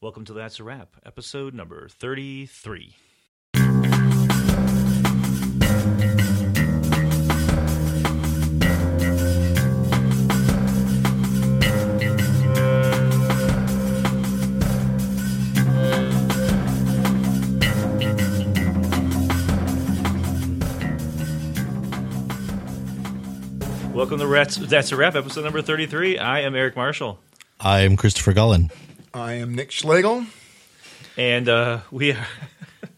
Welcome to That's a Wrap, episode number 33. Welcome to Rats, That's a Wrap, episode number 33. I am Erik Marshall. I'm Christopher Gullen. I am Nick Schlegel. And uh, we are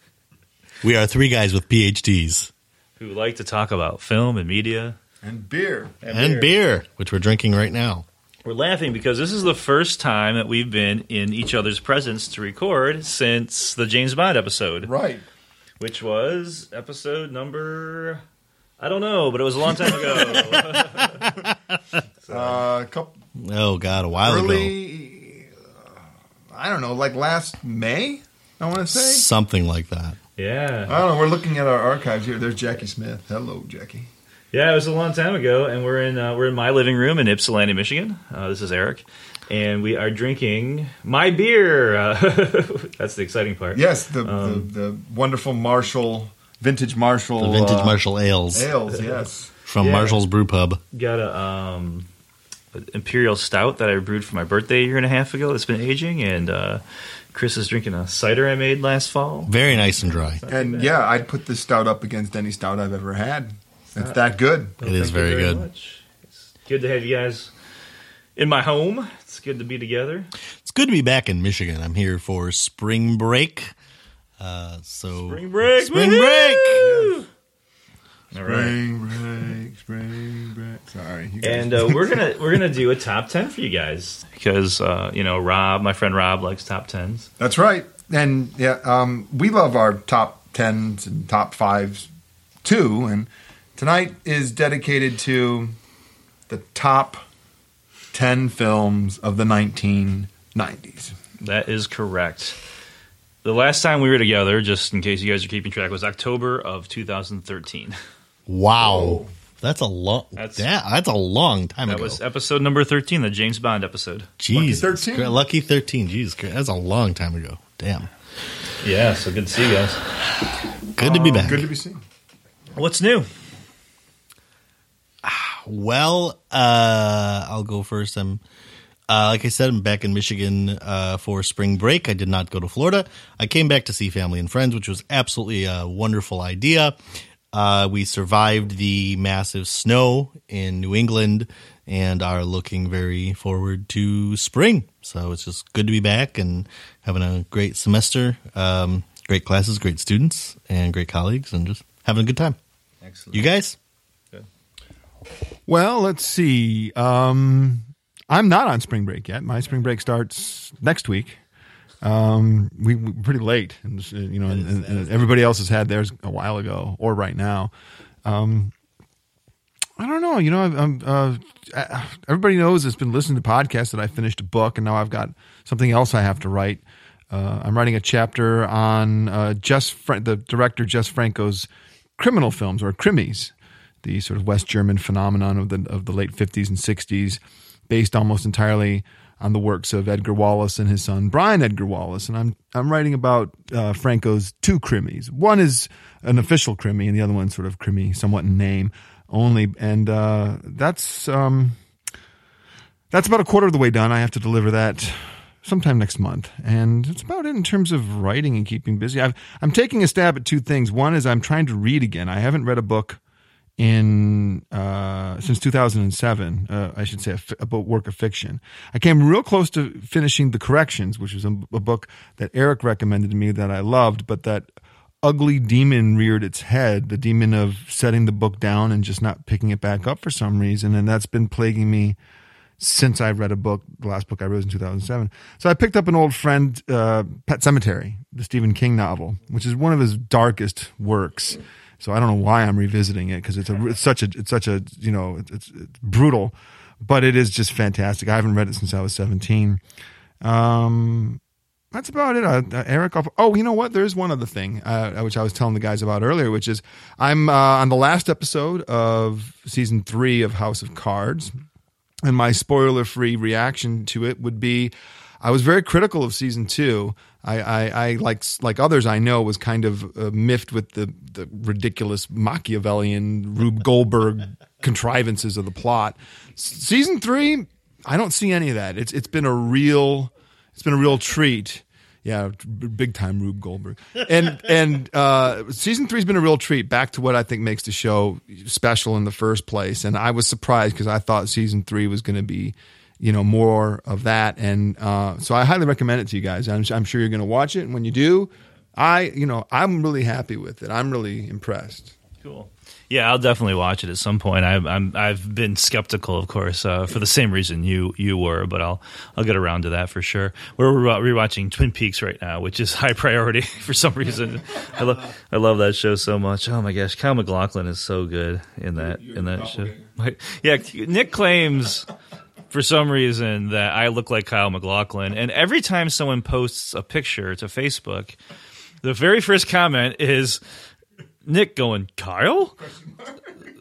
We are three guys with PhDs who like to talk about film and media. And beer. and, beer. which we're drinking right now. We're laughing because this is the first time that we've been in each other's presence to record since the James Bond episode, Right. which was episode number. I don't know, but it was a long time ago. Uh, a couple Oh God, a while ago, early. uh, I don't know, like last May. I want to say. something like that. yeah. I don't know. We're looking at our archives here. There's Jackie Smith. Hello, Jackie. Yeah, it was a long time ago, and we're in uh, we're in my living room in Ypsilanti, Michigan. Uh, this is Erik, and we are drinking my beer. Uh, that's the exciting part. Yes, the Um, the, the wonderful Marshall, vintage Marshall, The vintage uh, Marshall ales ales. Yes. from Yeah. Marshall's Brew Pub. Got a um, an imperial stout that I brewed for my birthday a year and a half ago. That's been aging, and uh, Chris is drinking a cider I made last fall. Very nice and dry. And yeah, I'd put this stout up against any stout I've ever had. It's that good. It is Thank you very good. Much. It's good to have you guys in my home. It's good to be together. It's good to be back in Michigan. I'm here for spring break. Uh, so Spring break, spring woohoo! break. All right. Spring break, spring break. Sorry. You and uh, we're gonna we're gonna do a top ten for you guys because uh, you know Rob, my friend Rob, likes top tens. That's right. And yeah, um, we love our top tens and top fives too. And tonight is dedicated to the top ten films of the 1990s. That is correct. The last time we were together, just in case you guys are keeping track, was October of 2013. Wow, that's a long. That's- That's, that's a long time That ago. That was episode number 13, the James Bond episode. Jeez, Lucky 13? Lucky thirteen. Jeez, that's a long time ago. Damn. Yeah, so good to see you guys. Good to be back. Good to be seen. What's new? Well, uh, I'll go first. I'm, uh, like I said, I'm back in Michigan uh, for spring break. I did not go to Florida. I came back to see family and friends, which was absolutely a wonderful idea. Uh, we survived the massive snow in New England and are looking very forward to spring. So it's just good to be back and having a great semester, um, great classes, great students, and great colleagues, and just having a good time. Excellent. You guys? Well, let's see. Um, I'm not on spring break yet. My spring break starts next week. Um, we, we're pretty late, and uh, you know, and, and- and everybody else has had theirs a while ago or right now. Um, I don't know. You know, I'm, uh, everybody knows that's been listening to podcasts that I finished a book, and now I've got something else I have to write. Uh, I'm writing a chapter on uh, Jess, Fra- the director Jess Franco's criminal films or krimis, the sort of West German phenomenon of the of the late 50s and 60s, based almost entirely on the works of Edgar Wallace and his son Bryan Edgar Wallace. And I'm I'm writing about uh, Franco's two krimis. One is an official krimi, and the other one's sort of krimi, somewhat in name only. And uh, that's um, that's about a quarter of the way done. I have to deliver that sometime next month, and it's about it in terms of writing and keeping busy. I've, I'm taking a stab at two things. One is I'm trying to read again. I haven't read a book in uh, since 2007. Uh, I should say a, book, work of fiction. I came real close to finishing The Corrections, which was a, a book that Erik recommended to me that I loved, but that ugly demon reared its head. The demon of setting the book down and just not picking it back up for some reason, and that's been plaguing me since I read a book, the last book I read in 2007. So I picked up an old friend, uh, Pet Sematary, the Stephen King novel, which is one of his darkest works. So I don't know why I'm revisiting it because it's a it's such a it's such a you know it's, it's, brutal, but it is just fantastic. I haven't read it since I was 17. Um, that's about it. Uh, uh, Erik, oh, you know what? There is one other thing, uh, which I was telling the guys about earlier, which is I'm uh, on the last episode of season three of House of Cards, and my spoiler free reaction to it would be I was very critical of season two. I, I, I like like others I know was kind of uh, miffed with the the ridiculous Machiavellian Rube Goldberg contrivances of the plot. S- season three, I don't see any of that. It's it's been a real it's been a real treat. Yeah, big time Rube Goldberg. And and uh, season three's been a real treat. Back to what I think makes the show special in the first place. And I was surprised because I thought season three was going to be, you know, more of that. And uh, so I highly recommend it to you guys. I'm, I'm sure you're going to watch it. And when you do, I you know I'm really happy with it. I'm really impressed. Cool. Yeah, I'll definitely watch it at some point. I, I'm I've been skeptical, of course, uh, for the same reason you you were, but I'll I'll get around to that for sure. We're rewatching Twin Peaks right now, which is high priority for some reason. I love I love that show so much. Oh my gosh, Kyle MacLachlan is so good in that in that show. Like, yeah, Nick claims for some reason that I look like Kyle MacLachlan, and every time someone posts a picture to Facebook, the very first comment is Nick going Kyle.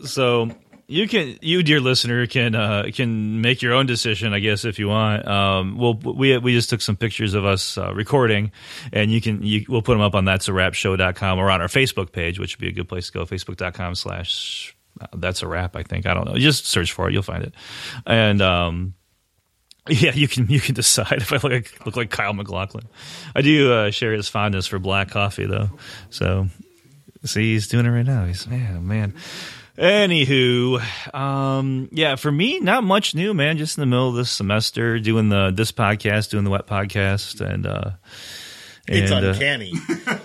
So you can, you dear listener, can uh, can make your own decision, I guess, if you want. Um, we'll we we just took some pictures of us uh, recording, and you can you we'll put them up on that's a wrap show.com or on our Facebook page, which would be a good place to go. Facebook.com slash that's a wrap. I think I don't know. Just search for it, you'll find it, and. um yeah, you can you can decide if I look like look like Kyle MacLachlan. I do uh, share his fondness for black coffee though, so see he's doing it right now. He's man man. Anywho, um, yeah, for me, not much new, man. Just in the middle of this semester, doing the this podcast, doing the wet podcast, and uh, It's and, uh, uncanny.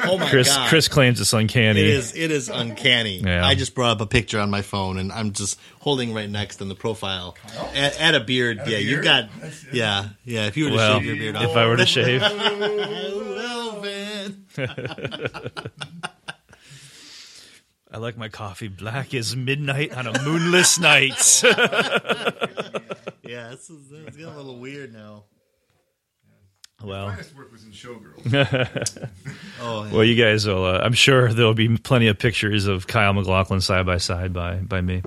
oh my Chris god. Chris claims it's uncanny. It is. It is uncanny. Yeah. I just brought up a picture on my phone, and I'm just holding right next in the profile. At, at a beard. yeah, you beard? got. Yeah, yeah. If you were to Well, shave your beard off, if I were to shave, Velvet. I like my coffee black as midnight on a moonless night. Yeah, this is it's getting a little weird now. Well, work was in Showgirl. Oh, yeah. well, you guys will. Uh, I'm sure there'll be plenty of pictures of Kyle MacLachlan side by side by by me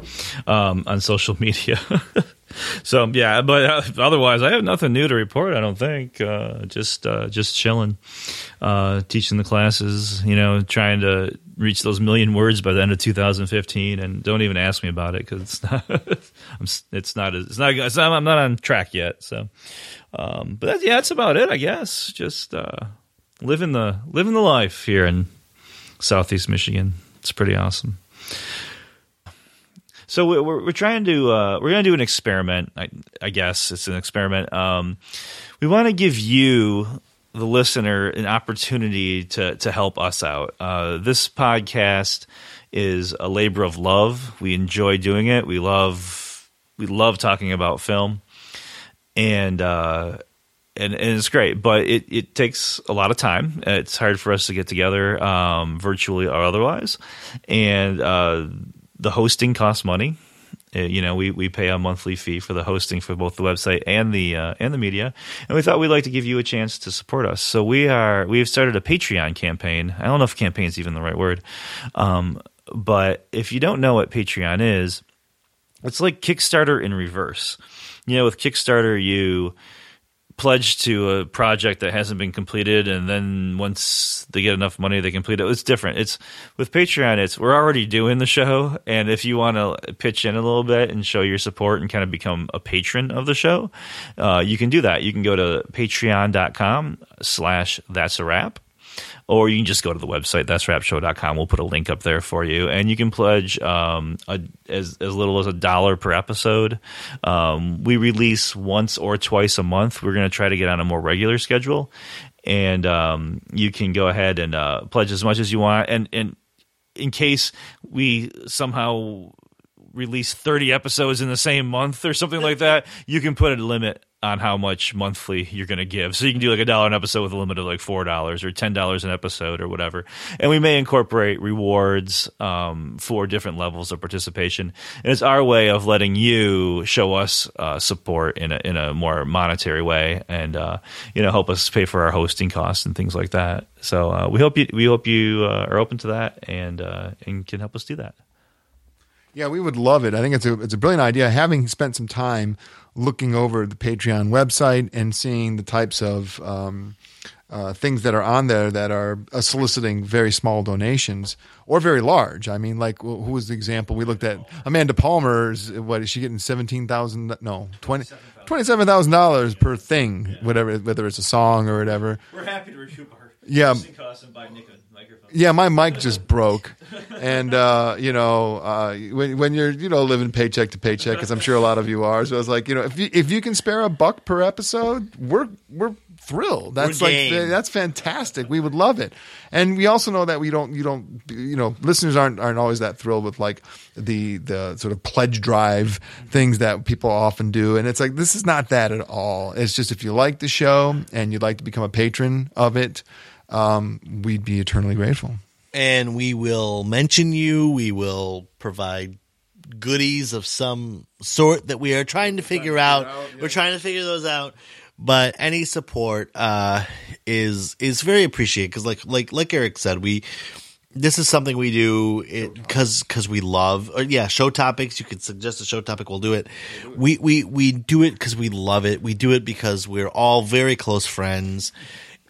um, on social media. so yeah, but uh, otherwise, I have nothing new to report. I don't think. Uh, just uh, just chilling, uh, teaching the classes. You know, trying to reach those million words by the end of 2015. And don't even ask me about it because it's not. I'm, it's not. It's not. It's not. I'm not on track yet. So, um, but yeah, that's about it. I guess just. Uh, living the living the life here in southeast Michigan. It's pretty awesome. So we're we're, we're trying to uh, we're going to do an experiment. I, I guess it's an experiment. Um, we want to give you the listener an opportunity to to help us out. Uh, this podcast is a labor of love. We enjoy doing it. We love we love talking about film, and uh, and, and it's great, but it, it takes a lot of time. It's hard for us to get together, um, virtually or otherwise, and uh, the hosting costs money. Uh, you know, we, we pay a monthly fee for the hosting for both the website and the uh, and the media, and we thought we'd like to give you a chance to support us. So we are we have started a Patreon campaign. I don't know if campaign is even the right word, um, but if you don't know what Patreon is, it's like Kickstarter in reverse. You know, with Kickstarter, you pledge to a project that hasn't been completed, and then once they get enough money, they complete it. It's different. It's with Patreon. It's we're already doing the show, and if you want to pitch in a little bit and show your support and kind of become a patron of the show, uh, you can do that. You can go to Patreon.com/slash That's a Wrap or you can just go to the website that's wrapshow.com we'll put a link up there for you. And you can pledge um, a, as, as little as a dollar per episode. Um, we release once or twice a month. We're going to try to get on a more regular schedule. And um, you can go ahead and uh, pledge as much as you want. And, and in case we somehow release 30 episodes in the same month or something like that, you can put a limit on how much monthly you're going to give. So you can do like a dollar an episode with a limit of like $4 or $10 an episode or whatever. And we may incorporate rewards um, for different levels of participation. And it's our way of letting you show us uh, support in a, in a more monetary way and, uh, you know, help us pay for our hosting costs and things like that. So uh, we hope you, we hope you uh, are open to that and, uh, and can help us do that. Yeah, we would love it. I think it's a it's a brilliant idea. Having spent some time looking over the Patreon website and seeing the types of um, uh, things that are on there that are uh, soliciting very small donations or very large. I mean, like wh- who was the example we looked at? Amanda Palmer's. What is she getting? Seventeen thousand? No, twenty. Twenty-seven thousand dollars per thing, whatever, whether it's a song or whatever. We're happy to recoup our Yeah. costs and buy microphone. Yeah, my mic just broke, and uh, you know, uh, when when you're you know living paycheck to paycheck, because I'm sure a lot of you are. So I was like, you know, if you if you can spare a buck per episode, we're we're thrilled. That's We're like game. that's fantastic. We would love it, and we also know that we don't you don't you know listeners aren't aren't always that thrilled with like the the sort of pledge drive things that people often do, and it's like this is not that at all. It's just if you like the show and you'd like to become a patron of it um, we'd be eternally grateful. and we will mention you. We will provide goodies of some sort that we are trying to figure out. We're trying to figure those out. But any support uh, is is very appreciated because, like like like Erik said, we this is something we do because because we love or yeah show topics you could suggest a show topic we'll do it we we we do it because we love it we do it because we're all very close friends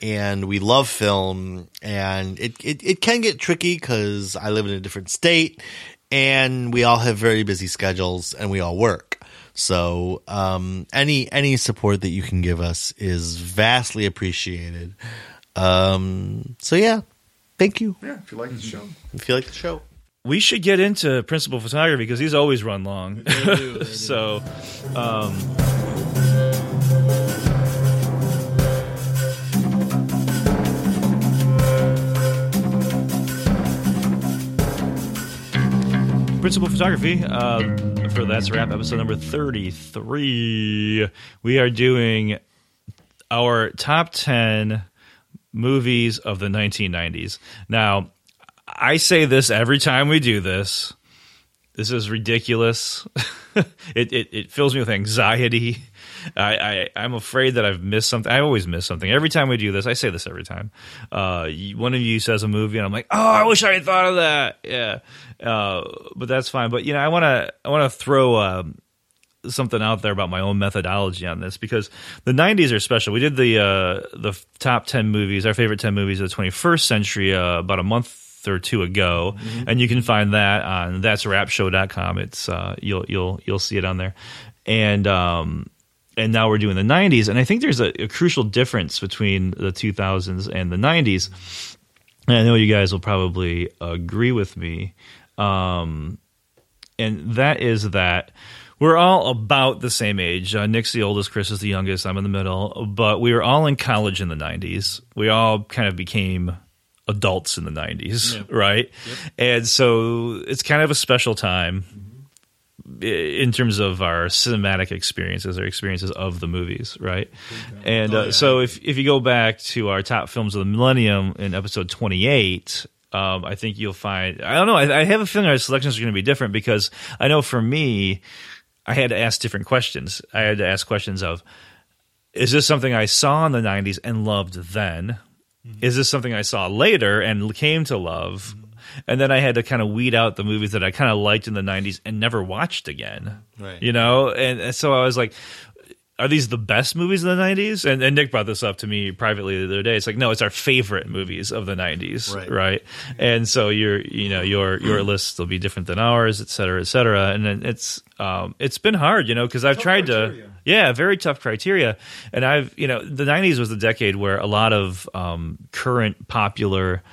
and we love film and it it, it can get tricky because i live in a different state and we all have very busy schedules and we all work so um any any support that you can give us is vastly appreciated um so yeah thank you Yeah, if you like the show. if you like the show. We should get into principal photography because these always run long. so, um, principal photography uh, for that's a wrap episode number 33 we are doing our top 10 movies of the 1990s now i say this every time we do this. This is ridiculous. It, it, it fills me with anxiety I, I i'm afraid that i've missed something. I always miss something. Every time we do this i say this every time. Uh, one of you says a movie and i'm like oh i wish i had thought of that. Yeah. Uh, but that's fine. But you know i want to i want to throw um, something out there about my own methodology on this because the 90s are special. We did the uh, the top 10 movies, our favorite 10 movies of the 21st century uh, about a month or two ago. And you can find that on that's wrapshow.com. It's uh, you'll you'll you'll see it on there. And um and now we're doing the 90s and I think there's a, a crucial difference between the 2000s and the 90s. And I know you guys will probably agree with me. Um and that is that we're all about the same age. Uh, Nick's the oldest, Chris is the youngest, I'm in the middle, but we were all in college in the 90s. We all kind of became adults in the 90s, right? And so it's kind of a special time in terms of our cinematic experiences or experiences of the movies, right? And uh, so if if you go back to our top films of the millennium in episode 28, um, I think you'll find I don't know. I, I have a feeling our selections are going to be different because I know for me, I had to ask different questions. I had to ask questions of is this something I saw in the 90s and loved then? Is this something I saw later and came to love? And then I had to kind of weed out the movies that I kind of liked in the 90s and never watched again. Right. You know? And, and so I was like, are these the best movies of the 90s? And, and Nick brought this up to me privately the other day. It's like, no, it's our favorite movies of the 90s. Right. Right. And so your, you know, your, your list will be different than ours, et cetera, et cetera. And then it's, um, it's been hard, you know, because I've tried criteria. to, yeah, very tough criteria. And I've, you know, the 90s was the decade where a lot of um, current popular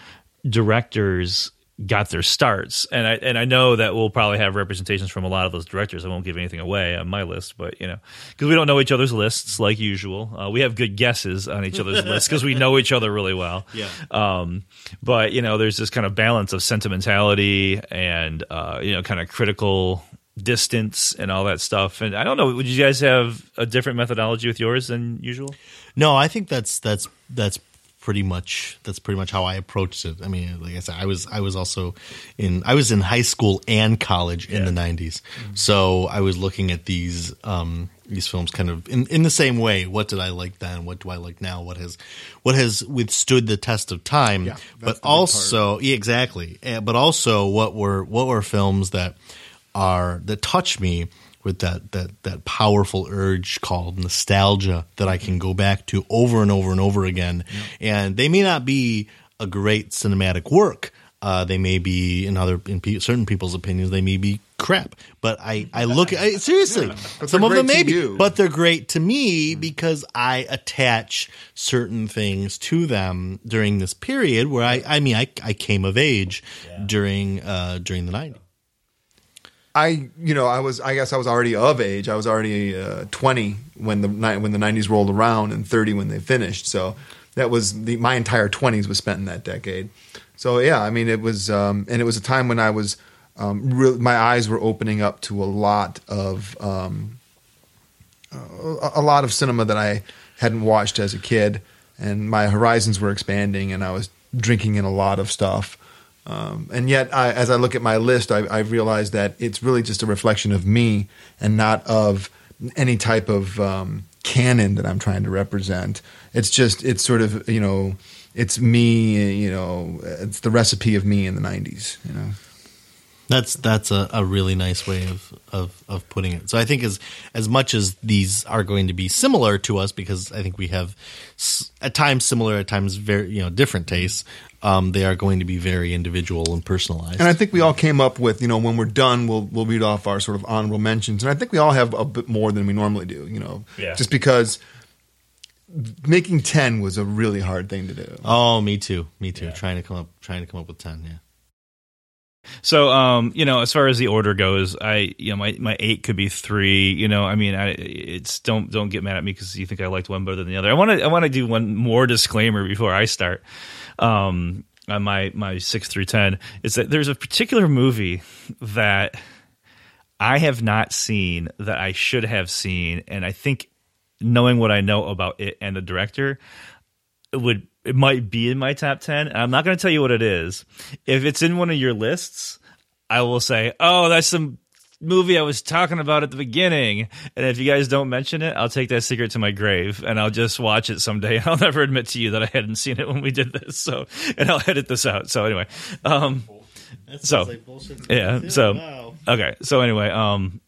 directors got their starts. And I and I know that we'll probably have representations from a lot of those directors. I won't give anything away on my list, but you know, because we don't know each other's lists like usual. Uh, we have good guesses on each other's lists because we know each other really well. Yeah. Um, but you know, there's this kind of balance of sentimentality and uh, you know, kind of critical distance and all that stuff. And I don't know, would you guys have a different methodology with yours than usual? No, I think that's that's that's pretty much that's pretty much how I approached it. I mean, like I said, I was I was also in I was in high school and college in the '90s, so I was looking at these um, these films kind of in in the same way. What did I like then? What do I like now? What has what has withstood the test of time? Yeah, but also, yeah, exactly. Uh, But also, what were what were films that are that touch me with that that that powerful urge called nostalgia that I can go back to over and over and over again. And they may not be a great cinematic work. Uh, they may be in other in pe- certain people's opinions they may be crap. But I I look at I, seriously But some of them may be, but they're great to me because I attach certain things to them during this period where I I mean I I came of age during uh during the 90s. I, you know, I was, I guess I was already of age. I was already uh, 20 when the when the 90s rolled around, and 30 when they finished. So that was the my entire 20s was spent in that decade. So yeah, I mean, it was, um, and it was a time when I was, um, real my eyes were opening up to a lot of, um, a, a lot of cinema that I hadn't watched as a kid, and my horizons were expanding, and I was drinking in a lot of stuff. Um, and yet, I, as I look at my list, I, I realize that it's really just a reflection of me and not of any type of um, canon that I'm trying to represent. It's just, it's sort of, you know, it's me, you know, it's the recipe of me in the 90s, you know. That's that's a, a really nice way of, of, of putting it. So I think as as much as these are going to be similar to us, because I think we have at times similar, at times very you know different tastes. Um, they are going to be very individual and personalized. And I think we all came up with, you know, when we're done, we'll we'll read off our sort of honorable mentions. And I think we all have a bit more than we normally do, you know, Yeah. just because making ten was a really hard thing to do. oh, me too, me too. Trying to come up, trying to come up with ten. Yeah. So, um, you know, as far as the order goes, I, you know, my, my eight could be three. You know, I mean, I, it's don't don't get mad at me because you think I liked one better than the other. I want to I want to do one more disclaimer before I start. Um, on my my six through ten is that there's a particular movie that I have not seen that I should have seen, and I think knowing what I know about it and the director, it would it might be in my top 10 and i'm not going to tell you what it is. If it's in one of your lists i will say oh that's some movie i was talking about at the beginning and if you guys don't mention it i'll take that secret to my grave and i'll just watch it someday. I'll never admit to you that i hadn't seen it when we did this so and i'll edit this out. So anyway um So, yeah, so- Okay, so anyway, um,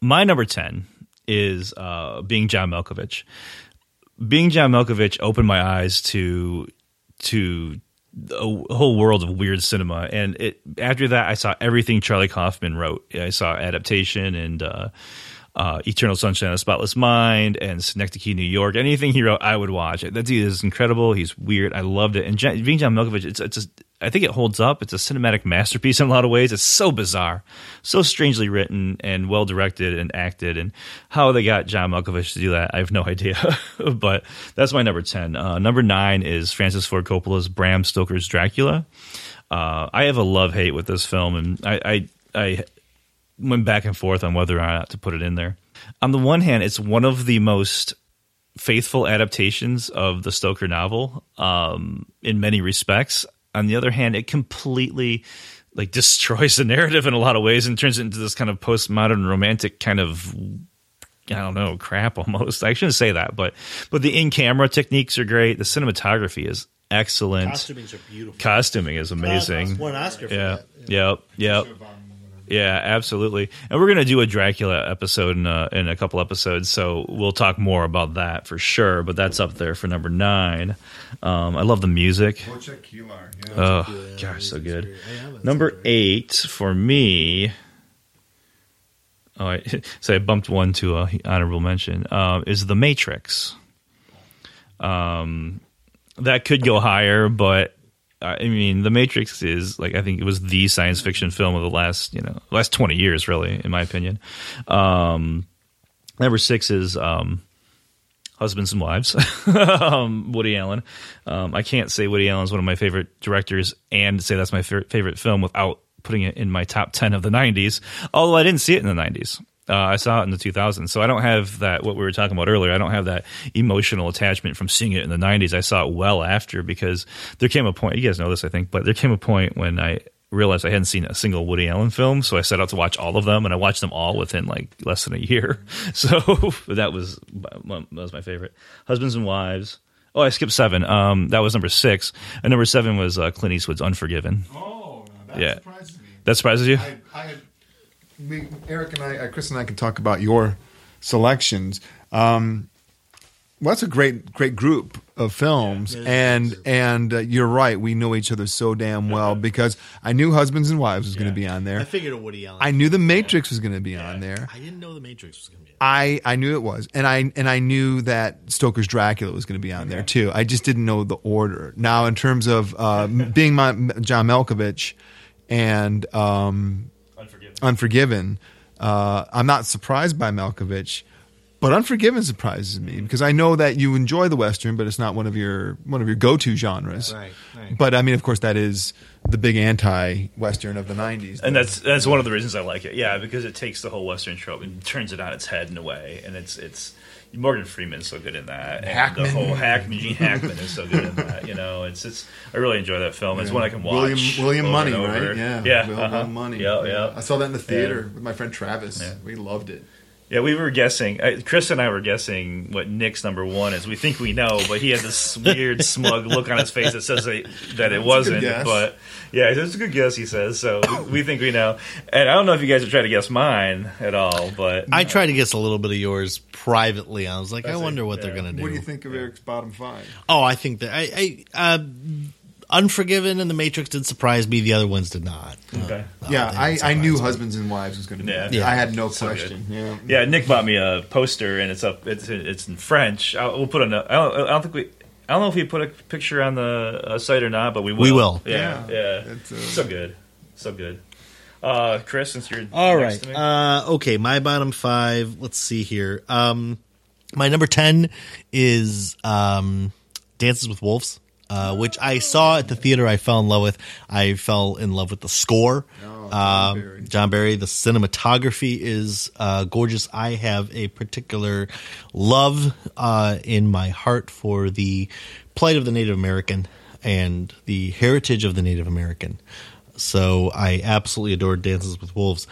my number ten is uh, being John Malkovich. Being John Malkovich opened my eyes to to a whole world of weird cinema, and it after that I saw everything Charlie Kaufman wrote. I saw adaptation and. Uh, uh, Eternal Sunshine of the Spotless Mind and Synecdoche, New York. Anything he wrote, I would watch. That dude is incredible. He's weird. I loved it. And John, being John Malkovich, it's, it's just, I think it holds up. It's a cinematic masterpiece in a lot of ways. It's so bizarre, so strangely written and well directed and acted. And how they got John Malkovich to do that, I have no idea. but that's my number 10. Uh, number nine is Francis Ford Coppola's Bram Stoker's Dracula. Uh, I have a love hate with this film, and I, I, I went back and forth on whether or not to put it in there. On the one hand, it's one of the most faithful adaptations of the Stoker novel um, in many respects. On the other hand, it completely like destroys the narrative in a lot of ways and turns it into this kind of postmodern romantic kind of I don't know crap almost. I shouldn't say that, but but the in camera techniques are great. The cinematography is excellent. Costumings are beautiful. Costuming is amazing. Won an Oscar for Yeah. that. Yep. Yep. Yeah, absolutely. And we're gonna do a Dracula episode in a, in a couple episodes, so we'll talk more about that for sure. But that's up there for number nine. Um, I love the music. Oh gosh, so good. Number eight for me. Oh, I, so I bumped one to a honorable mention. Uh, is The Matrix. Um, that could go higher, but uh, I mean, The Matrix is like I think it was the science fiction film of the last you know last twenty years, really, in my opinion. Um, number six is um, Husbands and Wives, um, Woody Allen. Um, I can't say Woody Allen is one of my favorite directors and say that's my fa- favorite film without putting it in my top ten of the '90s. Although I didn't see it in the '90s. Uh, I saw it in the 2000s, so I don't have that. What we were talking about earlier, I don't have that emotional attachment from seeing it in the 90s. I saw it well after because there came a point. You guys know this, I think, but there came a point when I realized I hadn't seen a single Woody Allen film, so I set out to watch all of them, and I watched them all within like less than a year. So that was that was my favorite. Husbands and Wives. Oh, I skipped seven. Um, that was number six, and number seven was uh, Clint Eastwood's Unforgiven. Oh, Yeah. surprises me. That surprises you? I, I, we, Erik and I, uh, Chris and I, can talk about your selections. Um, well, that's a great, great group of films, Yeah. and and uh, you're right. We know each other so damn well because I knew Husbands and Wives was going to be on there. I figured a Woody Allen. I knew The Matrix was going to be on there. I didn't know the Matrix was going to be. I, I knew it was, and I and I knew that Stoker's Dracula was going to be on there too. I just didn't know the order. Now, in terms of uh, being my John Malkovich and um, Unforgiven. Unforgiven, uh, I'm not surprised by Malkovich, but Unforgiven surprises me because I know that you enjoy the western, but it's not one of your one of your go to genres. Right, right. But I mean, of course, that is the big anti-western of the '90s. and that's that's one of the reasons I like it. Yeah, because it takes the whole Western trope and turns it on its head in a way, and it's it's Morgan Freeman's so good in that. And Hackman. the whole Hackman, Gene Hackman is so good in that. You know, it's it's I really enjoy that film. It's one I can watch. William William over Munny, and over. right? Yeah, yeah, Will, uh-huh. Munny. Yeah, yeah. I saw that in the theater Yeah. with my friend Travis. Yeah. We loved it. Yeah, we were guessing. Uh, Chris and I were guessing what Nick's number one is. We think we know, but he had this weird, smug look on his face that says that, that it wasn't. But yeah, it's a good guess. He says so. we, we think we know, and I don't know if you guys are trying to guess mine at all, but I tried to guess a little bit of yours privately. I was like, I That's it, wonder what they're going to do. What do you think of Erik's bottom five? Oh, I think that I, I uh, Unforgiven and The Matrix did surprise me. The other ones did not. Okay. Uh, yeah, they I, I knew me. Husbands and Wives was going to be. Yeah. Yeah. I had no So question. Yeah. Yeah, Nick bought me a poster, and it's up. It's it's in French. I'll, we'll put on. I don't, I don't think we. I don't know if we put a picture on the uh, site or not, but we will. We will. Yeah, Yeah. yeah. It's, uh, so good, so good. Uh, Chris, since you're All next right. to me. Uh, okay, my bottom five. Let's see here. Um, my number ten is um, Dances with Wolves, uh, which I saw at the theater. I fell in love with. I fell in love with the score. Oh, John Um, Barry. John Barry. The cinematography is uh, gorgeous. I have a particular love uh, in my heart for the plight of the Native American and the heritage of the Native American. So I absolutely adore Dances with Wolves.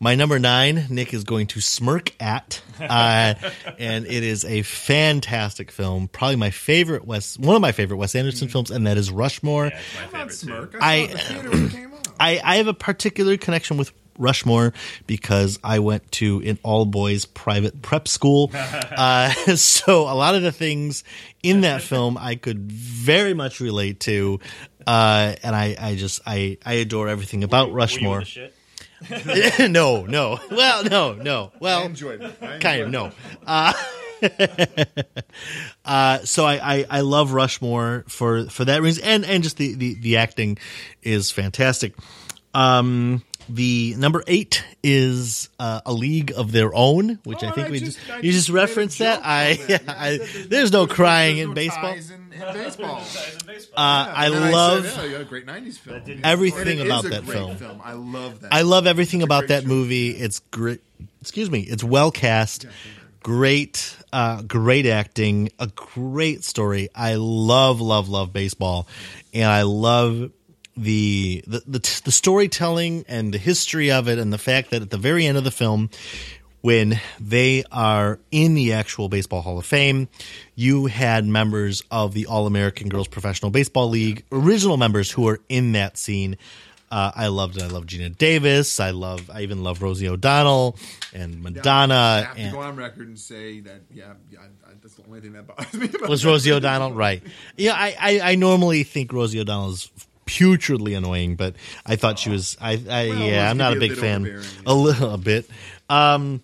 My number nine, Nick is going to smirk at, uh, and it is a fantastic film. Probably my favorite Wes, one of my favorite Wes Anderson films, and that is Rushmore. yeah, it's my favorite too. I- I saw it the theater when it came. I, I have a particular connection with Rushmore because I went to an all boys private prep school. uh, so a lot of the things in that film I could very much relate to. Uh, and I, I just I, I adore everything about Were you Rushmore. with the no, no. Well, no, no. I Well, enjoyed it. I kind of enjoyed no. Uh, uh, so I, I, I love Rushmore for, for that reason, and and just the, the, the acting is fantastic. Um, the number eight is uh, a league of their own, which I Oh, think I we just- just, you just just referenced that. I, yeah, Yeah, I there's- there's no crying There's in no baseball. ties in, in baseball. Uh, I And then love said, yeah, you got a great '90s film. everything And it about is a that great film. I love that. I love everything It's about that show. movie. It's great. Excuse me. It's well cast. Great, uh, great acting. A great story. I love, love, love baseball, and I love the the the, the storytelling and the history of it, and the fact that at the very end of the film. When they are in the actual Baseball Hall of Fame, you had members of the All American Girls Professional Baseball League, original members who are in that scene. Uh, I loved it. I love Geena Davis. I love. I even love Rosie O'Donnell and I Madonna. have to and, go on record and say that. Yeah, yeah I, that's the only thing that bothers me. About was that. Rosie O'Donnell right? Yeah, I, I, I normally think Rosie O'Donnell is putridly annoying, but I thought she was. I, I Well, yeah, I'm not a big a fan. A little a bit. Um,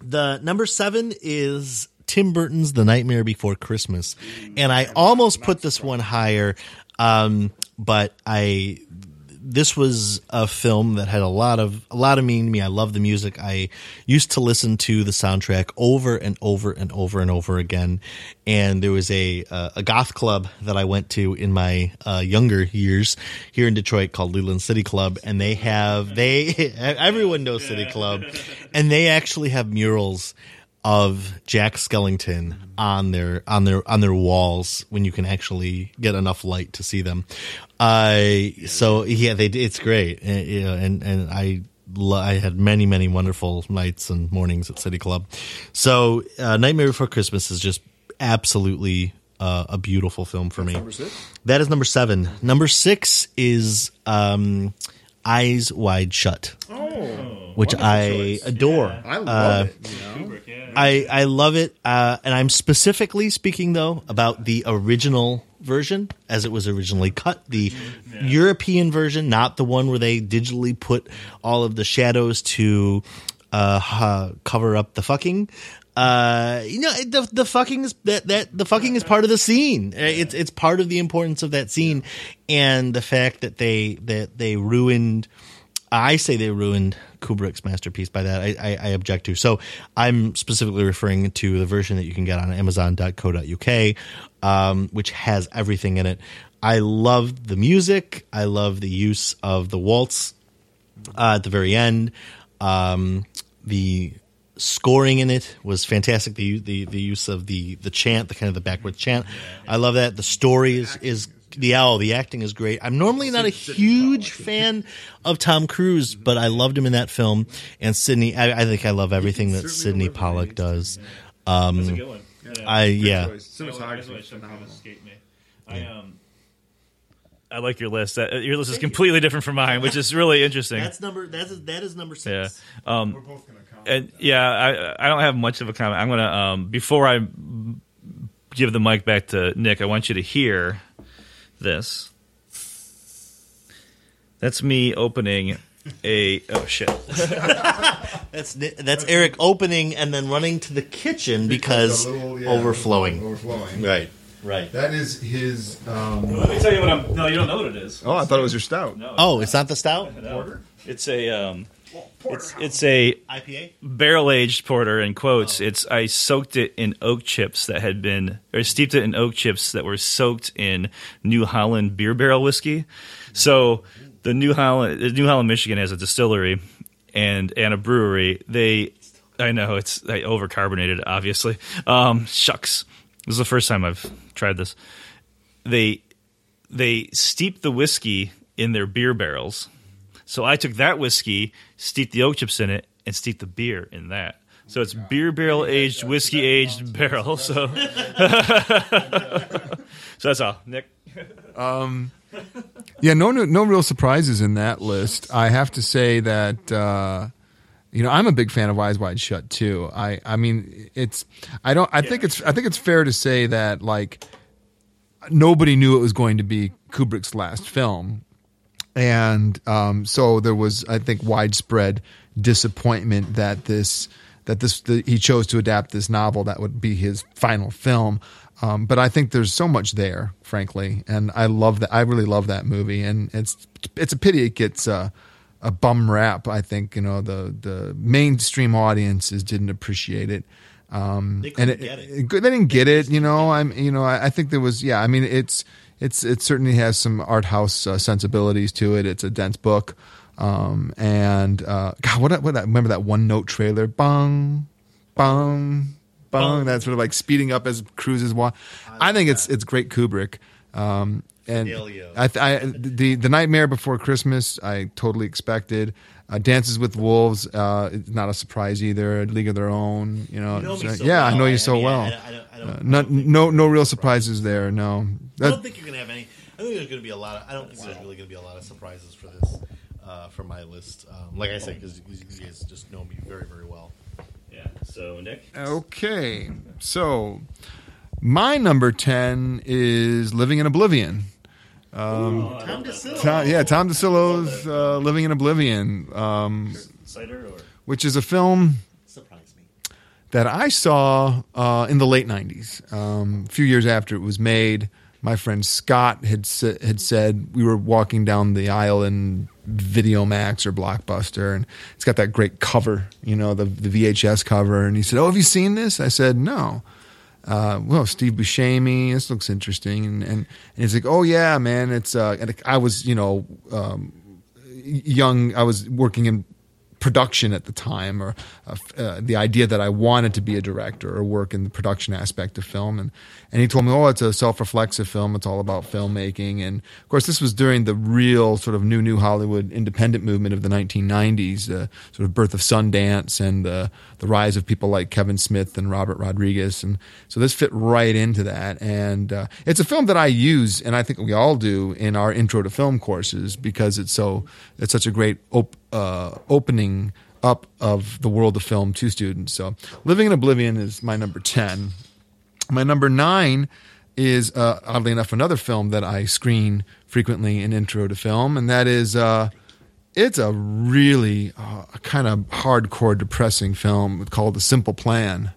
the number seven is Tim Burton's The Nightmare Before Christmas, and I almost put this one higher, um, but I this was a film that had a lot of a lot of meaning to me. I love the music. I used to listen to the soundtrack over and over and over and over again. And there was a uh, a goth club that I went to in my uh, younger years here in Detroit called Leland City Club, and they have they everyone knows City Club, and they actually have murals of Jack Skellington on their on their on their walls when you can actually get enough light to see them. I so yeah, they it's great, and, you know, and and I I had many many wonderful nights and mornings at City Club. So uh, Nightmare Before Christmas is just absolutely uh, a beautiful film for me. Number six. That is number seven. Number six is um, Eyes Wide Shut, Oh, which I adore. I love Uh, it. You know? I, I love it, uh, and I'm specifically speaking though about the original version as it was originally cut, the European version, not the one where they digitally put all of the shadows to uh, ha- cover up the fucking. Uh, you know the the fucking is that that the fucking is part of the scene. Uh, It's it's part of the importance of that scene, and the fact that they that they ruined. I say they ruined Kubrick's masterpiece by that. I, I, I object to. So I'm specifically referring to the version that you can get on Amazon.co.uk, um, which has everything in it. I love the music. I love the use of the waltz uh, at the very end. Um, the scoring in it was fantastic. The the the use of the the chant, the kind of the backward chant. I love that. The story is is the owl. The acting is great. I'm normally not a huge fan of Tom Cruise, but I loved him in that film. And Sydney, I, I think I love everything that Sydney Pollack does. Um, That's a good one. I yeah. Cinematography is phenomenal. escape me. I um. I like your list. That, your list is completely different from mine, which is really interesting. That's number. That's that is number yeah. six. Um, We're both gonna comment. and yeah, I I don't have much of a comment. I'm gonna um before I give the mic back to Nick, I want you to hear this. That's me opening a oh shit. That's that's Erik opening and then running to the kitchen because a little, yeah, overflowing. Overflowing. Right. Right. That is his. Um, Let me tell you what I'm. No, you don't know what it is. oh, I thought it was your stout. No, Oh, it's not the stout porter. It's a um. It's it's a IPA. barrel aged porter in quotes. It's I soaked it in oak chips that had been or steeped it in oak chips that were soaked in New Holland beer barrel whiskey. So the New Holland New Holland, Michigan has a distillery and and a brewery. They I know it's I overcarbonated obviously. Um, shucks. This is the first time I've tried this. They they steep the whiskey in their beer barrels. So I took that whiskey, steeped the oak chips in it, and steeped the beer in that. So it's beer barrel aged, whiskey aged barrel. So, so that's all, Nick. Yeah, no, no, no real surprises in that list. I have to say that uh, you know I'm a big fan of Eyes Wide Shut too. I, I mean, it's I don't I think it's I think it's fair to say that like nobody knew it was going to be Kubrick's last film, and um, so there was I think widespread disappointment that this that this that he chose to adapt this novel that would be his final film. Um, but I think there's so much there, frankly, and I love that. I really love that movie, and it's it's a pity it gets a, a bum rap. I think you know the the mainstream audiences didn't appreciate it. Um, They and couldn't get it. They didn't get it. You know, I'm. You know, I, I think there was. Yeah, I mean, it's it's it certainly has some art house uh, sensibilities to it. It's a dense book, um, and uh, God, what what I remember that one note trailer, bong, bong, bong. That's sort of like speeding up as Cruise's walk. I think it's it's great Kubrick. Um, and I, I the the Nightmare Before Christmas, I totally expected. Uh, Dances with Wolves, uh, it's not a surprise either. League of Their Own, you know. You know so- yeah, well. I know you I so mean, well. I- I don't- don't- Uh, no, no, no real surprises there. No, I don't think you're gonna have any. I think there's gonna be a lot. Of, I don't think there's really gonna be a lot of surprises for this, uh, for my list. Um, like I said, because you guys just know me very, very well. Yeah. So Nick. Okay, so my number ten is Living in Oblivion. Tom DiCillo. Tom, yeah, Tom DiCillo's uh, Living in Oblivion, um, Cider or which is a film Surprise me. that I saw uh, in the late '90s, um, a few years after it was made. My friend Scott had had said we were walking down the aisle in Video Max or Blockbuster, and it's got that great cover, you know, the the VHS cover. And he said, "Oh, have you seen this?" I said, "No." Uh, well, Steve Buscemi, this looks interesting, and, and and he's like, "Oh yeah, man, it's." Uh, and I was, you know, um, young. I was working in production at the time or uh, uh, the idea that I wanted to be a director or work in the production aspect of film. And, and he told me, oh, it's a self reflexive film. It's all about filmmaking. And of course, this was during the real sort of new, new Hollywood independent movement of the 1990s, uh, sort of birth of Sundance and the, the rise of people like Kevin Smith and Robert Rodriguez. And so this fit right into that. And uh, it's a film that I use, and I think we all do in our intro to film courses because it's so, it's such a great op- uh, opening up of the world of film to students. So, Living in Oblivion is my number 10. My number nine is, uh, oddly enough, another film that I screen frequently in Intro to Film, and that is. Uh, it's a really uh, kind of hardcore, depressing film called The Simple Plan.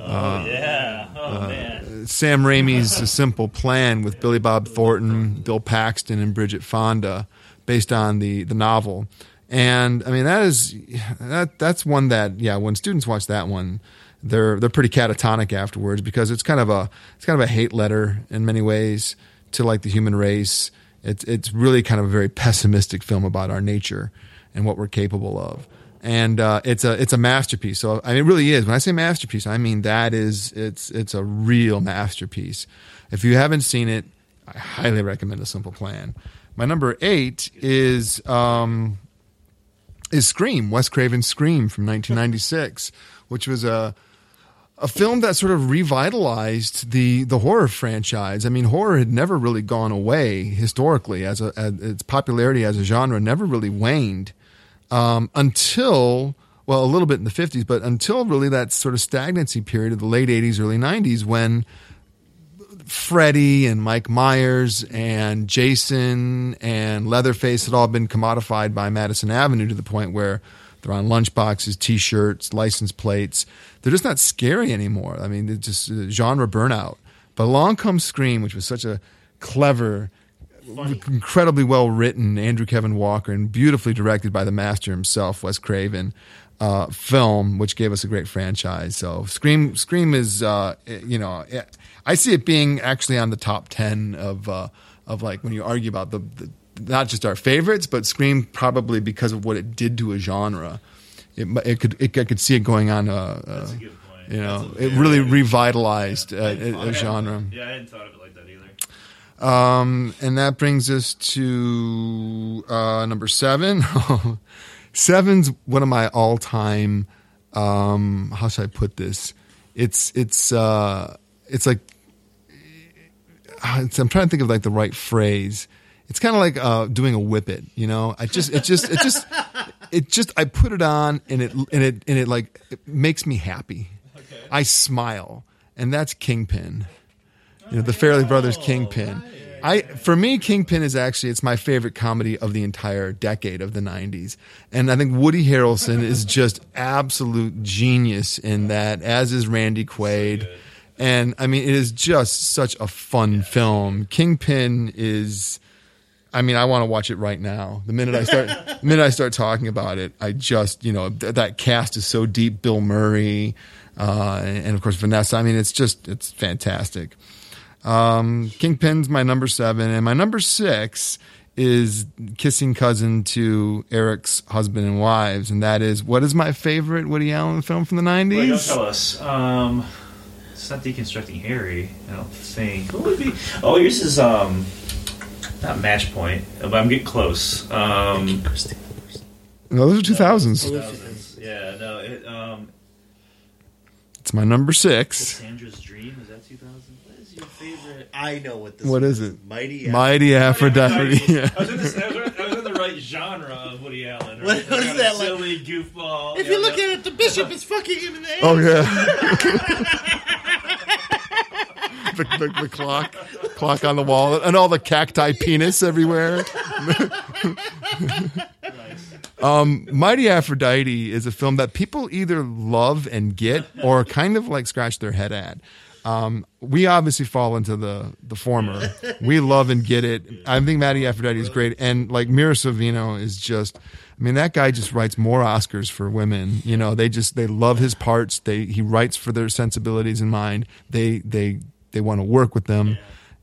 Oh, yeah. Oh, man. Sam Raimi's A Simple Plan with Billy Bob Thornton, Bill Paxton, and Bridget Fonda, based on the, the novel. And I mean that is that that's one that yeah when students watch that one they're they're pretty catatonic afterwards because it's kind of a it's kind of a hate letter in many ways to like the human race. It's it's really kind of a very pessimistic film about our nature and what we're capable of. And uh, it's a it's a masterpiece. So I mean, it really is. When I say masterpiece, I mean that is it's it's a real masterpiece. If you haven't seen it, I highly recommend A Simple Plan. My number eight is um, is Scream, Wes Craven's Scream from 1996, which was a a film that sort of revitalized the the horror franchise. I mean, horror had never really gone away historically as a as its popularity as a genre never really waned um, until well a little bit in the 50s, but until really that sort of stagnancy period of the late 80s, early 90s when Freddy and Mike Myers and Jason and Leatherface had all been commodified by Madison Avenue to the point where they're on lunchboxes, T-shirts, license plates. They're just not scary anymore. I mean, it's just uh, genre burnout. But along comes Scream, which was such a clever, Funny. incredibly well written Andrew Kevin Walker and beautifully directed by the master himself, Wes Craven. Uh, film, which gave us a great franchise. So Scream, Scream is, uh, you know, I see it being actually on the top ten of uh, of like when you argue about the, the not just our favorites, but Scream probably because of what it did to a genre. It, it could it, I could see it going on. Uh, uh, you know, it really revitalized uh, a, a, genre. Yeah, I hadn't thought of it like that either. Um, and that brings us to uh, number seven. Seven's one of my all-time. Um, how should I put this? It's it's uh, it's like I'm trying to think of like the right phrase. It's kind of like uh, doing a whippet, you know. I just, it just, it just, it just. I put it on, and it, and it, and it like it makes me happy. Okay. I smile, and that's Kingpin. You know, the Farrelly Brothers oh, Kingpin. I for me, Kingpin is actually it's my favorite comedy of the entire decade of the '90s, and I think Woody Harrelson is just absolute genius in that, as is Randy Quaid. So and I mean, it is just such a fun film. Kingpin is. I mean, I want to watch it right now. The minute I start, the minute I start talking about it, I just, you know, th- that cast is so deep. Bill Murray, uh, and, and, of course Vanessa. I mean, it's just, it's fantastic. Um, Kingpin's my number seven, and my number six is kissing cousin to Erik's husband and wives, and that is what is my favorite Woody Allen film from the nineties? Well, tell us. Um, it's not deconstructing Harry. I don't think. What would be? Oh, yours is um, not match point, but I'm getting close. Um, no, those are two thousands. Yeah, no. It, um, it's my number six. Cassandra's Dream is that two thousand? What is your favorite? I know what this. What is, is it? Mighty. Mighty Aphrodite. Yeah. I was, in the, I, was, I was in the right genre of Woody Allen. Right? What, what is that? Silly like, goofball. If you, you look at it, the bishop is fucking him in the air. Oh yeah. the, the, the, clock, clock on the wall, and all the cacti penis everywhere. um, Mighty Aphrodite is a film that people either love and get, or kind of like scratch their head at. Um, we obviously fall into the the former. We love and get it. I think Mighty Aphrodite is great, and like Mira Sorvino is just. I mean, that guy just writes more Oscars for women. You know, they just they love his parts. They he writes for their sensibilities in mind. They they they want to work with them.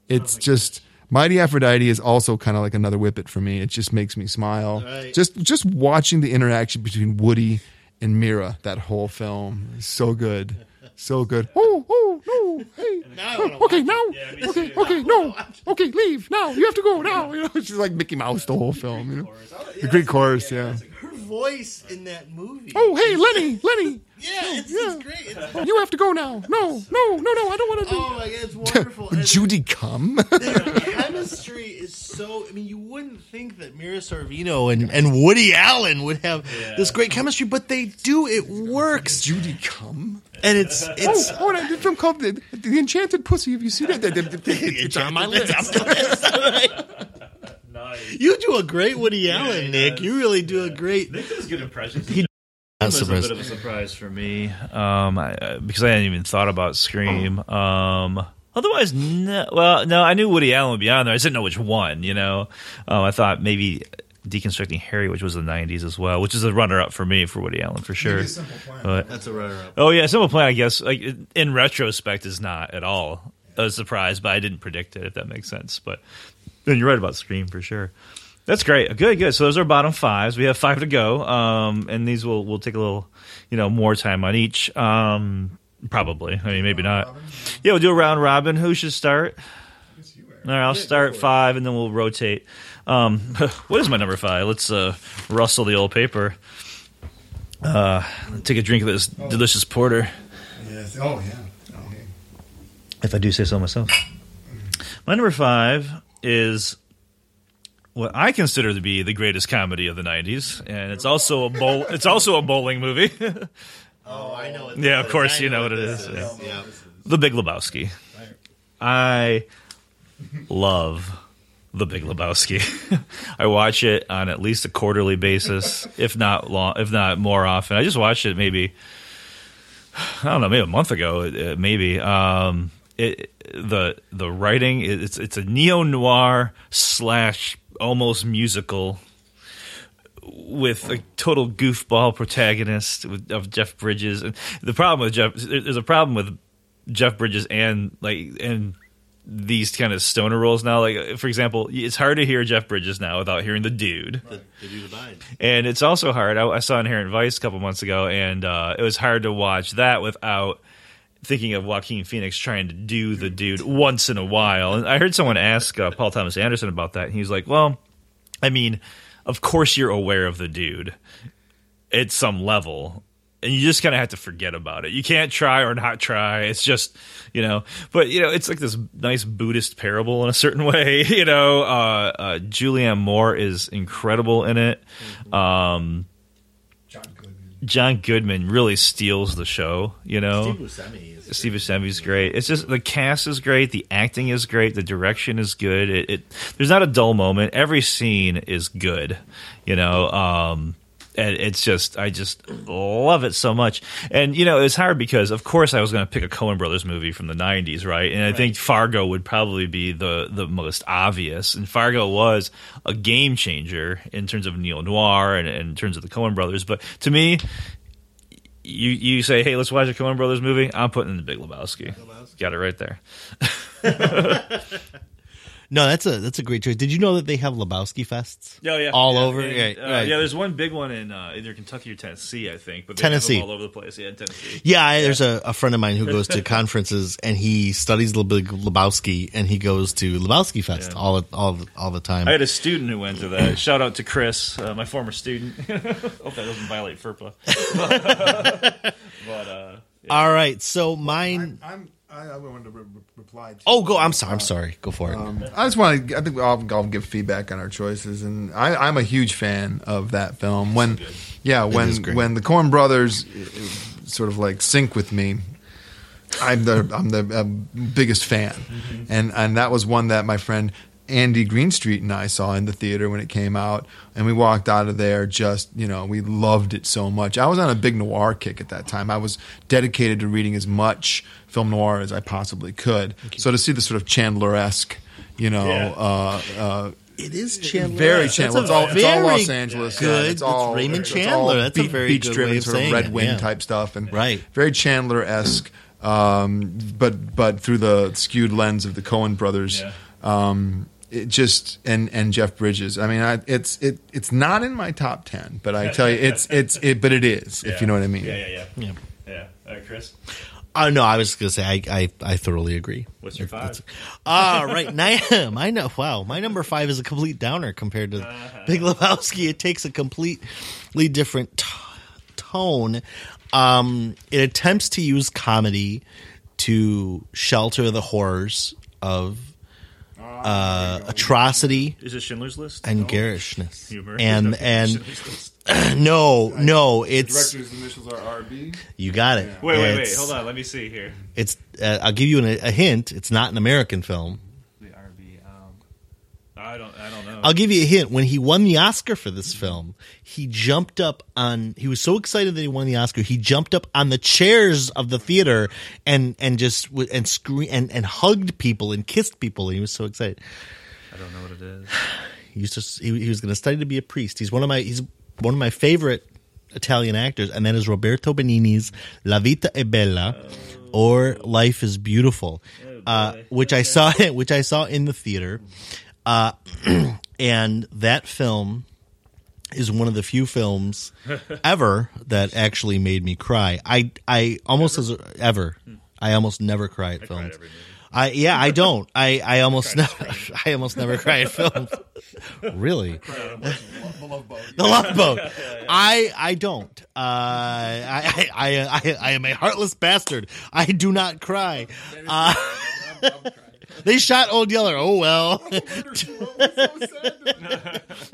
It's just Mighty Aphrodite is also kind of like another whippet for me. It just makes me smile. Right. Just just watching the interaction between Woody and Mira, that whole film is so good. So good. Oh, oh, no. Hey. Now I oh, okay, now. Yeah, okay, okay, no. Okay, leave now. You have to go now. You know, just like Mickey Mouse the whole film, you know. The Greek chorus, yeah. Her voice in that movie. Oh, hey, Lenny, Lenny. Yeah, it's, yeah. it's great. It's, Oh, you have to go now. No, no, no, no. I don't want to do it. oh my god, it's wonderful. Judy, come. their chemistry is so. I mean, you wouldn't think that Mira Sorvino and, and Woody Allen would have this great chemistry, but they do. It works, Judy, come. and it's it's. Oh, oh, that film called the, the Enchanted Pussy. Have you seen it? It's on my list. Nice. You do a great Woody Allen, he Nick. does. You really do a great. Nick does good impressions. He- It was a bit of a surprise for me um, I, uh, because I hadn't even thought about Scream. Um, otherwise, no, well, no, I knew Woody Allen would be on there. I just didn't know which one. You know, um, I thought maybe Deconstructing Harry, which was the '90s as well, which is a runner-up for me for Woody Allen for sure. But That's a runner-up. oh yeah, Simple Plan, I guess, like in retrospect, is not at all a surprise, but I didn't predict it if that makes sense. But then you're right about Scream for sure. That's great. Good, good. So those are bottom fives. We have five to go, um, and these will will take a little, you know, more time on each. Um, probably. I mean, maybe not. Yeah, we'll do a round robin. Who should start? All right, I'll start five, and then we'll rotate. Um, what is my number five? Let's uh, rustle the old paper. Uh, take a drink of this delicious porter, Yes. Oh, yeah. Okay. if I do say so myself. My number five is what I consider to be the greatest comedy of the '90s, and it's also a bowl. It's also a bowling movie. Oh, I know. It Yeah, of course you know what it is, yeah. Yeah. The Big Lebowski. I love The Big Lebowski. I watch it on at least a quarterly basis, if not long, if not more often. I just watched it maybe I don't know, maybe a month ago, uh, maybe. Um, it the the writing it's it's a neo noir slash almost musical with a total goofball protagonist with, of Jeff Bridges. And the problem with Jeff, there's a problem with Jeff Bridges and like and these kind of stoner roles now. Like for example, it's hard to hear Jeff Bridges now without hearing the dude. The, the dude. And it's also hard. I, I saw Inherent Vice a couple months ago, and uh, it was hard to watch that without thinking of Joaquin Phoenix trying to do the dude once in a while. And I heard someone ask uh, Paul Thomas Anderson about that, and he was like, "Well, I mean, of course you're aware of the dude at some level." And you just kind of have to forget about it. You can't try or not try. It's just, you know. But you know, it's like this nice Buddhist parable in a certain way. You know, uh, uh, Julianne Moore is incredible in it. Um, John Goodman. John Goodman really steals the show. You know, Steve Buscemi is Steve Buscemi's great. It's just the cast is great, the acting is great, the direction is good. It, it there's not a dull moment. Every scene is good. You know, um, and it's just I just love it so much. And you know, it's hard because of course I was going to pick a Coen Brothers movie from the '90s, right? And I think Fargo would probably be the the most obvious. And Fargo was a game changer in terms of neo noir and, and in terms of the Coen Brothers. But to me, you you say, hey, let's watch a Coen Brothers movie. I'm putting in the Big Lebowski. Got it right there. No, that's a that's a great choice. Did you know that they have Lebowski fests? Oh yeah, all Yeah, over. and, right, uh, right. Yeah, there's one big one in uh, either Kentucky or Tennessee, I think. But they have Tennessee. them all over the place. Yeah, in Tennessee. Yeah, I, there's a, a friend of mine who goes to conferences and he studies the Big Lebowski and he goes to Lebowski Fest Yeah. all all all the time. I had a student who went to that. Shout out to Chris, uh, my former student. Hope that doesn't violate FERPA. but uh, yeah. all right, so mine. I'm, I, I wanted to re- re- reply. To Oh, go. I'm sorry. I'm sorry. Go for it. Um, I just want to. I think I'll, I'll give feedback on our choices, and I, I'm a huge fan of that film. When, yeah, is when when the Coen Brothers uh, sort of like sync with me, I'm the I'm the uh, biggest fan, and and that was one that my friend Andy Greenstreet and I saw in the theater when it came out, and we walked out of there just you know we loved it so much. I was on a big noir kick at that time. I was dedicated to reading as much film noir as I possibly could. So to see the sort of Chandler esque, you know. Yeah. Uh, uh, it is Chandler. very That's Chandler. a It's all, it's all Los Angeles. Good. Yeah, it's all Raymond it's Chandler. all That's a very beach good driven way of sort of Red Wing yeah. type stuff, and Right. very Chandler esque. Um, but but through the skewed lens of the Coen brothers. Yeah. Um, it just and and Jeff Bridges. I mean, I, it's it it's not in my top ten, but I tell you, it's it's it, but it is if you know what I mean. Yeah, yeah, yeah. Yeah. Yeah. All right, Chris. Uh, no, I was going to say I, I I thoroughly agree. What's your five? Ah, right. My, my no, wow, my number five is a complete downer compared to Big Lebowski. It takes a completely different t- tone. Um, it attempts to use comedy to shelter the horrors of uh, atrocity Is it Schindler's List? and garishness. Humor. And and List. No, no, it's initials are RB. you got it. Wait, wait, wait. It's- Hold on. Let me see here. It's uh, I'll give you an, a hint. It's not an American film. I don't. I don't know. I'll give you a hint. When he won the Oscar for this film, he jumped up on. He was so excited that he won the Oscar. He jumped up on the chairs of the theater and and just and scream and and hugged people and kissed people. And He was so excited. I don't know what it is. He used to. He, he was going to study to be a priest. He's one of my. He's one of my favorite Italian actors, and that is Roberto Benigni's La Vita è Bella, or Life is Beautiful, uh, which I saw. Which I saw in the theater, uh, and that film is one of the few films ever that actually made me cry. I I almost as ever. I almost never cry at films. I yeah, I don't. I I almost never. I almost never cry at films. really, the Love Boat. I I don't. Uh, I, I I I I am a heartless bastard. I do not cry. Uh, they shot Old Yeller. Oh well.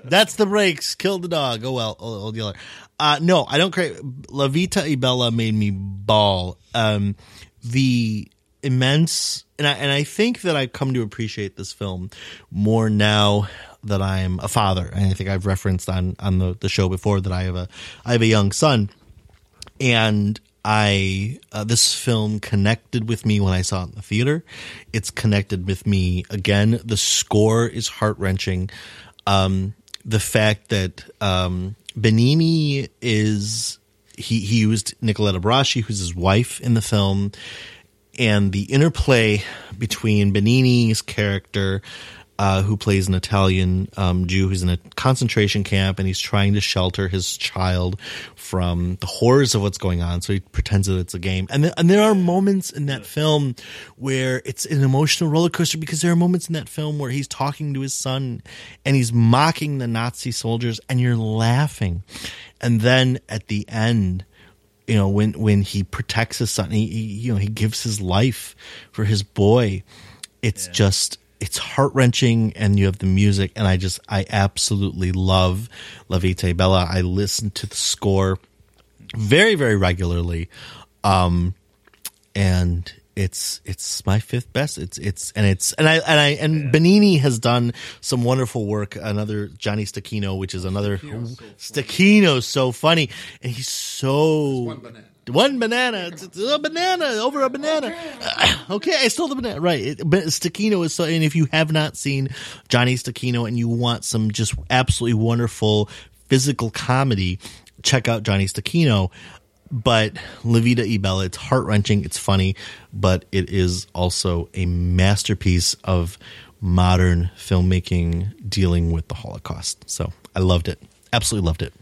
That's the breaks. Killed the dog. Oh well, Old Yeller. Uh, no, I don't cry. La Vita e Bella made me bawl. Um, the immense, and I and I think that I come to appreciate this film more now that I'm a father. And I think I've referenced on on the, the show before that I have a I have a young son, and I uh, this film connected with me when I saw it in the theater. It's connected with me again. The score is heart wrenching. Um, the fact that um, Benigni is he he used Nicoletta Braschi, who's his wife in the film, and the interplay between Benigni's character, uh, who plays an Italian um, Jew who's in a concentration camp and he's trying to shelter his child from the horrors of what's going on. So he pretends that it's a game. And, th- and there are moments in that film where it's an emotional roller coaster because there are moments in that film where he's talking to his son and he's mocking the Nazi soldiers and you're laughing. And then at the end, you know when when he protects his son he, he you know he gives his life for his boy it's just it's heart-wrenching and you have the music and i just i absolutely love la vita bella i listen to the score very very regularly um and it's it's my fifth best. It's it's and it's and I and I and Benigni has done some wonderful work. Another Johnny Stecchino, which is another Stecchino's so funny, and he's so one banana. It's, a banana over a banana. okay, I stole the banana. Right. Stecchino is so, and if you have not seen Johnny Stecchino and you want some just absolutely wonderful physical comedy, check out Johnny Stecchino. But La Vida e Bella, it's heart wrenching, it's funny, but it is also a masterpiece of modern filmmaking dealing with the Holocaust. So I loved it. Absolutely loved it.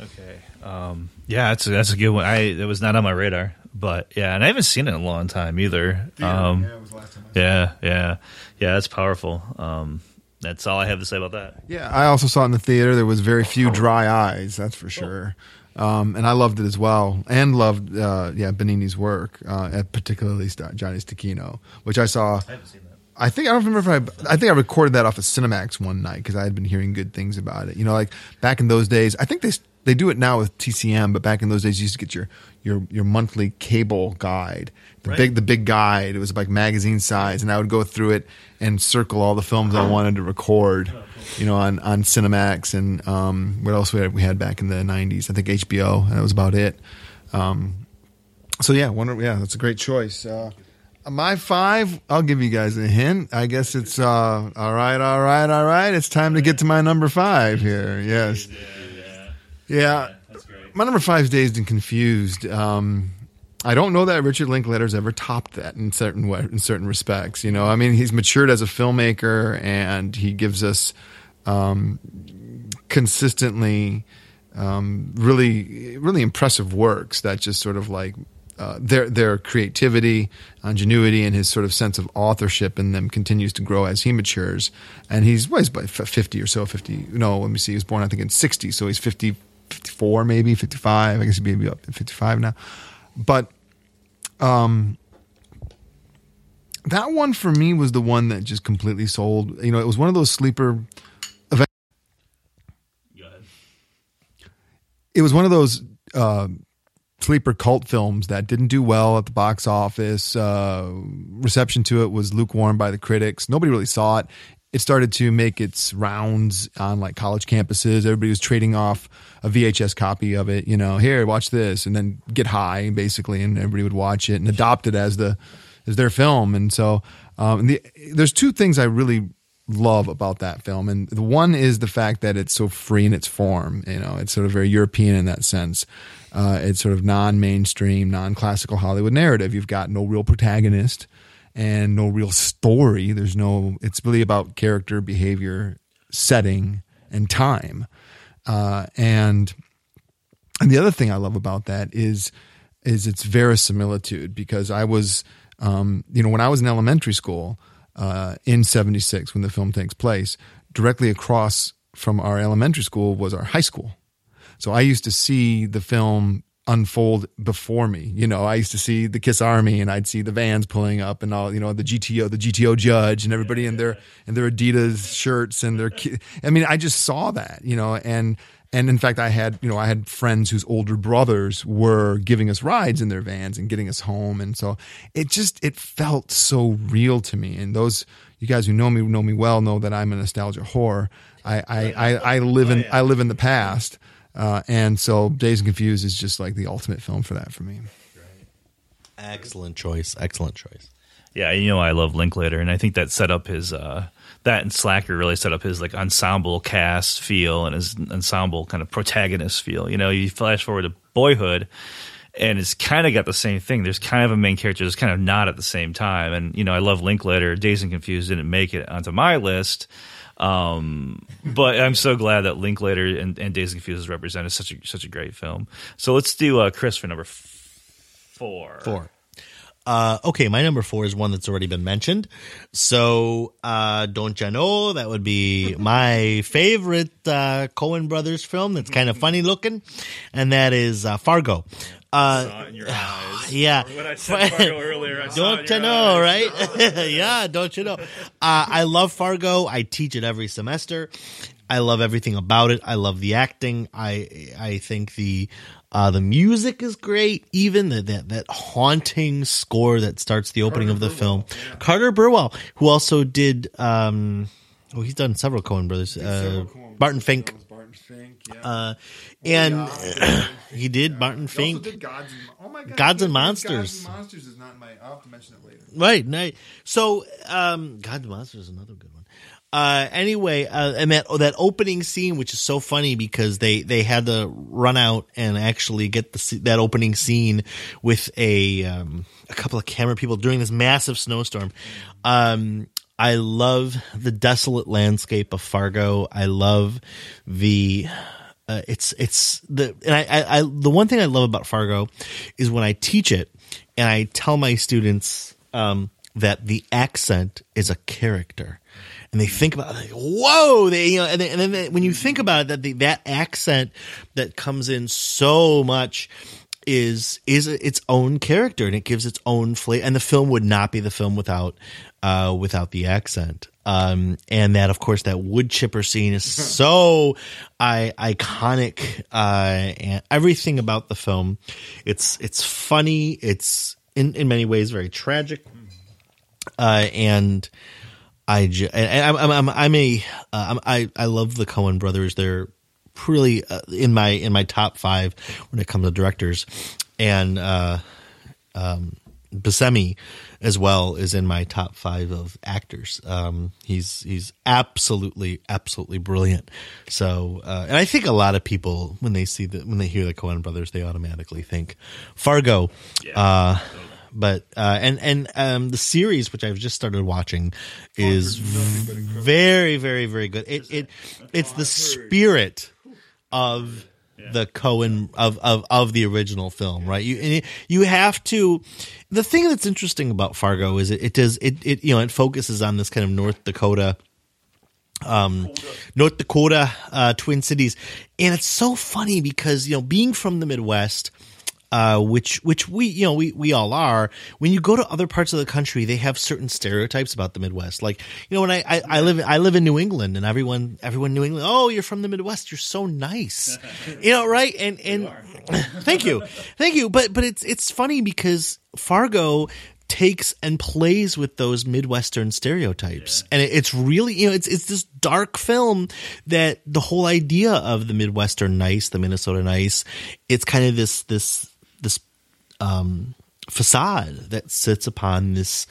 Okay. Um, yeah, that's a, that's a good one. I it was not on my radar, but yeah, and I haven't seen it in a long time either. Um, yeah, it was the last time I saw it. yeah, yeah, yeah. That's powerful. Um, that's all I have to say about that. Yeah, I also saw it in the theater. There was very few dry eyes, that's for sure. Um, and I loved it as well, and loved uh, yeah Benigni's work, uh, and particularly St- Johnny Stecchino, which I saw. I haven't seen that. I think I don't remember if I. I think I recorded that off of Cinemax one night because I had been hearing good things about it. You know, like back in those days, I think they they do it now with TCM, but back in those days, you used to get your your your monthly cable guide, the Right. big the big guide. It was like magazine size, and I would go through it and circle all the films I wanted to record. You know, on on Cinemax and um, what else we had, we had back in the '90s? I think HBO. And that was about it. Um, so yeah, wonder, yeah, that's a great choice. Uh, my five, I'll give you guys a hint. I guess it's uh, all right, all right, all right. It's time to get to my number five here. Yes, yeah. That's great. My number five is Dazed and Confused. Um, I don't know that Richard Linklater's ever topped that in certain wa- in certain respects. You know, I mean, he's matured as a filmmaker, and he gives us um, consistently um, really really impressive works that just sort of like uh, their their creativity, ingenuity, and his sort of sense of authorship in them continues to grow as he matures. And he's well, he's about fifty or so, fifty. No, let me see. He was born I think in sixty, so he's 50, 54 maybe, fifty five. I guess he'd be up fifty five now. But um, that one for me was the one that just completely sold. You know, it was one of those sleeper events. It was one of those. Uh, sleeper cult films that didn't do well at the box office. Uh, reception to it was lukewarm by the critics. Nobody really saw it. It started to make its rounds on like college campuses. Everybody was trading off a VHS copy of it. You know, here, watch this, and then get high basically, and everybody would watch it and adopt it as the as their film. And so, um, the, there's two things I really love about that film. And the one is the fact that it's so free in its form. You know, it's sort of very European in that sense. Uh, it's sort of non-mainstream, non-classical Hollywood narrative. You've got no real protagonist and no real story. There's no. It's really about character, behavior, setting, and time. Uh, and and the other thing I love about that is is its verisimilitude because I was, um, you know, when I was in elementary school uh, in '76 when the film takes place, directly across from our elementary school was our high school. So I used to see the film unfold before me. You know, I used to see the Kiss Army and I'd see the vans pulling up and all, you know, the GTO, the GTO judge and everybody in their in their Adidas shirts and their I mean, I just saw that, you know, and and in fact I had, you know, I had friends whose older brothers were giving us rides in their vans and getting us home and so it just it felt so real to me and those you guys who know me know me well know that I'm a nostalgia whore. I I, I, I live in I live in the past. Uh, and so Dazed and Confused is just like the ultimate film for that for me. Excellent choice. Excellent choice. Yeah, you know I love Linklater, and I think that set up his uh, that and Slacker really set up his like ensemble cast feel and his ensemble kind of protagonist feel. You know, you flash forward to Boyhood, and it's kind of got the same thing. There's kind of a main character, there's kind of not at the same time. And you know, I love Linklater. Dazed and Confused didn't make it onto my list. Um, but I'm so glad that Linklater and, and and Confused is represented such a such a great film. So let's do uh, Chris for number four. Four. Uh, okay, my number four is one that's already been mentioned. So, uh, Don't Ya Know? That would be my favorite uh, Coen Brothers film. That's kind of funny looking, and that is uh, Fargo. Uh, yeah. When I said Fargo earlier, I don't it in you know, eyes. right? yeah, don't you know? Uh, I love Fargo. I teach it every semester. I love everything about it. I love the acting. I I think the uh, the music is great. Even the, that that haunting score that starts the opening of the film. Carter Burwell, who also did. Um, oh, he's done several Coen brothers. Uh, Barton Fink. Barton Fink, yeah. Uh, and he did Barton Fink. Gods and, oh my God, Gods and Gods Monsters. and Monsters is not in my. I'll have to mention it later. Right, right. So, um, Gods and Monsters is another good one. Uh, anyway, uh, and that that opening scene, which is so funny because they they had to run out and actually get the that opening scene with a um, a couple of camera people during this massive snowstorm. Um, I love the desolate landscape of Fargo. I love the uh, it's it's the and I, I, I the one thing I love about Fargo is when I teach it and I tell my students um, that the accent is a character, and they think about like, whoa, they you know, and then, and then they, when you think about it, that the, that accent that comes in so much is is its own character and it gives its own flavor and the film would not be the film without uh without the accent um and that of course that wood chipper scene is so I, iconic uh and everything about the film. It's it's funny. It's in in many ways very tragic. Uh and I ju- and I'm I'm I'm, I'm a uh, I I love the Coen brothers. They're really uh, in my in my top five when it comes to directors, and uh, um, Buscemi as well is in my top five of actors. Um, he's he's absolutely absolutely brilliant. So, uh, and I think a lot of people when they see the when they hear the Coen Brothers, they automatically think Fargo. Uh, but uh, and and um, the series which I've just started watching is very very very good. It it it's the spirit of the Coen of, of of the original film, right? You you have to. The thing that's interesting about Fargo is it, it does it it you know it focuses on this kind of North Dakota. Um, North Dakota, uh, Twin Cities, and it's so funny because you know being from the Midwest, uh, which which we you know we we all are. When you go to other parts of the country, they have certain stereotypes about the Midwest. Like you know, when I, I, I live I live in New England, and everyone everyone in New England, oh, you're from the Midwest, you're so nice, you know, right? And and thank you, thank you. But but it's it's funny because Fargo takes and plays with those midwestern stereotypes and it, it's really you know it's it's this dark film that the whole idea of the midwestern nice the minnesota nice it's kind of this this this um facade that sits upon this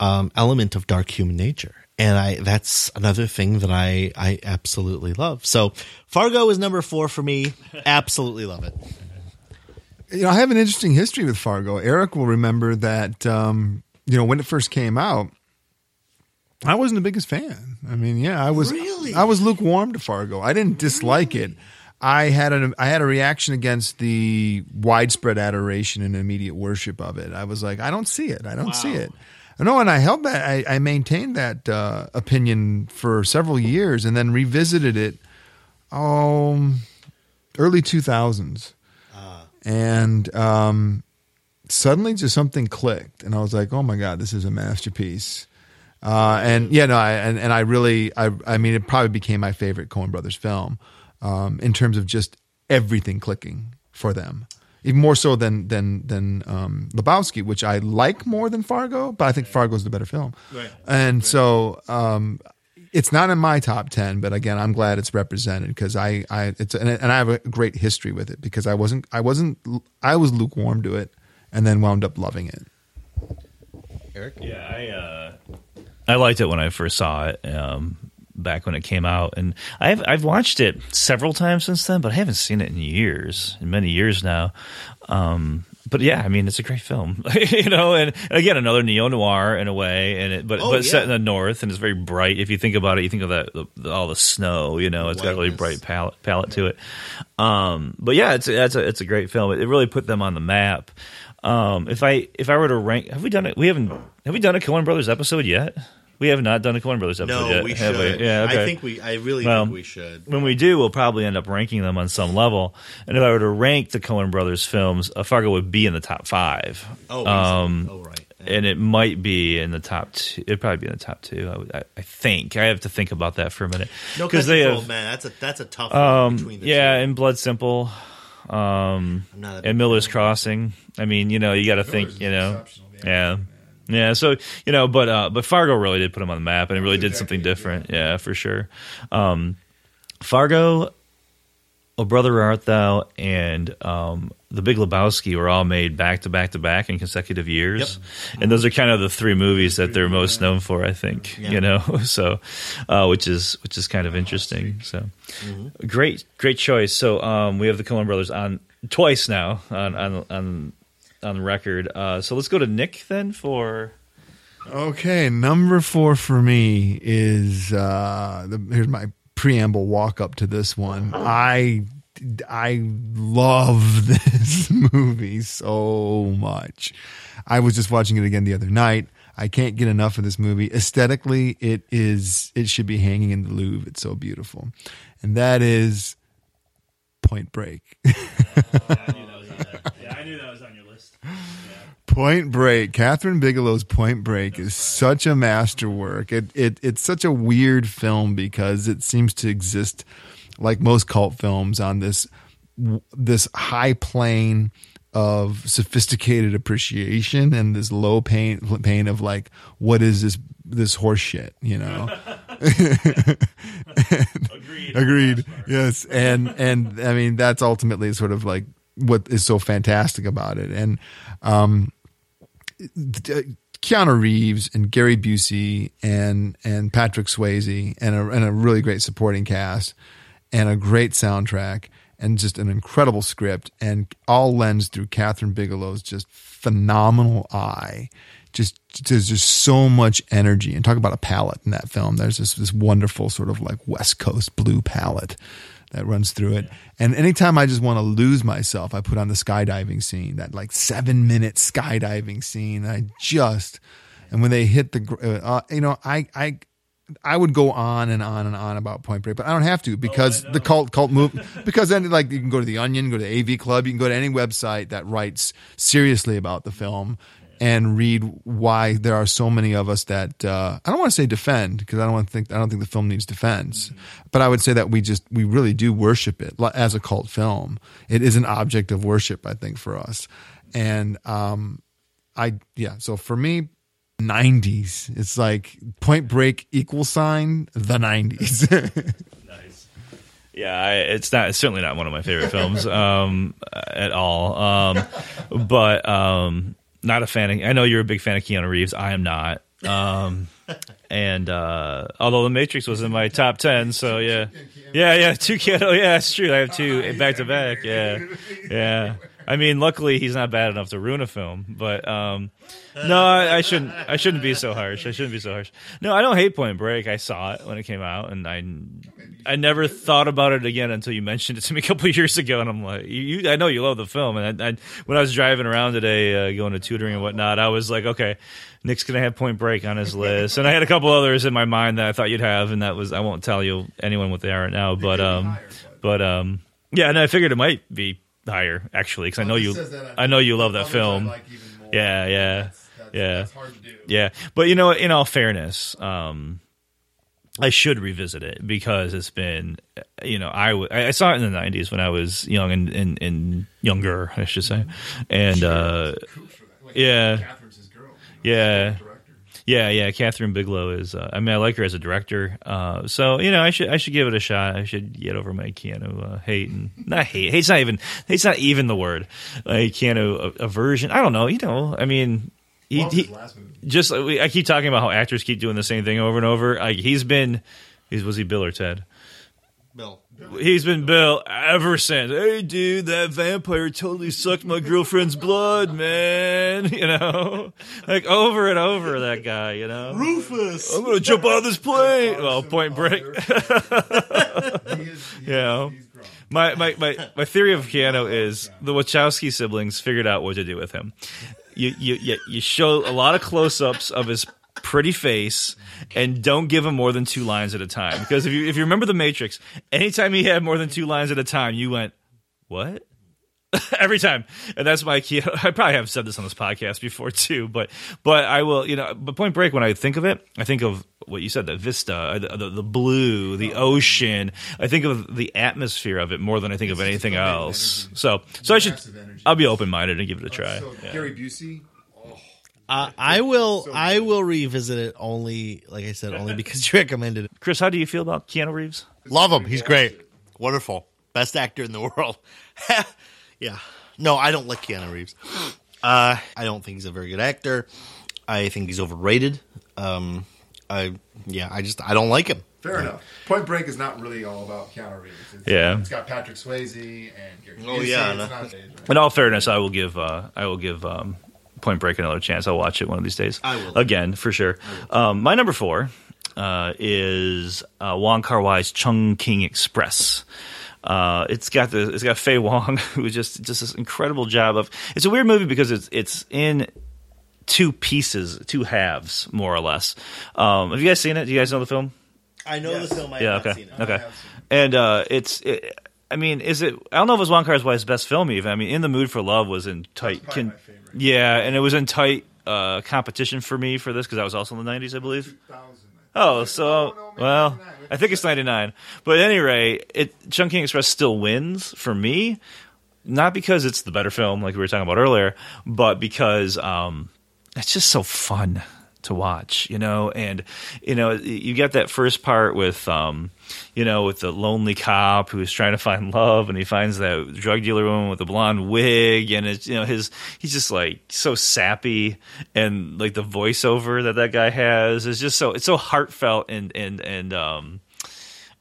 um element of dark human nature and I that's another thing that I I absolutely love. So Fargo is number 4 for me. Absolutely love it. You know, I have an interesting history with Fargo. Erik will remember that, um, you know, when it first came out, I wasn't the biggest fan. I mean, yeah, I was. Really? I was lukewarm to Fargo. I didn't dislike it. I had an I had a reaction against the widespread adoration and immediate worship of it. I was like, I don't see it. I don't see it. And no, and I held that. I, I maintained that uh, opinion for several years, and then revisited it. Um, early two thousands, and um, suddenly just something clicked, and I was like, oh my god, this is a masterpiece. Uh, and yeah, no, I, and and I really, I, I mean, it probably became my favorite Coen Brothers film um, in terms of just everything clicking for them, even more so than than than um, Lebowski, which I like more than Fargo, but I think Fargo's the better film. Right. And so um, it's not in my top ten, but again, I'm glad it's represented because I, I, it's and, and I have a great history with it because I wasn't, I wasn't, I was lukewarm to it, and then wound up loving it. Erik? Yeah, I uh, I liked it when I first saw it um, back when it came out, and I've I've watched it several times since then, but I haven't seen it in years, in many years now. Um, but yeah, I mean, it's a great film, you know. And, again, another neo noir in a way, and it, but Oh, but set in the north, and it's very bright. If you think about it, you think of that the, the, all the snow, you know. It's got a really bright palette palette to it. Um, but yeah, it's it's a it's a great film. It, it really put them on the map. Um, if I if I were to rank, have we done it? We haven't. Have we done a Coen Brothers episode yet? We have not done a Coen Brothers episode No, yet. we have should. Yeah, okay. I think we. I really Well, think we should. when we do, we'll probably end up ranking them on some level. And if I were to rank the Coen Brothers films, Fargo would be in the top five. Oh, um, oh right. and it might be in the top two. It'd probably be in the top two. I, would, I, I think I have to think about that for a minute no, because because they have, man, that's a that's a tough one um, between the yeah, two. and Blood Simple, um, I'm not a big and Miller's fan. Crossing. I mean, you know, you got to think, you know, yeah. Yeah, so you know, but uh, but Fargo really did put him on the map, and it really did something different. Yeah, for sure. Um, Fargo, Oh Brother Art Thou, and um, The Big Lebowski were all made back to back to back in consecutive years, and those are kind of the three movies that they're most known for, I think. You know, so uh, which is which is kind of interesting. So great, great choice. So um, we have the Coen Brothers on twice now on on on, on record. Uh, so let's go to Nick then for. Okay, number four for me is uh, the, here's my preamble walk up to this one. I I love this movie so much. I was just watching it again the other night. I can't get enough of this movie. Aesthetically, it is it should be hanging in the Louvre. It's so beautiful, and that is Point Break. Yeah, I knew that was on your list. Point Break, Kathryn Bigelow's Point Break is such a masterwork. It, it it's such a weird film because it seems to exist like most cult films on this this high plane of sophisticated appreciation and this low pain pain of like what is this this horse shit, you know? Agreed. Agreed. Yes, and and I mean that's ultimately sort of like what is so fantastic about it, and um, Keanu Reeves and Gary Busey and and Patrick Swayze and a, and a really great supporting cast and a great soundtrack and just an incredible script and all lens through Kathryn Bigelow's just phenomenal eye. Just there's just so much energy and talk about a palette in that film. There's this this wonderful sort of like West Coast blue palette that runs through it. And anytime I just want to lose myself, I put on the skydiving scene, that like seven minute skydiving scene. I just, and when they hit the, uh, you know, I, I, I would go on and on and on about Point Break, but I don't have to because the cult cult move. Because then, like, you can go to the Onion, go to AV Club, you can go to any website that writes seriously about the film, and read why there are so many of us that uh, I don't want to say defend because I don't want to think I don't think the film needs defense, mm-hmm. but I would say that we just we really do worship it as a cult film. It is an object of worship, I think, for us, and um, I yeah. So for me, 90s. It's like Point Break equal sign the 90s. nice. Yeah, I, it's not. It's certainly not one of my favorite films um, at all. Um, but um, not a fan of. I know you're a big fan of Keanu Reeves. I am not. Um, and uh, although The Matrix was in my top ten, so yeah, yeah, yeah, two Keanu. Yeah, it's true. I have two back to back. Yeah, yeah. I mean, luckily he's not bad enough to ruin a film, but um, no, I, I, shouldn't. I shouldn't be so harsh. I shouldn't be so harsh. No, I don't hate Point Break. I saw it when it came out, and I, I never thought about it again until you mentioned it to me a couple years ago, and I'm like, you, I know you love the film, and I, I, when I was driving around today, uh, going to tutoring and whatnot, I was like, okay, Nick's gonna have Point Break on his list, and I had a couple others in my mind that I thought you'd have, and that was I won't tell you anyone what they are right now, but um, but um, yeah, and I figured it might be higher actually because I know you I know you love that film. Like yeah, yeah, that's, that's, yeah, that's yeah. But you know, in all fairness, um, I should revisit it because it's been, you know, I, w- I saw it in the '90s when I was young and, and, and younger, I should say, and uh, yeah, yeah. Yeah, yeah. Kathryn Bigelow is. Uh, I mean, I like her as a director. Uh, so you know, I should I should give it a shot. I should get over my Keanu uh, hate and not hate. Hate's not even. Hate's not even the word. Like Keanu aversion. I don't know. You know. I mean, he, he just. Uh, I keep talking about how actors keep doing the same thing over and over. Like he's been. He's was he Bill or Ted? Bill. He's been Bill ever since. Hey, dude, that vampire totally sucked my girlfriend's blood, man. You know, like over and over, that guy. You know, Rufus. I'm gonna jump out of this plane. Well, Point Break. you know, my, my my my theory of Keanu is the Wachowski siblings figured out what to do with him. You you you show a lot of close-ups of his pretty face and don't give him more than two lines at a time. Because if you if you remember the Matrix, anytime he had more than two lines at a time, you went, What? Every time. And that's my key. I probably have said this on this podcast before too, but but I will, you know, but point break when I think of it, I think of what you said, the vista, uh, the, the, the blue, the ocean. I think of the atmosphere of it more than I think of anything else. So so I should I'll be open minded and give it a try. So Gary Busey uh, I will. So I will revisit it only, like I said, only because you recommended it. Chris, how do you feel about Keanu Reeves? Love him. He's great. Wonderful. Best actor in the world. Yeah. No, I don't like Keanu Reeves. Uh, I don't think he's a very good actor. I think he's overrated. Um, I yeah, I just I don't like him. Fair yeah. enough. Point Break is not really all about Keanu Reeves. It's, yeah, it's got Patrick Swayze and Gary oh yeah. No. Not, in all fairness, I will give uh, I will give um, Point Break another chance. I'll watch it one of these days. I will again for sure. Um, my number four uh, is uh, Wong Kar Wai's Chungking Express. Uh, it's got the it's got Faye Wong who just just this incredible job of. It's a weird movie because it's it's in two pieces, two halves, more or less. Um, have you guys seen it? Do you guys know the film? I know yes. the film. I yeah. okay. Okay. And uh, it's. It, I mean, is it? I don't know if it was Wong Kar Wai's best film. Even I mean, In the Mood for Love was in tight. Can, yeah, and it was in tight uh, competition for me for this because I was also in the '90s, I believe. Oh, so well, I think it's '99. But at any rate, it Chungking Express still wins for me, not because it's the better film like we were talking about earlier, but because um, it's just so fun to watch, you know, and you know you get that first part with, um, you know, with the lonely cop who's trying to find love, and he finds that drug dealer woman with the blonde wig, and it's you know his he's just like so sappy, and like the voiceover that that guy has is just so it's so heartfelt and and and um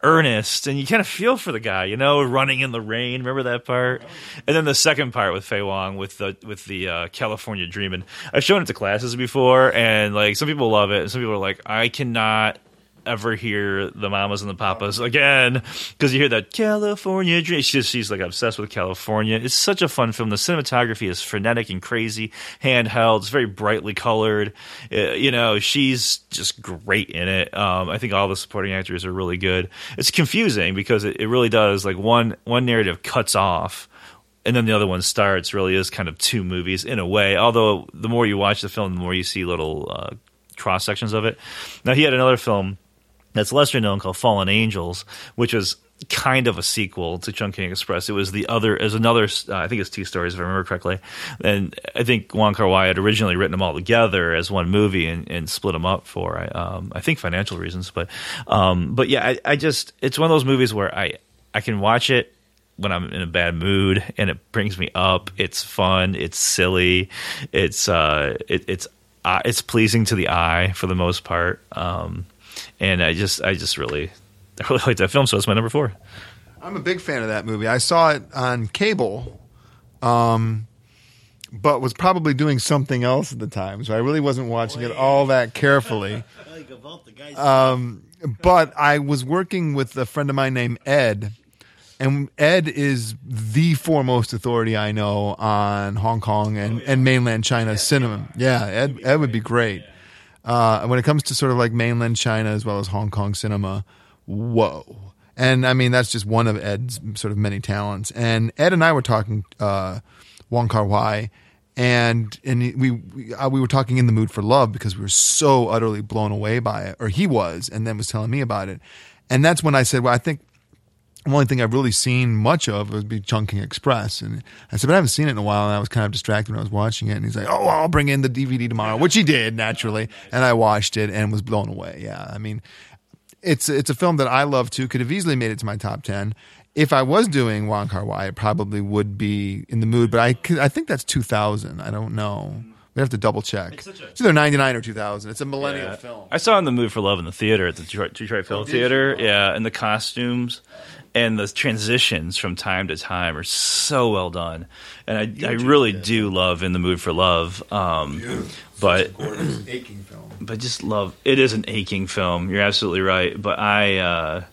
earnest and you kind of feel for the guy, you know, running in the rain. Remember that part? And then the second part with Faye Wong with the with the uh, California Dreaming. I've shown it to classes before, and like some people love it, and some people are like, I cannot ever hear the mamas and the papas again because you hear that California dream. She's, she's like obsessed with California. It's such a fun film. The cinematography is frenetic and crazy, handheld. It's very brightly colored. Uh, you know, she's just great in it. Um, I think all the supporting actors are really good. It's confusing because it, it really does like one one narrative cuts off and then the other one starts really is kind of two movies in a way although the more you watch the film the more you see little uh, cross sections of it now he had another film that's lesser known called Fallen Angels, which is kind of a sequel to Chungking Express. It was the other, as another, uh, I think it's two stories if I remember correctly. And I think Wong Kar Wai had originally written them all together as one movie and, and split them up for, um, I think financial reasons. But, um, but yeah, I, I just, it's one of those movies where I, I can watch it when I'm in a bad mood and it brings me up. It's fun. It's silly. It's, uh, it, it's, uh, it's pleasing to the eye for the most part. Um, and I just I just really I really like that film, so it's my number four. I'm a big fan of that movie. I saw it on cable, um, but was probably doing something else at the time, so I really wasn't watching it all that carefully. Um, but I was working with a friend of mine named Ed, and Ed is the foremost authority I know on Hong Kong and, and mainland China cinema. Yeah, Ed, Ed would be great. Uh, when it comes to sort of like mainland China as well as Hong Kong cinema, whoa. And I mean, that's just one of Ed's sort of many talents. And Ed and I were talking uh, Wong Kar Wai, and and we we, uh, we were talking in the mood for love because we were so utterly blown away by it, or he was, and then was telling me about it. And that's when I said, well, I think the only thing I've really seen much of would be Chungking Express. And I said, but I haven't seen it in a while. And I was kind of distracted when I was watching it. And he's like, oh, I'll bring in the DVD tomorrow, which he did naturally. And I watched it and was blown away. Yeah. I mean, it's, it's a film that I love too. Could have easily made it to my top 10. If I was doing Wong Kar Wai, it probably would be in the mood, but I, I think that's 2000. I don't know. We have to double check. It's, a, it's, either 99 or 2000. It's a millennial yeah. film. I saw In the Mood for Love in the theater at the Detroit, Detroit Film oh, Theater. Yeah, and the costumes and the transitions from time to time are so well done, and I, I really do love "In the Mood for Love." Um, but aching film. But just love it is an aching film. You're absolutely right. But I uh, I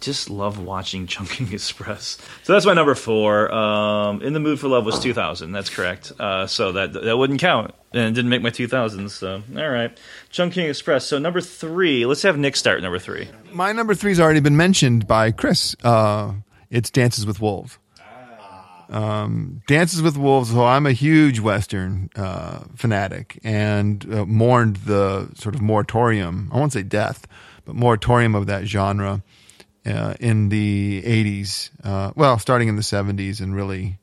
just love watching Chungking Express. So that's my number four. Um, "In the Mood for Love" was 2000. That's correct. Uh, so that that wouldn't count, and it didn't make my 2000s. So all right. Chungking Express. So number three. Let's have Nick start number three. My number three's already been mentioned by Chris. Uh, it's Dances with Wolves. Um, Dances with Wolves. So I'm a huge Western uh, fanatic and uh, mourned the sort of moratorium. I won't say death, but moratorium of that genre uh, in the 80s. Uh, well, starting in the 70s and really,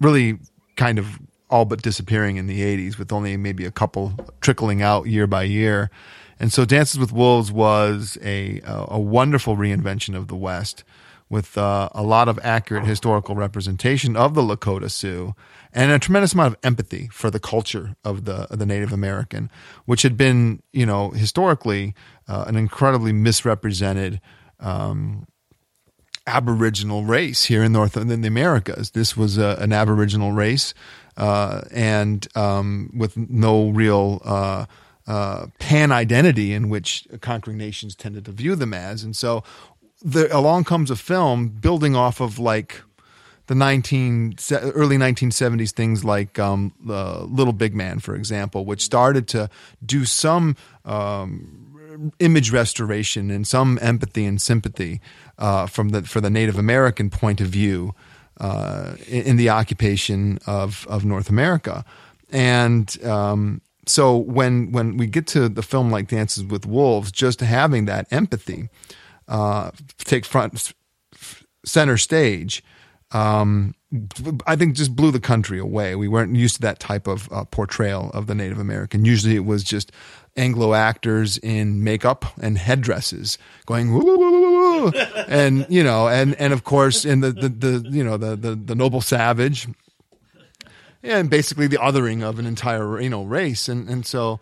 really kind of all but disappearing in the 80s with only maybe a couple trickling out year by year. And so Dances with Wolves was a, a wonderful reinvention of the West with uh, a lot of accurate historical representation of the Lakota Sioux and a tremendous amount of empathy for the culture of the of the Native American, which had been, you know, historically uh, an incredibly misrepresented um, Aboriginal race here in North in the Americas. This was a, an Aboriginal race uh, and um, with no real uh, uh, pan identity in which conquering nations tended to view them as. And so the, along comes a film building off of like the 19 early 1970s things like um, Little Big Man, for example, which started to do some um, image restoration and some empathy and sympathy uh, from the for the Native American point of view uh, in, the occupation of of North America, and um, so when when we get to the film like Dances with Wolves, just having that empathy uh, take front center stage um, I think just blew the country away. We weren't used to that type of uh, portrayal of the Native American. Usually it was just Anglo actors in makeup and headdresses going woo, woo, woo, and you know and and of course in the the, the you know the, the the noble savage and basically the othering of an entire you know race and and so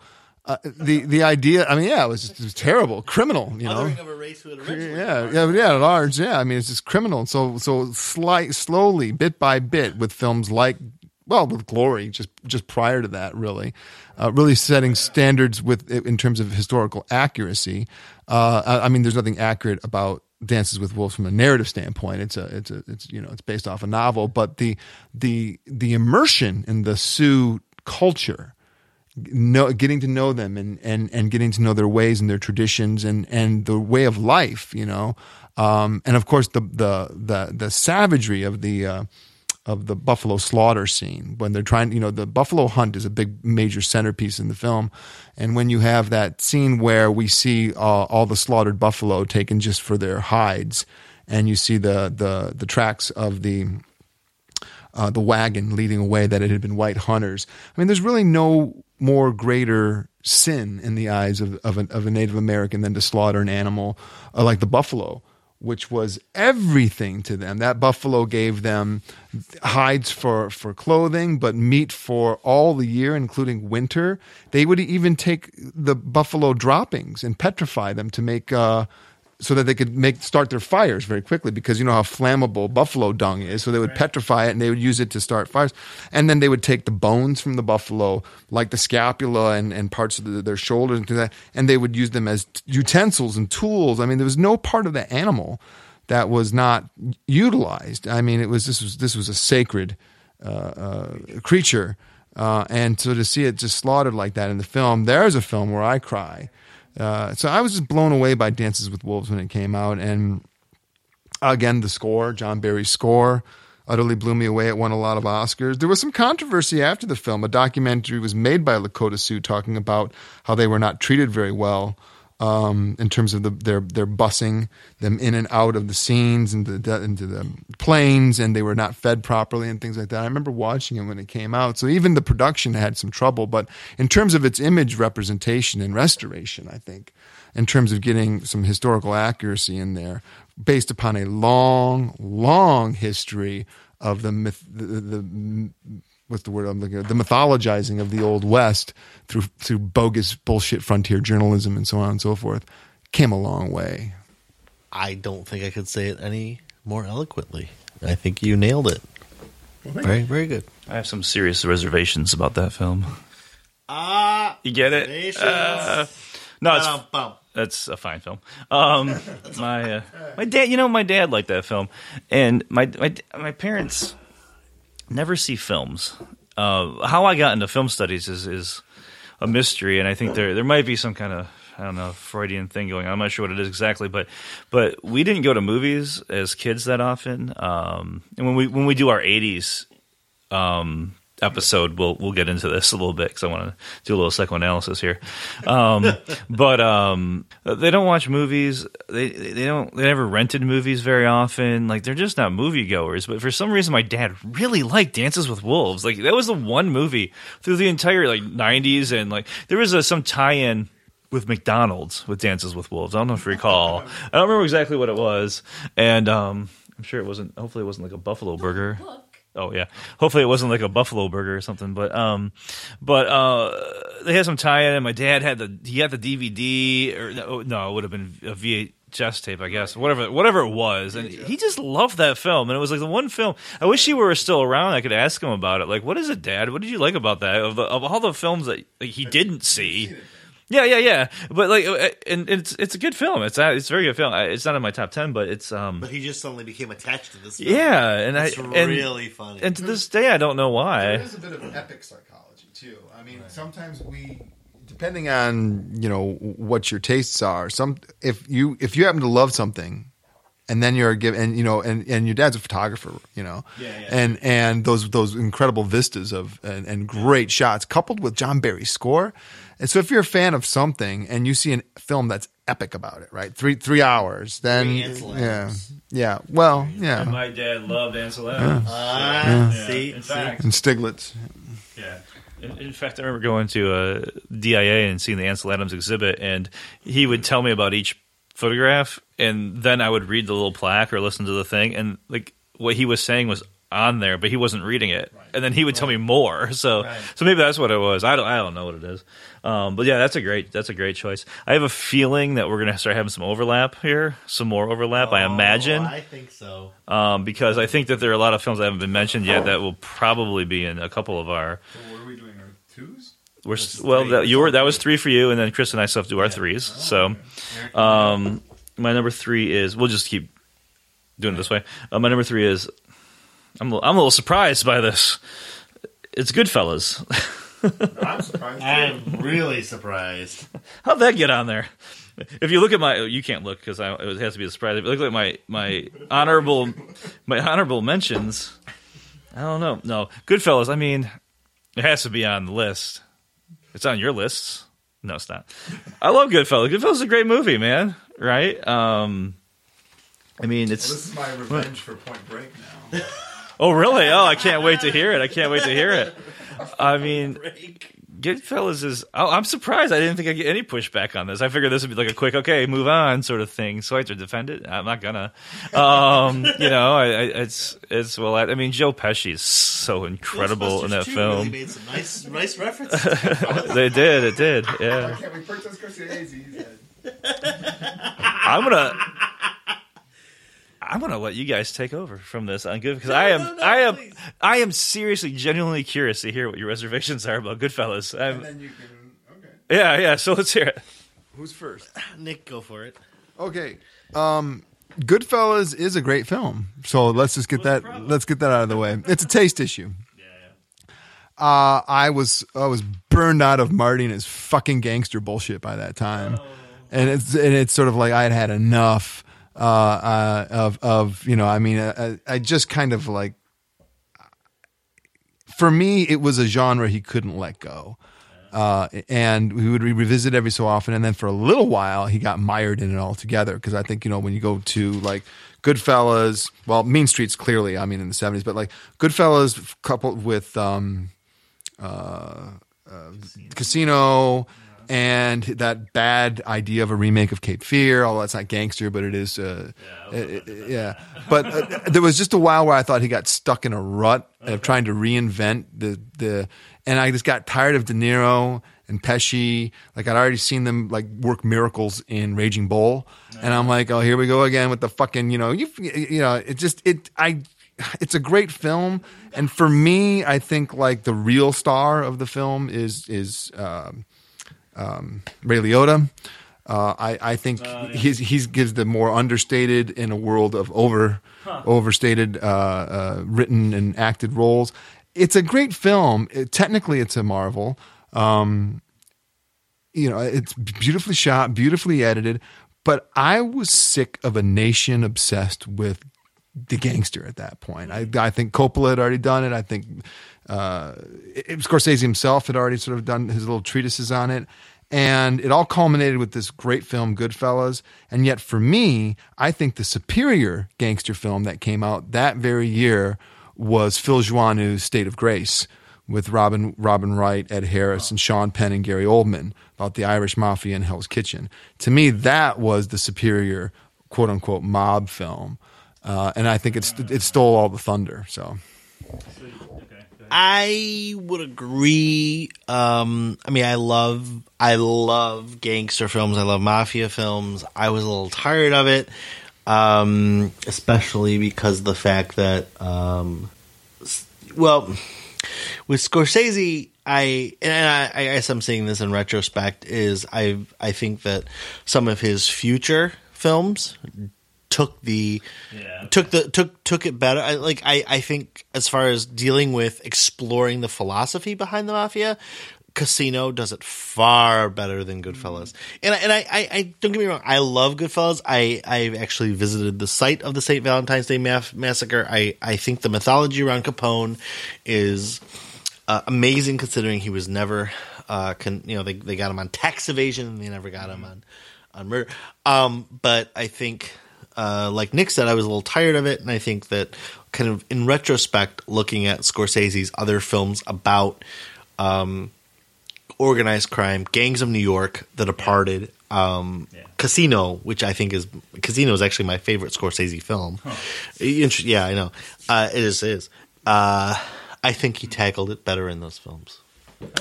uh, the the idea I mean yeah it was, it was terrible criminal you know Othering of a race who had yeah, yeah, yeah, at large. Yeah, I mean, it's just criminal. And So, so slight, slowly, bit by bit, with films like, well, with Glory, just just prior to that, really, uh, really setting standards with in terms of historical accuracy. Uh, I, I mean, there's nothing accurate about Dances with Wolves from a narrative standpoint. It's a, it's a, it's you know, it's based off a novel, but the the the immersion in the Sioux culture know, getting to know them and, and, and getting to know their ways and their traditions and, and the way of life, you know. Um, and of course the, the, the, the savagery of the, uh, of the buffalo slaughter scene when they're trying, you know, the buffalo hunt is a big major centerpiece in the film. And when you have that scene where we see uh, all the slaughtered buffalo taken just for their hides and you see the, the, the tracks of the, uh, the wagon leading away that it had been white hunters. I mean, there's really no more greater sin in the eyes of, of, a, of a Native American than to slaughter an animal uh, like the buffalo, which was everything to them. That buffalo gave them hides for, for clothing, but meat for all the year, including winter. They would even take the buffalo droppings and petrify them to make. Uh, so that they could make start their fires very quickly because you know how flammable buffalo dung is. So they would petrify it and they would use it to start fires. And then they would take the bones from the buffalo, like the scapula and, and parts of the, their shoulders and that, and they would use them as utensils and tools. I mean, there was no part of the animal that was not utilized. I mean, it was this was this was a sacred uh, uh, creature. Uh, and so to see it just slaughtered like that in the film, there's a film where I cry. Uh, so I was just blown away by Dances with Wolves when it came out, and again the score, John Barry's score, utterly blew me away. It won a lot of Oscars. There was some controversy after the film. A documentary was made by Lakota Sioux talking about how they were not treated very well um, in terms of the, their their busing them in and out of the scenes and the, into the planes, and they were not fed properly and things like that. I remember watching it when it came out. So even the production had some trouble, but in terms of its image representation and restoration, I think, in terms of getting some historical accuracy in there, based upon a long, long history of the myth, the, the what's the word I'm looking at? The mythologizing of the old West through through bogus bullshit frontier journalism and so on and so forth came a long way. I don't think I could say it any more eloquently. I think you nailed it. Very, very good. I have some serious reservations about that film. Ah, You get it? Uh, no, it's that's a fine film. Um, my uh, my dad, you know, my dad liked that film, and my my my parents never see films. Uh, how I got into film studies is is a mystery, and I think there there might be some kind of I don't know Freudian thing going on. I'm not sure what it is exactly, but but we didn't go to movies as kids that often. Um, and when we when we do our 80s um, episode, we'll we'll get into this a little bit because I want to do a little psychoanalysis here. Um, but um, they don't watch movies. They they don't. They never rented movies very often. Like they're just not moviegoers. But for some reason, my dad really liked Dances with Wolves. Like that was the one movie through the entire like '90s, and like there was a, some tie-in with McDonald's with Dances with Wolves. I don't know if you recall. I don't remember exactly what it was, and um, I'm sure it wasn't. Hopefully, it wasn't like a buffalo burger. Oh yeah. Hopefully it wasn't like a buffalo burger or something. But um, but uh, they had some tie-in. And my dad had the he had the DVD or no, no, it would have been a VHS tape, I guess. Whatever whatever it was, and he just loved that film. And it was like the one film. I wish he were still around. I could ask him about it. Like, what is it, Dad? What did you like about that? Of, the, of all the films that like, he didn't see. Yeah, yeah, yeah. But like, uh, and it's it's a good film. It's a, it's a very good film. It's not in my top ten, but it's um. But he just suddenly became attached to this. Film. Yeah, and it's I and, really funny. and to this day I don't know why. There is a bit of epic psychology too. I mean, sometimes we, depending on you know what your tastes are, some if you if you happen to love something, and then you're given and you know and and your dad's a photographer, you know, Yeah, yeah. and and those those incredible vistas of and, and great shots coupled with John Barry's score, and so if you're a fan of something and you see a film that's epic about it, right, three three hours, then Three yeah, Yeah. Well, yeah. My dad loved Ansel Adams. Ah, Yeah. see, In fact, And Stieglitz. Yeah. In, in fact, I remember going to a DIA and seeing the Ansel Adams exhibit, and he would tell me about each photograph, and then I would read the little plaque or listen to the thing, and like what he was saying was on there, but he wasn't reading it, and then he would tell me more. So, so maybe that's what it was. I don't, I don't know what it is. Um, but yeah, that's a great, that's a great choice. I have a feeling that we're gonna start having some overlap here, some more overlap. I imagine Oh, I think so. um, because I think that there are a lot of films that haven't been mentioned yet that will probably be in a couple of our. what are we doing? Our twos? We're well, that, you were that was three for you, and then Chris and I still have to do our threes. So, um, my number three is we'll just keep doing it this way. Uh, my number three is I'm a, I'm a little surprised by this. It's Goodfellas. I'm surprised. I'm really surprised. How'd that get on there? If you look at my, you can't look because it has to be a surprise. If you look at my my honorable my honorable mentions, I don't know. No, Goodfellas. I mean, it has to be on the list. It's on your lists. No, it's not. I love Goodfellas. Goodfellas is a great movie, man. Right? Um, I mean, it's. This is my revenge for Point Break now. Oh, really? Oh, I can't wait to hear it. I can't wait to hear it. I mean, Goodfellas is. Oh, I'm surprised. I didn't think I'd get any pushback on this. I figured this would be like a quick, okay, move on sort of thing. So I have to defend it. I'm not gonna. Um, you know, I, I, it's it's well. I, I mean, Joe Pesci is so incredible in that film. Really made some nice, nice references. they did. It did. Yeah. Can't we put this Scorsese? I'm gonna. I'm gonna let you guys take over from this on good because I am no, no, I am please. I am seriously genuinely curious to hear what your reservations are about Goodfellas. I'm, then you can. Okay. yeah, yeah. So let's hear it. Who's first? Nick, go for it. Okay. Um, Goodfellas is a great film. So let's just get that. Let's get that out of the way. It's a taste issue. Uh, I was I was burned out of Marty and his fucking gangster bullshit by that time, and it's and it's sort of like I had had enough uh, uh, of of you know I mean I, I just kind of like for me it was a genre he couldn't let go. Uh, and we would re- revisit every so often, and then for a little while he got mired in it altogether. Because I think you know when you go to like Goodfellas, well, Mean Streets clearly, I mean in the seventies, but like Goodfellas coupled with um, uh, Casino and that bad idea of a remake of Cape Fear. Although it's not gangster, but it is. Uh, yeah, yeah. But uh, there was just a while where I thought he got stuck in a rut of trying to reinvent the the, and I just got tired of De Niro and Pesci. Like I'd already seen them like work miracles in Raging Bull, and I'm like, oh, here we go again with the fucking you know you you know it just it I it's a great film, and for me, I think like the real star of the film is is um, um, Ray Liotta. Uh, I I think he's he's gives the more understated in a world of over overstated uh, uh, written and acted roles. It's a great film. It, technically, it's a marvel. Um, you know, it's beautifully shot, beautifully edited. But I was sick of a nation obsessed with the gangster at that point. I, I think Coppola had already done it. I think uh, it, Scorsese himself had already sort of done his little treatises on it. And it all culminated with this great film, Goodfellas. And yet, for me, I think the superior gangster film that came out that very year was Phil Joanou's State of Grace with Robin Robin Wright, Ed Harris, and Sean Penn and Gary Oldman about the Irish mafia in Hell's Kitchen. To me, that was the superior quote unquote mob film, uh, and I think it's it stole all the thunder. So I would agree. Um, I mean, I love, I love gangster films. I love mafia films. I was a little tired of it, um, especially because the fact that, um, well, with Scorsese, I and I, I guess I'm saying this in retrospect is I I think that some of his future films took the Yeah. took the took took it better. I, like I I think as far as dealing with exploring the philosophy behind the mafia. Casino does it far better than Goodfellas, and I, and I, I, I don't get me wrong. I love Goodfellas. I I've actually visited the site of the Saint Valentine's Day Mass- massacre. I I think the mythology around Capone is uh, amazing considering he was never uh con- you know they they got him on tax evasion and they never got him on on murder um but i think uh, like Nick said, I was a little tired of it, and I think that kind of in retrospect, looking at Scorsese's other films about um, organized crime, Gangs of New York, The Departed, um, Yeah. Casino, which I think is Casino is actually my favorite Scorsese film. Inter- Yeah, I know uh, it is. It is. Uh, I think he tackled it better in those films.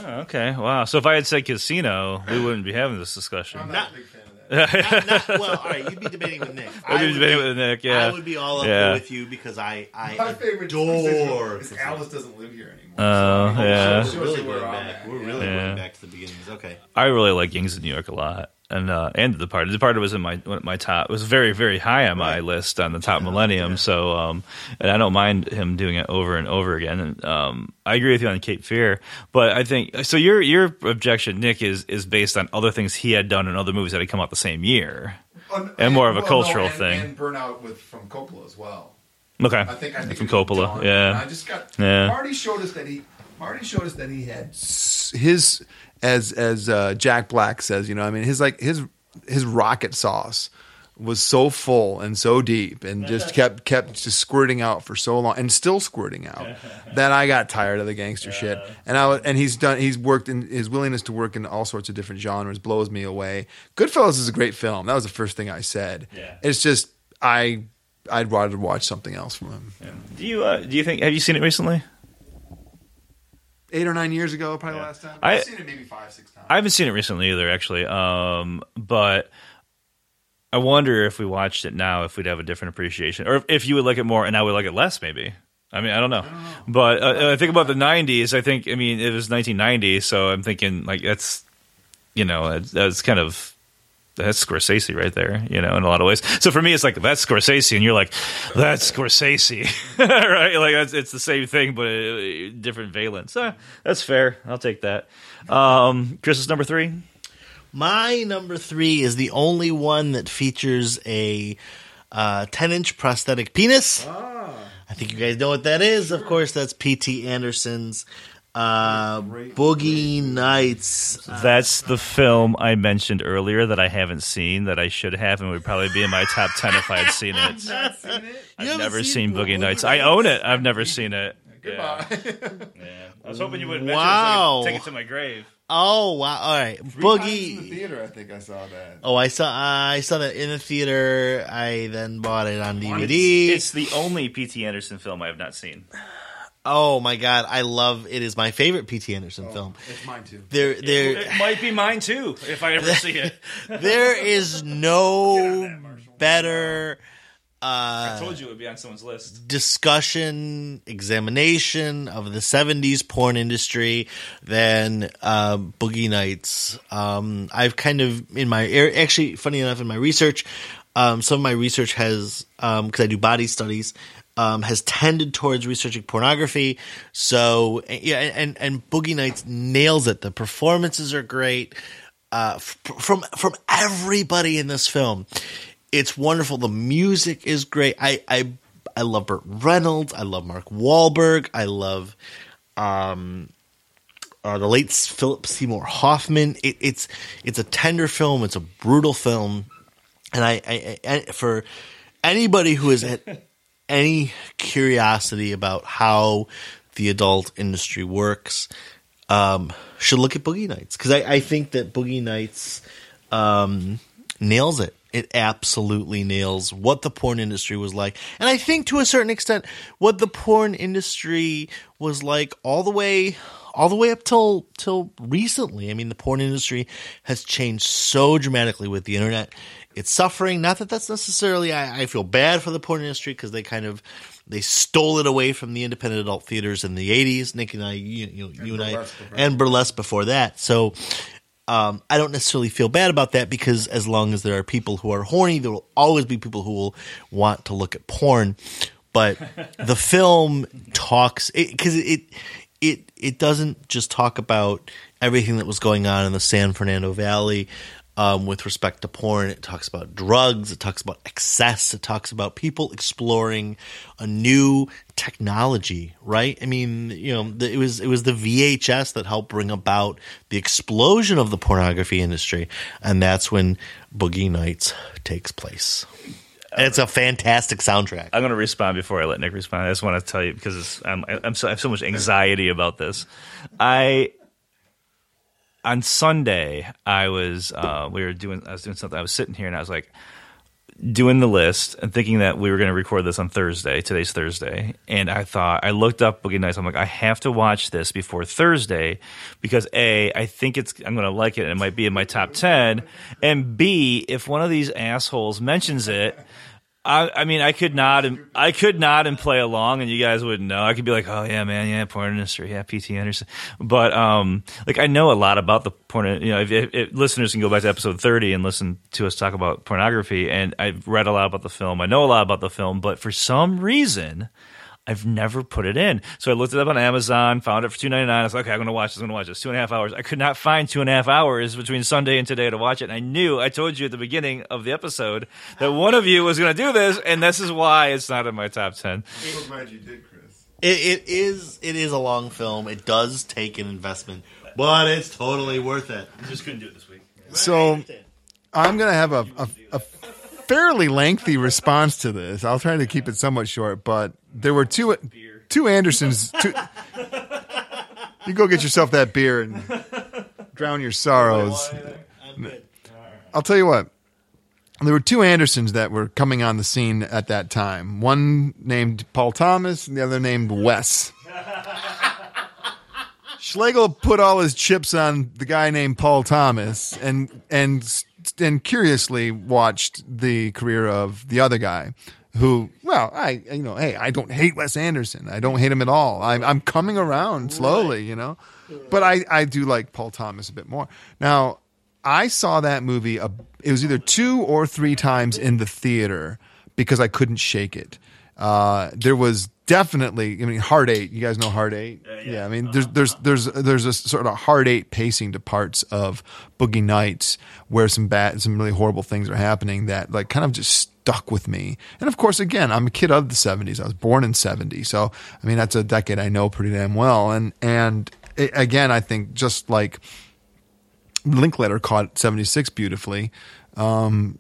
Oh, okay. Wow. So if I had said Casino, we wouldn't be having this discussion. Not- Not- not- well, all right, you'd be debating with Nick. I'd be would debating with Nick, yeah. I would be all up Yeah. with you because I, I My favorite adore. is Alice doesn't live here anymore. Oh, So, yeah. We're really going I'm back. We're really Yeah. going back to the beginnings. Okay. I really like Gangs of New York a lot, and uh, and The Departed. The Departed was in my my top. It was very very high on my list on the top Millennium. So, um, and I don't mind him doing it over and over again. And um, I agree with you on Cape Fear, but I think so. Your your objection, Nick, is is based on other things he had done in other movies that had come out the same year. Un- And more of a well, cultural and- thing. And Burnout with from Coppola as well. Okay, I think I think from Coppola, yeah. I just got Yeah. Marty showed us that he Marty showed us that he had his as as uh, Jack Black says, you know, I mean his like his his rocket sauce was so full and so deep and just kept kept just squirting out for so long and still squirting out that I got tired of the gangster shit and I and he's done he's worked in his willingness to work in all sorts of different genres blows me away. Goodfellas is a great film. That was the first thing I said. Yeah. It's just I I'd rather watch something else from him. Do you uh, do you think have you seen it recently? Eight or nine years ago, probably last time. I- I've seen it maybe five, six times. I haven't seen it recently either, actually. Um, but I wonder if we watched it now, if we'd have a different appreciation, or if, if you would like it more and I would like it less, maybe. I mean, I don't know. But uh, I think about the '90s. I think, I mean, it was 1990, so I'm thinking like that's, you know, that's, that's kind of that's Scorsese right there, you know, in a lot of ways. So for me, it's like that's Scorsese, and you're like, that's Scorsese, right? Like it's the same thing, but uh, different valence. Uh, that's fair. I'll take that. Um, Chris is number three. My number three is the only one that features a uh, 10 inch prosthetic penis. I think you guys know what that is. Of course, that's P.T. Anderson's uh, Boogie Nights. That's the film I mentioned earlier that I haven't seen that I should have and would probably be in my top ten if I had seen it. You I've never seen seen Boogie Boogie Nights. Nights? I own it. I've never seen it. Goodbye. yeah. I was hoping you would mention Wow. it so take it to my grave. Oh, wow. All right. Boogie. in the theater, I think I saw that. Oh, I saw I saw that in the theater. I then bought it on DVD. It's the only P.T. Anderson film I have not seen. Oh my god, I love it. Is my favorite P.T. Anderson film. It's mine too. There, there. It there, might be mine too if I ever see it. there is no better I told you it would be on someone's list. discussion, examination of the 70s porn industry than uh, Boogie Nights. Um, I've kind of, in my, actually, funny enough, in my research, um, some of my research has, because I do body studies, um, has tended towards researching pornography. So, yeah, and, and Boogie Nights nails it. The performances are great. Uh, f- from from everybody in this film, it's wonderful. The music is great. I I I love Burt Reynolds. I love Mark Wahlberg. I love um, uh, the late Philip Seymour Hoffman. It, it's it's a tender film. It's a brutal film, and I, I, I for anybody who has had any curiosity about how the adult industry works, um, should look at Boogie Nights because I, I think that Boogie Nights um, nails it. It absolutely nails what the porn industry was like, and I think to a certain extent what the porn industry was like all the way, all the way up till till recently. I mean, the porn industry has changed so dramatically with the internet. It's suffering. Not that that's necessarily. I, I feel bad for the porn industry because they kind of they stole it away from the independent adult theaters in the '80s. Nick and I, you, you, you and I, before and burlesque before that. So um, I don't necessarily feel bad about that because as long as there are people who are horny, there will always be people who will want to look at porn. But the film talks because it, it it doesn't just talk about everything that was going on in the San Fernando Valley um, with respect to porn. It talks about drugs. It talks about excess. It talks about people exploring a new technology. Right? I mean, you know, it was it was the VHS that helped bring about the explosion of the pornography industry, and that's when Boogie Nights takes place. It's a fantastic soundtrack. I'm going to respond before I let Nick respond. I just want to tell you because I'm, I'm so, I have so much anxiety about this. I on Sunday I was uh, we were doing I was doing something. I was sitting here and I was like doing the list and thinking that we were going to record this on Thursday. Today's Thursday, and I thought I looked up Boogie Nights. I'm like, I have to watch this before Thursday because a I think it's I'm going to like it and it might be in my top ten, and b if one of these assholes mentions it. I, I mean, I could not, and I could not, and play along, and you guys wouldn't know. I could be like, "Oh yeah, man, yeah, porn industry, yeah, P.T. Anderson." But um, like I know a lot about the porn. You know, if, if, if listeners can go back to episode thirty and listen to us talk about pornography, and I've read a lot about the film. I know a lot about the film, but for some reason, I've never put it in. So I looked it up on Amazon, found it for two ninety nine. I was like, okay, I'm going to watch this. I'm going to watch this. Two and a half hours. I could not find two and a half hours between Sunday and today to watch it. And I knew, I told you at the beginning of the episode that one of you was going to do this, and this is why it's not in my top ten. So glad you did, Chris. It, it is it is a long film. It does take an investment, but it's totally worth it. I just couldn't do it this week. So I'm going to have a, a, a fairly lengthy response to this. I'll try to keep it somewhat short, but there were two two Andersons. Two, you go get yourself that beer and drown your sorrows. I'll tell you what. There were two Andersons that were coming on the scene at that time. One named Paul Thomas, and the other named Wes. Schlegel put all his chips on the guy named Paul Thomas, and and and curiously watched the career of the other guy, who, well, I you know, hey, I don't hate Wes Anderson. I don't hate him at all. I'm I'm coming around slowly, you know, but I I do like Paul Thomas a bit more now. I saw that movie. A, it was either two or three times in the theater because I couldn't shake it. Uh, there was definitely. I mean, Hard Eight. You guys know Hard Eight. Yeah, I mean, there's there's there's there's a sort of Hard Eight pacing to parts of Boogie Nights where some bad, some really horrible things are happening that like kind of just stuck with me. And of course, again, I'm a kid of the '70s. I was born in '70, so I mean that's a decade I know pretty damn well. And and it, again, I think just like Linklater caught 76 beautifully. Um,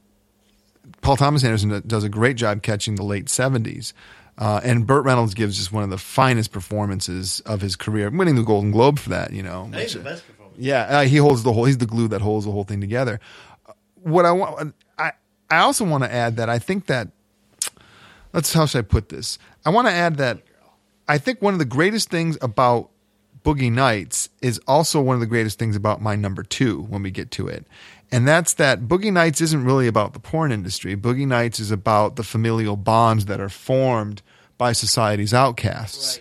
Paul Thomas Anderson does a great job catching the late 70s. Uh, and Burt Reynolds gives just one of the finest performances of his career, winning the Golden Globe for that. You know, That is the best performance. yeah, uh, he holds the whole. He's the glue that holds the whole thing together. What I want, I I also want to add that I think that let's how should I put this? I want to add that I think one of the greatest things about Boogie Nights is also one of the greatest things about my number two when we get to it. And that's that Boogie Nights isn't really about the porn industry. Boogie Nights is about the familial bonds that are formed by society's outcasts.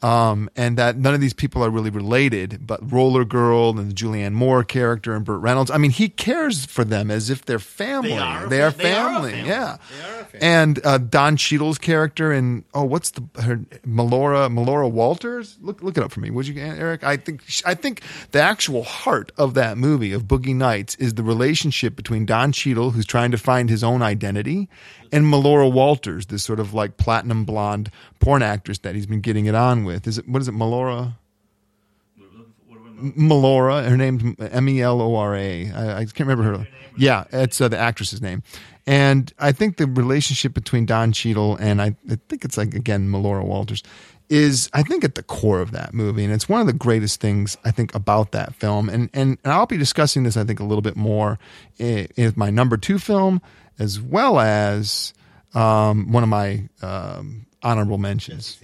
Um, and that none of these people are really related, but Roller Girl and the Julianne Moore character and Burt Reynolds. I mean, he cares for them as if they're family. They are They are fa- they are family. family. Yeah. Are family. And uh, Don Cheadle's character and oh, what's the her Melora Melora Walters? Look look it up for me, would you, Erik? I think I think the actual heart of that movie of Boogie Nights is the relationship between Don Cheadle, who's trying to find his own identity, and Melora Walters, this sort of like platinum blonde porn actress that he's been getting it on with. Is it what is it, Melora? Melora, her name's M E L O R A. I I can't remember her. Yeah, it's uh, the actress's name. And I think the relationship between Don Cheadle and I, I think it's like again Melora Walters is I think at the core of that movie, and it's one of the greatest things I think about that film. And and, and I'll be discussing this I think a little bit more in, in my number two film as well as um, one of my um, honorable mentions.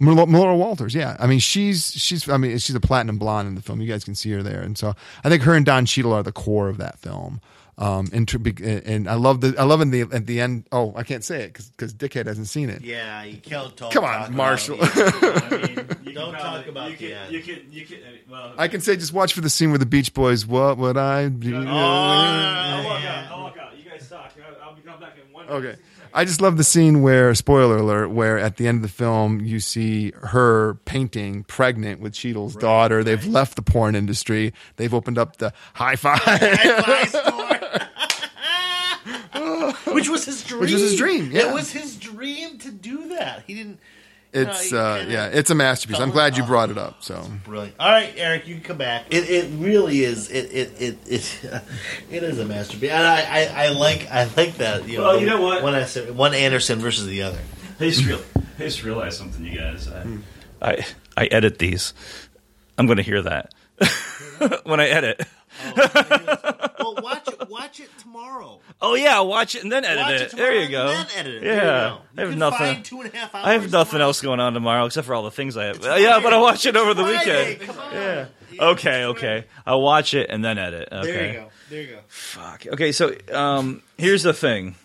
Melora Melora Walters, yeah. I mean, she's she's I mean, she's a platinum blonde in the film. You guys can see her there, and so I think her and Don Cheadle are the core of that film. Um, and to be, and I love the I love in the at the end. Oh, I can't say it because because Dickhead hasn't seen it. Yeah, you can't talk. Come on, talk about Marshall. I mean, you Don't can talk about you the can, end. you can, you can, well, I can say just watch for the scene where the Beach Boys. What would I do? I'll walk out. I'll walk out. You guys suck. I'll, I'll be coming back in one. Okay. I just love the scene where, spoiler alert, where at the end of the film you see her painting pregnant with Cheadle's daughter. They've left the porn industry. They've opened up the high five. Which was his dream. Which was his dream, yeah. It was his dream to do that. He didn't. It's No, you uh, kinda yeah, it's a masterpiece. I'm glad you brought it up. So Brilliant. All right, Erik, you can come back. It, it really is. It it it it, it is a masterpiece, and I, I, I like I like that. You know, Well, you know what? One Anderson, one Anderson versus the other. I just, real, I just realized something, you guys. I, I I edit these. I'm going to hear that when I edit. well, watch it. Watch it tomorrow. Oh yeah, watch it and then edit Watch it. it there you and go. then edit it. Yeah, There you. I have nothing. two and a half hours I have nothing tomorrow. else going on tomorrow except for all the things I have. yeah, but I'll watch it over the Friday, weekend. Yeah. Yeah, Okay, okay. I'll watch it and then edit. Okay. There you go. There you go. Fuck. Okay, so um, here's the thing.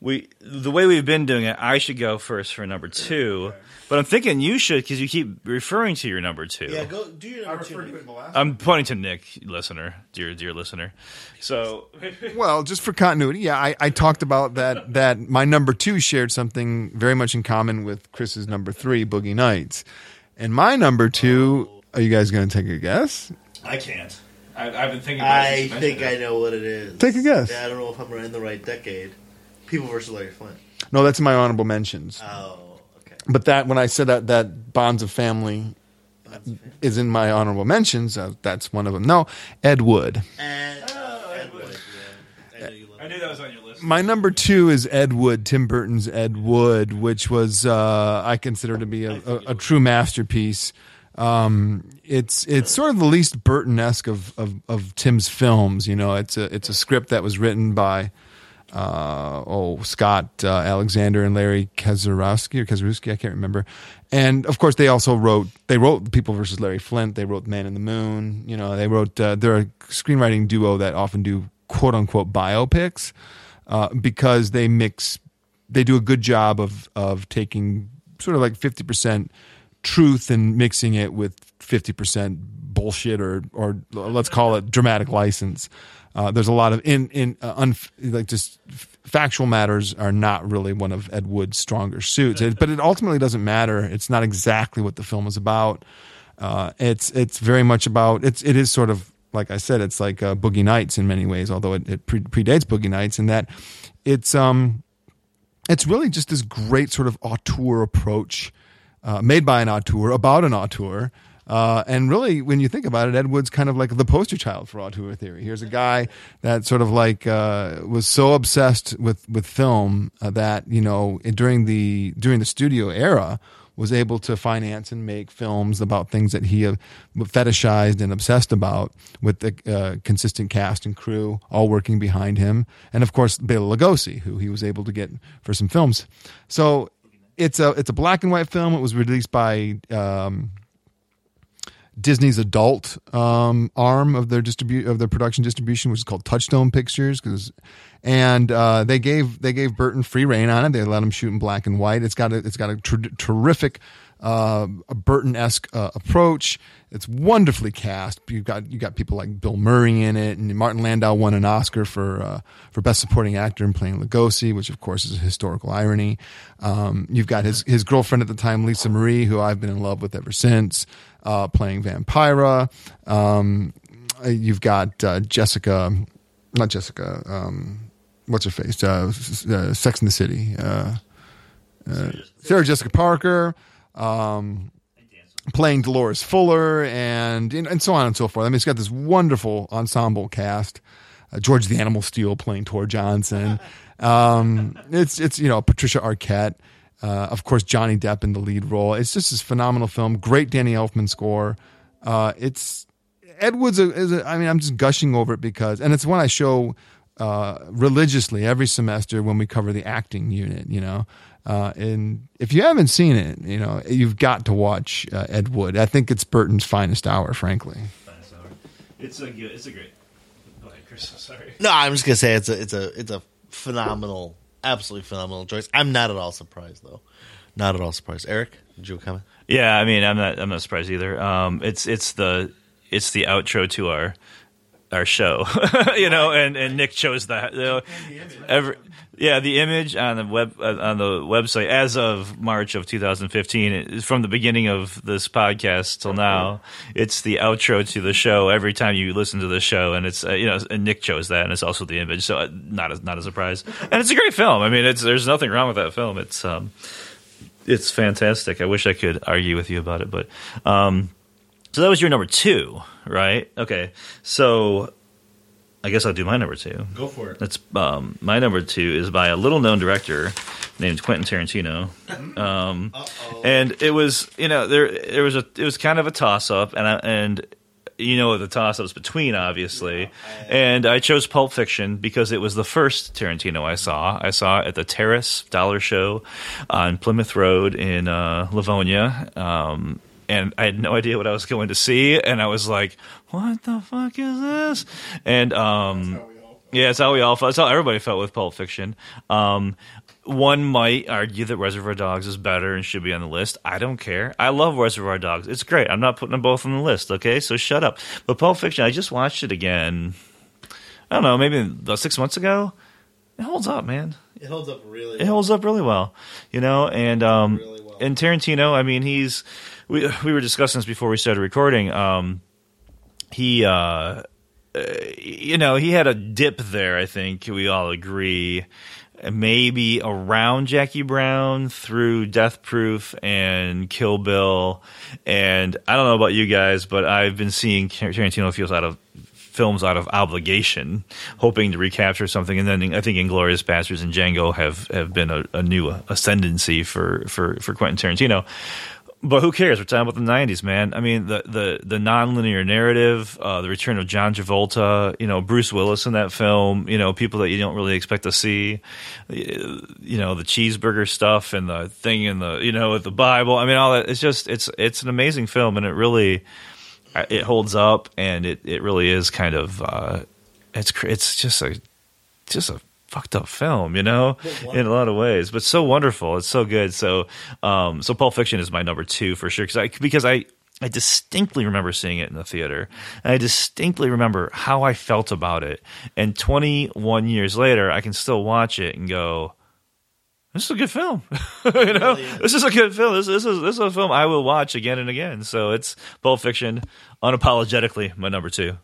We the way we've been doing it, I should go first for number two, but I'm thinking you should because you keep referring to your number two. Yeah, go do your number two. Nick. I'm pointing to Nick, listener, dear dear listener. So Well, just for continuity, yeah, I, I talked about that that my number two shared something very much in common with Chris's number three, Boogie Nights, and my number two. Are you guys going to take a guess? I can't. I, I've been thinking. About I think I know what it is. Take a guess. Yeah, I don't know if I'm in the right decade. People versus Larry Flynt. No, that's my honorable mentions. Oh, okay. But that when I said that that Bonds of Family is in my honorable mentions, uh, that's one of them. No, Ed Wood. And, uh, Ed Wood, yeah. I know you love I knew that was on your list. My number two is Ed Wood, Tim Burton's Ed Wood, which was uh, I consider to be a, a, a true masterpiece. Um, it's it's sort of the least Burton esque of, of of Tim's films. You know, it's a it's a script that was written by uh, oh Scott uh, Alexander and Larry Karaszewski or Karaszewski, I can't remember. And of course, they also wrote they wrote People versus Larry Flynt. They wrote Man in the Moon. You know, they wrote uh, they're a screenwriting duo that often do quote unquote biopics uh, because they mix they do a good job of of taking sort of like fifty percent truth and mixing it with fifty percent bullshit or or let's call it dramatic license. Uh, there's a lot of in in uh, unf- like just factual matters are not really one of Ed Wood's stronger suits, It- but it ultimately doesn't matter. It's not exactly what the film is about. Uh, it's it's very much about it's it is sort of like I said, it's like uh, Boogie Nights in many ways, although it, it pre- predates Boogie Nights in that it's um it's really just this great sort of auteur approach uh, made by an auteur about an auteur. Uh, and really, when you think about it, Ed Wood's kind of like the poster child for auteur theory. Here's a guy that sort of like uh, was so obsessed with with film uh, that you know during the during the studio era was able to finance and make films about things that he uh, fetishized and obsessed about with the uh, consistent cast and crew all working behind him. And of course, Bela Lugosi, who he was able to get for some films. So it's a, it's a black and white film. It was released by, um, Disney's adult um, arm of their distribute of their production distribution, which is called Touchstone Pictures, because and uh, they gave they gave Burton free reign on it. They let him shoot in black and white. It's got a, it's got a ter- terrific uh, Burton esque uh, approach. It's wonderfully cast. You've got you got people like Bill Murray in it, and Martin Landau won an Oscar for uh, for best supporting actor in playing Lugosi, which of course is a historical irony. Um, you've got his his girlfriend at the time, Lisa Marie, who I've been in love with ever since, uh, playing Vampira. Um, you've got uh, Jessica, not Jessica. Um, what's her face? Uh, uh, Sex in the City. Uh, uh, Sarah Jessica Parker. Um, playing Dolores Fuller and and so on and so forth. I mean, it's got this wonderful ensemble cast. Uh, George the Animal Steele playing Tor Johnson. Um, it's it's you know Patricia Arquette. Uh, of course, Johnny Depp in the lead role. It's just this phenomenal film. Great Danny Elfman score. Uh, it's Ed Wood's. A, is a, I mean, I'm just gushing over it because, and it's one I show uh, religiously every semester when we cover the acting unit. You know, uh, and if you haven't seen it, you know, you've got to watch uh, Ed Wood. I think it's Burton's finest hour, frankly. It's a good. It's a great. Go ahead, Chris. Sorry. No, I'm just gonna say it's a it's a it's a phenomenal, absolutely phenomenal choice. I'm not at all surprised though. Not at all surprised. Erik, did you comment? Yeah, I mean, I'm not. I'm not surprised either. Um, it's it's the it's the outro to our our show, you know, and, and Nick chose that. You know, every, yeah, the image on the web uh, on the website as of March of 2015, it- from the beginning of this podcast till now, it's the outro to the show. Every time you listen to the show, and it's uh, you know, Nick chose that, and it's also the image, so uh, not a, not a surprise. And it's a great film. I mean, it's there's nothing wrong with that film. It's um, it's fantastic. I wish I could argue with you about it, but um, so that was your number two, right? Okay, so I guess I'll do my number two. Go for it. That's um, my number two is by a little known director named Quentin Tarantino, um, and it was you know there there was a it was kind of a toss up, and I, and you know the toss ups between obviously, and I chose Pulp Fiction because it was the first Tarantino I saw. I saw it at the Terrace Dollar Show on Plymouth Road in uh, Livonia. Um, and I had no idea what I was going to see, and I was like, "What the fuck is this?" And um, yeah, it's how we all felt. It's how everybody felt with Pulp Fiction. Um, one might argue that Reservoir Dogs is better and should be on the list. I don't care. I love Reservoir Dogs. It's great. I'm not putting them both on the list. Okay, so shut up. But Pulp Fiction, I just watched it again. I don't know, maybe about six months ago. It holds up, man It holds up really. it holds up really well, you know. And um, Really well. And Tarantino, I mean, he's we we were discussing this before we started recording. Um, he, uh, uh, you know, he had a dip there. I think we all agree. Maybe around Jackie Brown through Death Proof and Kill Bill, and I don't know about you guys, but I've been seeing Tarantino feels out of films out of obligation, hoping to recapture something. And then I think Inglourious Basterds and Django have, have been a, a new ascendancy for, for, for Quentin Tarantino. But who cares? We're talking about the '90s, man. I mean, the the the nonlinear narrative, uh, the return of John Travolta, you know, Bruce Willis in that film, you know, people that you don't really expect to see, you know, the cheeseburger stuff and the thing in the, you know, with the Bible. I mean, all that. It's just it's it's an amazing film, and it really it holds up, and it it really is kind of uh, it's it's just a just a fucked up film, you know, in a lot of ways, but so wonderful. It's so good. So, um, so Pulp Fiction is my number two for sure because I because I I distinctly remember seeing it in the theater, and I distinctly remember how I felt about it. And 21 years later, I can still watch it and go. This is a good film, you know. This is a good film. This, this is this is a film I will watch again and again. So it's Pulp Fiction, unapologetically my number two.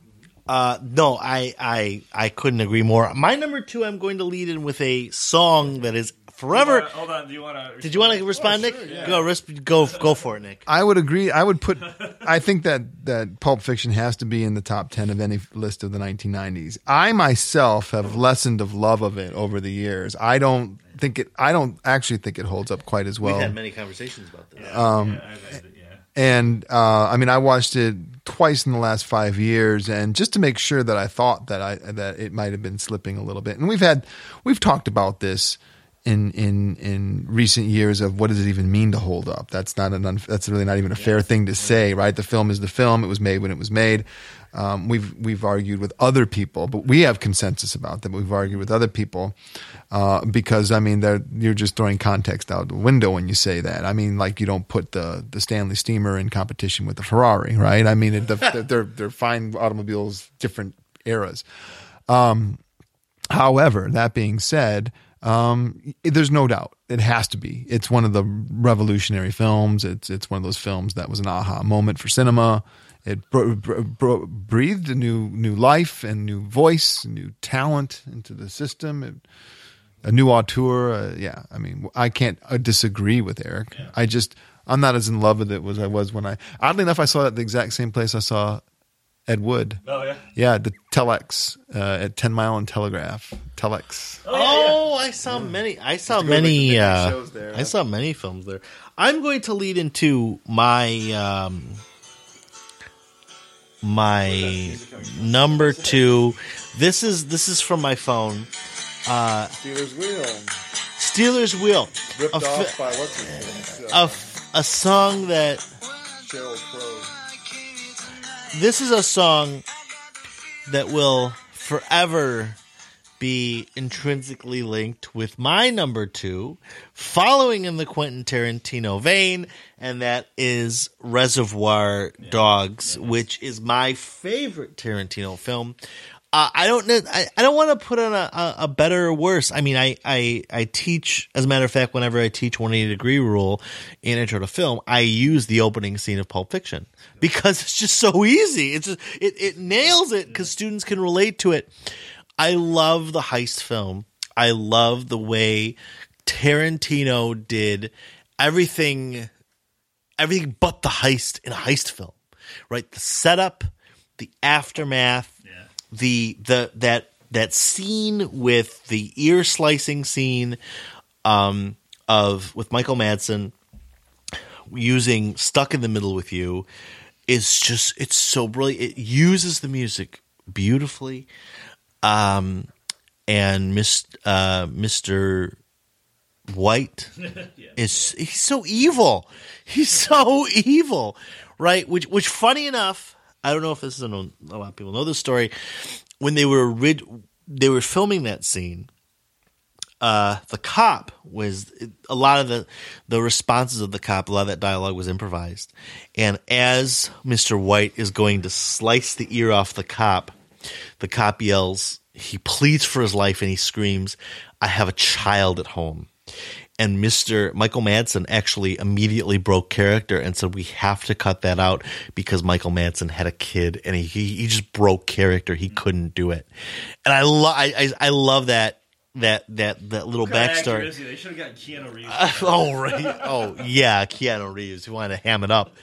Uh, no, I, I, I couldn't agree more. My number two, I'm going to lead in with a song that is forever. hold on. Do you want to? Did you want to respond, Nick? Go, resp- go, go for it, Nick. I would agree. I would put. I think that that Pulp Fiction has to be in the top ten of any list of the 1990s. I myself have lessened of love of it over the years. I don't think it. I don't actually think it holds up quite as well. We've had many conversations about this. Um, and uh, I mean, I watched it twice in the last five years, and just to make sure that I thought that I that it might have been slipping a little bit. And we've had we've talked about this in in in recent years of what does it even mean to hold up? That's not an unf that's really not even a fair thing to say, right? The film is the film; it was made when it was made. Um, we've we've argued with other people, but we have consensus about that. We've argued with other people uh, because I mean, you're just throwing context out the window when you say that. I mean, like you don't put the the Stanley Steamer in competition with the Ferrari, right? I mean, the, they're they're fine automobiles, different eras. Um, however, that being said, um, there's no doubt it has to be. It's one of the revolutionary films. It's it's one of those films that was an aha moment for cinema. It bro- bro- bro- breathed a new new life and new voice, new talent into the system. It, a new auteur. Uh, yeah, I mean, I can't uh, disagree with Erik. I just I'm not as in love with it as I was when I. Oddly enough, I saw it at the exact same place I saw Ed Wood. Oh yeah. Yeah, the Telex uh, at Ten Mile and Telegraph. Telex. Oh, I saw many. I saw to go to, like, the many. Uh, shows there, I saw many films there. I'm going to lead into my um, my number two. This is this is from my phone. Stealers Wheel. Stealers Wheel, Ripped A fi- off by what's his name? a, f- a song that Sheryl Crow. This is a song that will forever be intrinsically linked with my number two, following in the Quentin Tarantino vein, and that is Reservoir Dogs, which is my favorite Tarantino film. Uh, I don't know. I, I don't want to put on a, a, better or worse. I mean, I, I, I teach, as a matter of fact, whenever I teach 180 degree rule in intro to film, I use the opening scene of Pulp Fiction because it's just so easy. It's just, it, it nails it because students can relate to it. I love the heist film. I love the way Tarantino did. everything, everything but the heist in a heist film, right? The setup, the aftermath, the the that that scene with the ear slicing scene um, of with Michael Madsen using "Stuck in the Middle with You" is just it's so brilliant. It uses the music beautifully, um, and Miss uh, Mister White is he's so evil. He's so evil, right? Which which funny enough, I don't know if this is a, a lot of people know this story. When they were rid, they were filming that scene. Uh, the cop was a lot of the the responses of the cop. A lot of that dialogue was improvised, and as Mister White is going to slice the ear off the cop, the cop yells. He pleads for his life and he screams, "I have a child at home." And Mr. Michael Madsen actually immediately broke character and said we have to cut that out because Michael Madsen had a kid and he he just broke character. He couldn't do it, and I love I, I I love that that that that little backstory. They should have gotten Keanu Reeves. oh right, oh yeah, Keanu Reeves. Who wanted to ham it up?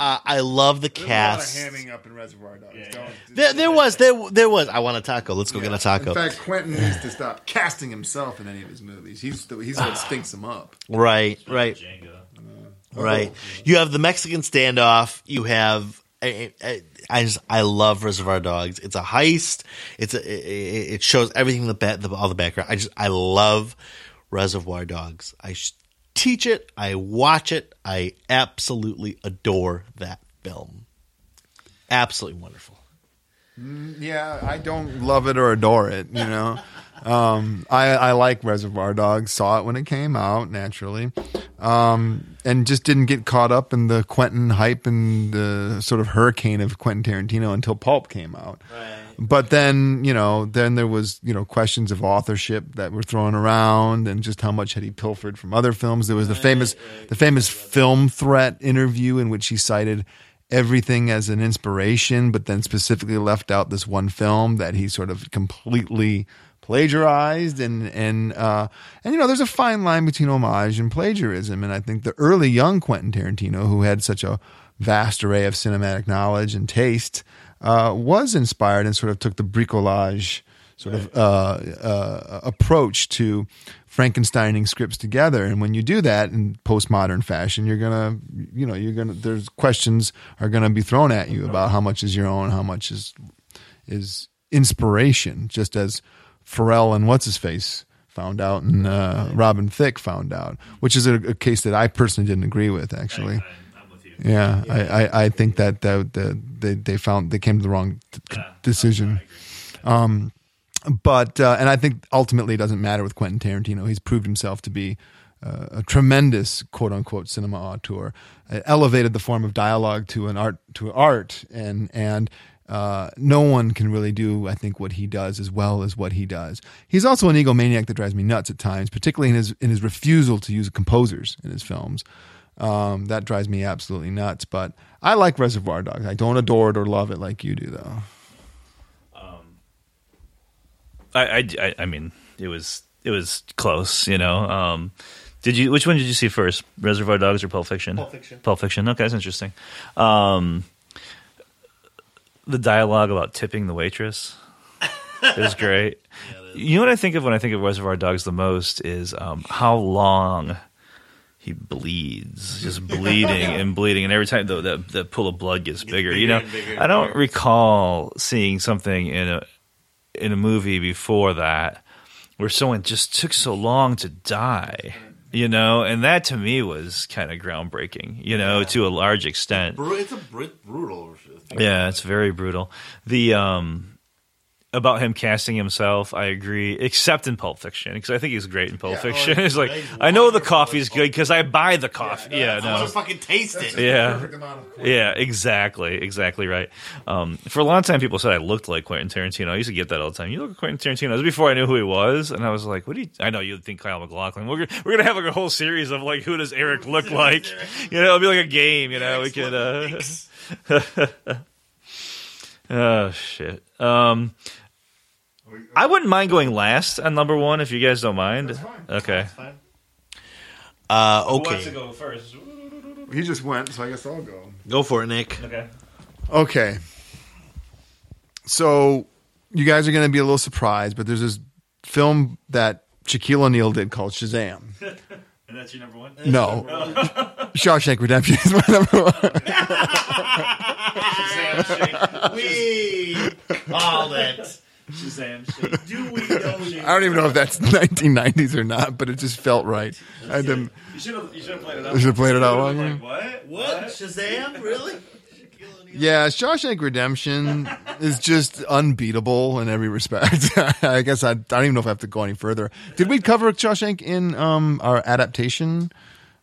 Uh, I love the cast. up in Reservoir Dogs. Don't- There, there was there there was. I want a taco. Let's go get a taco. In fact, Quentin needs to stop casting himself in any of his movies. He's the, he's what stinks him up. right, right. Django. Right. You have the Mexican standoff. You have. I, I, I just I love Reservoir Dogs. It's a heist. It's a, it, it shows everything the, ba- the all the background. I just I love Reservoir Dogs. I sh- teach it. I watch it. I absolutely adore that film. Absolutely wonderful. Yeah, I don't love it or adore it. You know, um, I I like Reservoir Dogs. Saw it when it came out naturally, um, and just didn't get caught up in the Quentin hype and the sort of hurricane of Quentin Tarantino until Pulp came out. But then you know, then there was you know questions of authorship that were thrown around, and just how much had he pilfered from other films. There was the famous the famous film threat interview in which he cited everything as an inspiration, but then specifically left out this one film that he sort of completely plagiarized. And and uh, and you know there's a fine line between homage and plagiarism. And I think the early young Quentin Tarantino who had such a vast array of cinematic knowledge and taste uh, was inspired and sort of took the bricolage sort of uh, uh, approach to Frankensteining scripts together. And when you do that in postmodern fashion, you're gonna, you know, you're gonna. There's questions are gonna be thrown at you about how much is your own, how much is is inspiration. Just as Pharrell and what's his face found out, and uh, Robin Thicke found out, which is a, a case that I personally didn't agree with. Actually, I'm you. yeah, I, I, I think that that, that they they found they came to the wrong t- decision. Um, but uh, and I think ultimately it doesn't matter with Quentin Tarantino. He's proved himself to be uh, a tremendous quote unquote cinema auteur. It elevated the form of dialogue to an art to art, and and uh, no one can really do I think what he does as well as what he does. He's also an egomaniac that drives me nuts at times, particularly in his in his refusal to use composers in his films. Um, that drives me absolutely nuts. But I like Reservoir Dogs. I don't adore it or love it like you do, though. I, I, I- I mean, it was it was close, you know. Um, did you? Which one did you see first, Reservoir Dogs or Pulp Fiction? Pulp Fiction. Pulp Fiction. Okay, that's interesting. Um, the dialogue about tipping the waitress is great. You know what I think of when I think of Reservoir Dogs the most is um, how long he bleeds, just bleeding and bleeding, and every time the, the the pool of blood gets bigger. you know, bigger I don't recall seeing something in a in a movie before that where someone just took so long to die. You know, and that to me was kind of groundbreaking. You know, to a large extent. It's a brutal. Yeah, it's very brutal. The um about him casting himself, I agree, except in Pulp Fiction because I think he's great in Pulp Fiction. it's like I know the wonderful in coffee's good because I buy the coffee. Yeah, no. fucking taste it. Yeah, yeah, exactly, exactly right. Um, for a long time, people said I looked like Quentin Tarantino. I used to get that all the time. You look like Quentin Tarantino. That was before I knew who he was, and I was like, "What do you?" I know you'd think Kyle MacLachlan. We're gonna, we're gonna have like a whole series of like, who does Erik look like? You know, it'll be like a game. You know, we could. Uh, oh shit. Um, I wouldn't mind going last on number one if you guys don't mind. Okay. Uh, Who wants to okay, go first? He just went, so I guess I'll go. go for it, Nick. Okay. Okay. So you guys are going to be a little surprised, but there's this film that Shaquille O'Neal did called Shazam. And that's your number one? No, Shawshank Redemption is my number one. Shazam shake. We call it. Shazam shake. Do we know? I don't even know if that's 1990s or not, but it just felt right. I had to- You should have you should have played it out. You should've played it out Like, longer. what? What Shazam? Really? yeah, Shawshank Redemption is just unbeatable in every respect. I guess I, I don't even know if I have to go any further. Did we cover Shawshank in um, our adaptation?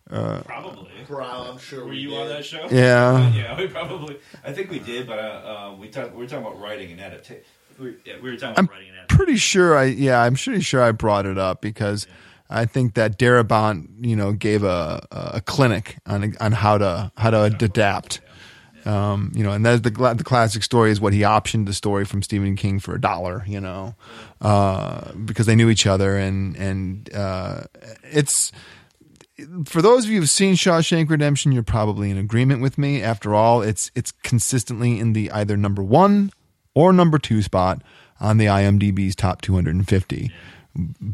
Probably. I'm sure Were you on that show? Yeah. Yeah, we probably. I think we did, but uh, uh, we talked. We were talking about writing and adaptation. We, were- yeah, we were talking about I'm writing and adaptation. pretty sure I yeah I'm pretty sure I brought it up because I think that Darabont you know gave a a clinic on on how to how to adapt. Um, you know, and that's the the classic story is what he optioned the story from Stephen King for a dollar. You know, uh, because they knew each other, and and uh, it's for those of you who've seen Shawshank Redemption, you're probably in agreement with me. After all, it's it's consistently in the either number one or number two spot on the IMDb's top 250.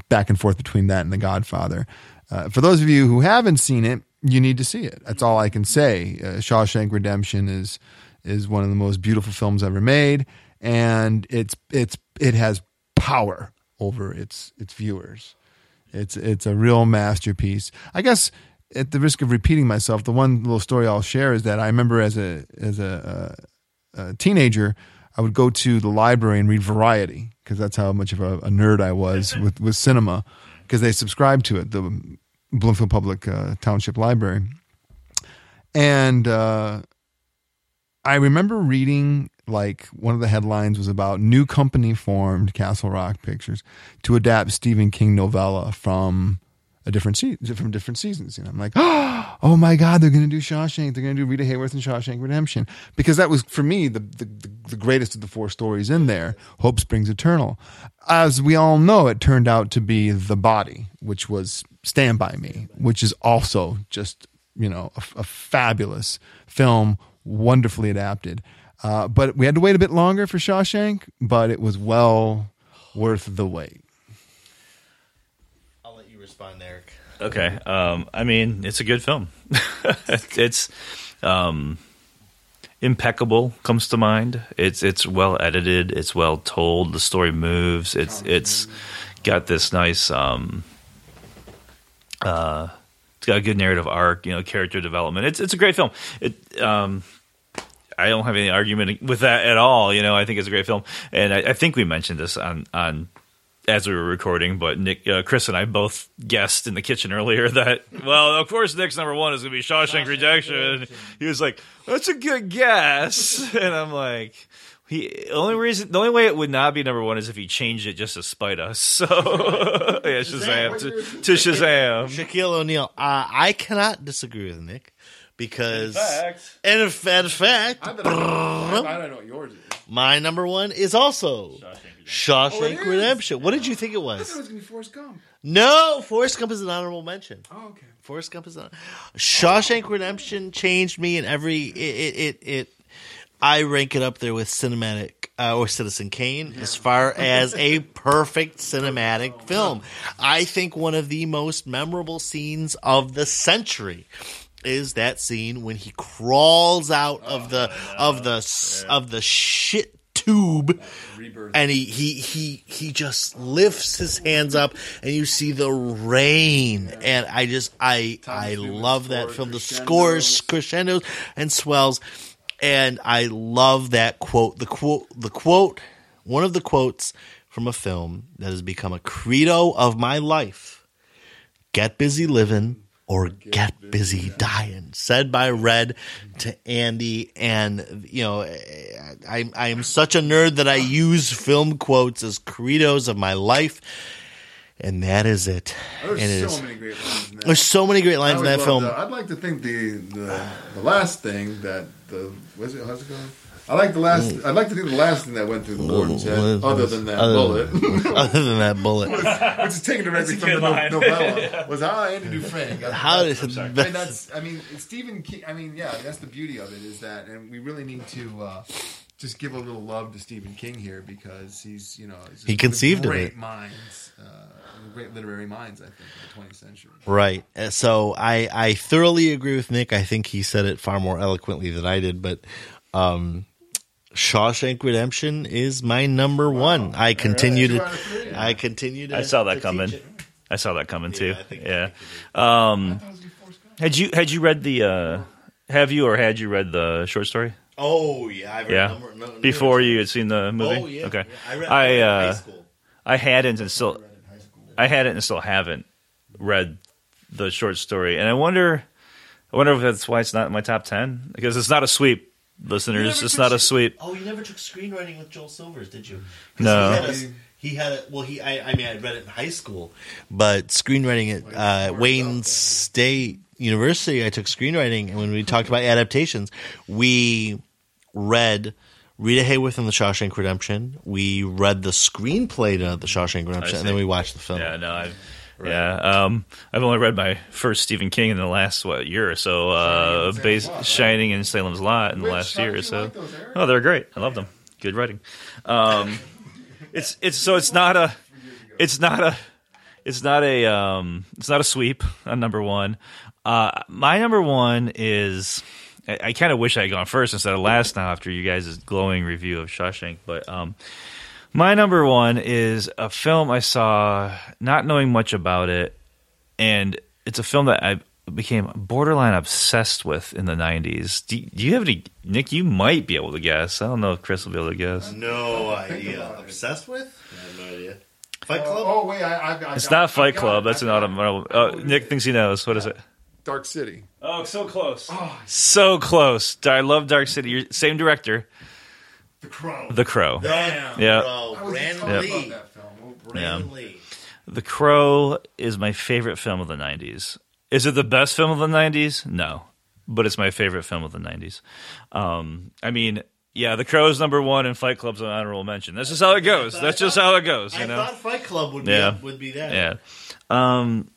Back and forth between that and The Godfather. Uh, for those of you who haven't seen it, you need to see it. That's all I can say. Uh, Shawshank Redemption is is one of the most beautiful films ever made, and it's it's it has power over its its viewers. It's it's a real masterpiece. I guess at the risk of repeating myself, the one little story I'll share is that I remember as a as a, a, a teenager, I would go to the library and read Variety because that's how much of a, a nerd I was with with cinema because they subscribed to it, the Bloomfield Public uh, Township Library, and uh, I remember reading like one of the headlines was about new company formed Castle Rock Pictures to adapt Stephen King novella from a different se- from different seasons. And I'm like, oh my god, they're going to do Shawshank. They're going to do Rita Hayworth and Shawshank Redemption because that was for me the, the the greatest of the four stories in there. Hope Springs Eternal. As we all know, it turned out to be The Body, which was Stand by Me, which is also just you know a, a fabulous film, wonderfully adapted. Uh, but we had to wait a bit longer for Shawshank, but it was well worth the wait. I'll let you respond, Erik. Okay. Um, I mean, it's a good film. it's um, impeccable. Comes to mind. It's it's well edited. It's well told. The story moves. It's it's got this nice. Um, uh, it's got a good narrative arc. You know, character development. It's it's a great film. It. I don't have any argument with that at all. You know, I think it's a great film, and I, I think we mentioned this on on as we were recording, but Nick, uh, Chris, and I both guessed in the kitchen earlier that, well, of course, Nick's number one is going to be Shawshank, Redemption. He was like, "That's a good guess," and I'm like, "He only reason, the only way it would not be number one is if he changed it just to spite us." So, yeah, Shazam to, to Shazam. Shaquille O'Neal. Uh, I cannot disagree with Nick because, fact- and in fact, in fact I don't know what yours is. my number one is also Shawshank Oh, it is? Redemption. What did you think it was? I thought It was going to be Forrest Gump. No, Forrest Gump is an honorable mention. Oh, okay. Forrest Gump is not. Shawshank Redemption changed me in every it it it. it I rank it up there with cinematic uh, or Citizen Kane as far as a perfect cinematic film. I think one of the most memorable scenes of the century is that scene when he crawls out of the of the s of the shit tube and he he he he just lifts his hands up and you see the rain. And i just i i love that film the scores crescendos and swells. And i love that quote. The quote the quote one of the quotes from a film that has become a credo of my life. Get busy living or get busy dying said by red to andy and you know i i am such a nerd that i use film quotes as credos of my life and that is it There's and it so is many great lines in that. there's so many great lines in that film to- I'd like to think the, the the last thing that the what's it how's it going? I like the last. I'd like to think the last thing that went through the warden's head, other than that Other- bullet, Other than that bullet, which is taken directly That's a from the good no- novella, was how Andy Dufresne got. how the did And that's, I mean, Stephen King. I mean, yeah, that's the beauty of it is that, and we really need to uh, just give a little love to Stephen King here because he's, you know, he's He conceived the of great it. minds, uh, great literary minds, I think, of the 20th century. Right. Uh, So I I thoroughly agree with Nick. I think he said it far more eloquently than I did, but um Shawshank Redemption is my number one. I continue Two to out. I continue to I saw that to coming. teach it. I saw that coming too. Yeah, I think- Yeah. Um, had you had you read the uh, have you or had you read the short story? Oh yeah, I've read Yeah. number- no- no- Before you had seen the movie? Oh yeah. Okay. yeah. I read, I I in uh, high school. I hadn't and still I hadn't and still haven't read the short story, and I wonder I wonder if that's why it's not in my top ten because it's not a sweep. Listeners, it's not a sweep. Oh, you never took screenwriting with Joel Silvers, did you? No. He had, a, he had a, well, he. I, I mean, I read it in high school, but screenwriting at uh, Wayne State University, I took screenwriting, and when we talked about adaptations, we read. Rita Hayworth in The Shawshank Redemption. We read the screenplay to The Shawshank Redemption, and then we watched the film. Yeah, no, I, yeah. Um, I've only read my first Stephen King in the last what year or so. Uh, Shining and base, Salem's Lot, right? Shining and Salem's Lot in the last year or so. like those, oh, they're great. I love them. Good writing. Um, it's it's so it's not a it's not a it's not a um it's not a sweep on number one. Uh, my number one is I, I kind of wish I had gone first instead of last now after you guys' glowing review of Shawshank, but um, my number one is a film I saw not knowing much about it, and it's a film that I became borderline obsessed with in the '90s. Do, do you have any, Nick? You might be able to guess. I don't know if Chris will be able to guess. No idea. Obsessed with? I have no idea. Fight Oh, Club. oh, wait, I, I, I It's not Fight I got Club. it, That's I an got it. automotive. Uh, Nick thinks he knows. What is it? Dark City. Oh, so close. So close. I love Dark City. You're- Same director, The Crow. The Crow. Damn. Yeah. Bro, I was just Brandon Lee. about that film. Brandon Yeah. Lee. The Crow is my favorite film of the 90s. Is it the best film of the 90s? No. But it's my favorite film of the 90s. Um, I mean, yeah, The Crow is number one and Fight Club's an honorable mention. That's just how it goes. That's just how it goes, you I know? thought Fight Club would be Yeah. would be that. Yeah. Um,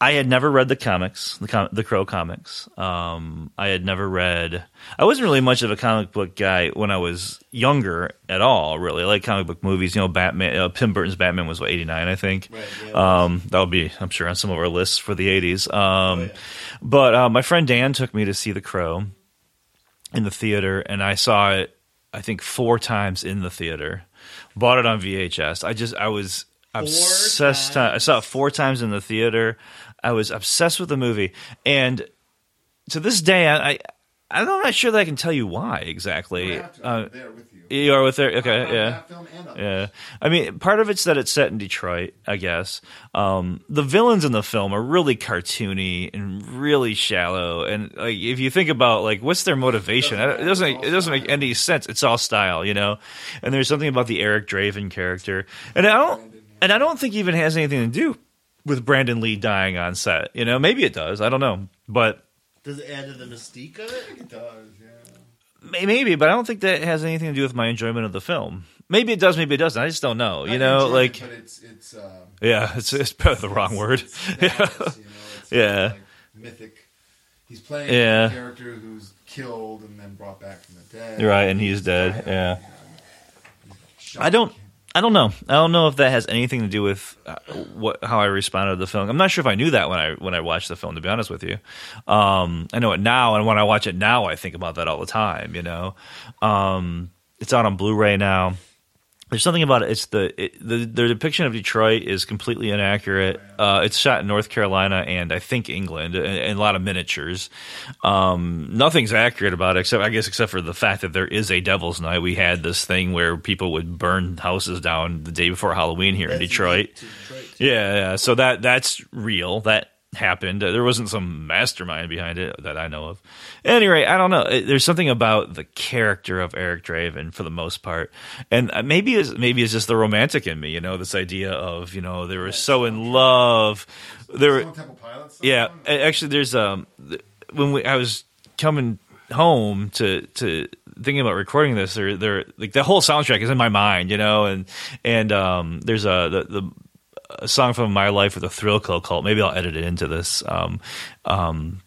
I had never read the comics, the com- the Crow comics. Um, I had never read. I wasn't really much of a comic book guy when I was younger at all. Really, I like comic book movies. You know, Batman. Uh, Tim Burton's Batman was what eighty nine, I think. Right, yeah. um, that'll be, I'm sure, on some of our lists for the eighties. Um, Oh, yeah. But uh, my friend Dan took me to see The Crow in the theater, and I saw it. I think four times in the theater. Bought it on VHS. I just I was obsessed. times. I saw it four times in the theater. I was obsessed with the movie, and to this day, I, I I'm not sure that I can tell you why exactly. Uh, there with you. you are with there. Okay, yeah. That film and. Yeah, I mean, part of it's that it's set in Detroit, I guess. Um, the villains in the film are really cartoony and really shallow, and like if you think about like what's their motivation, it doesn't it doesn't make any sense. It's all style, you know. And there's something about the Eric Draven character, and I don't and I don't think even has anything to do with Brandon Lee dying on set. You know, maybe it does. I don't know, but Does it add to the mystique of it? It does, yeah. maybe. But I don't think that has anything to do with my enjoyment of the film. Maybe it does. Maybe it doesn't. I just don't know. You I know, it, like but it's it's uh, yeah, it's it's probably the wrong word. It's Yeah. you know, Yeah. like mythic. He's playing Yeah. a character who's killed and then brought back from the dead. Right, and he's dead. Yeah. Shot. I don't. I don't know. I don't know if that has anything to do with uh, what how I responded to the film. I'm not sure if I knew that when I when I watched the film. To be honest with you, um, I know it now, and when I watch it now, I think about that all the time. You know, um, it's out on Blu-ray now. There's something about it. It's the it, the the depiction of Detroit is completely inaccurate. Uh, it's shot in North Carolina and I think England, and, and a lot of miniatures. Um, nothing's accurate about it, except I guess except for the fact that there is a Devil's Night. We had this thing where people would burn houses down the day before Halloween here in Detroit. Detroit. Yeah, yeah. So that that's real. That happened. Uh, There wasn't some mastermind behind it that I know of. Anyway, I don't know. There's something about the character of Eric Draven for the most part, and uh, maybe it's maybe it's just the romantic in me. You know, this idea of you know they were so in love. There, Stone Temple Pilots. song? yeah. Actually, there's um when we I was coming home to to thinking about recording this, there there like the whole soundtrack is in my mind, you know, and and um, there's a the, the a song from my life with a Thrill Kill Kult. Maybe I'll edit it into this. Um, um,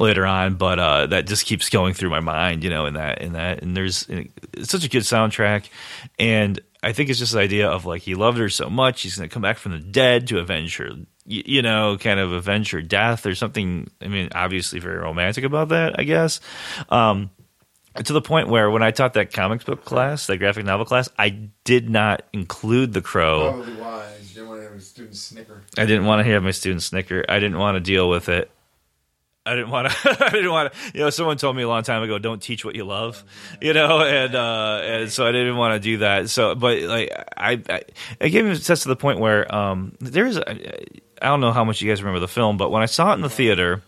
later on, but uh, that just keeps going through my mind, you know, in that, in that, and there's it's such a good soundtrack, and I think it's just the idea of like he loved her so much, he's going to come back from the dead to avenge her, you, know, kind of avenge her death or something. I mean, obviously very romantic about that, I guess. Um, to the point where when I taught that comics book class, that graphic novel class, I did not include the crow. Why you didn't want to have a student snicker. I didn't want to have my student snicker. I didn't want to deal with it. I didn't want to. I didn't want to. You know, someone told me a long time ago, "Don't teach what you love," you know, and uh, and so I didn't want to do that. So, but like I, I, I gave him sense to the point where um, there's, a, I don't know how much you guys remember the film, but when I saw it in the theater,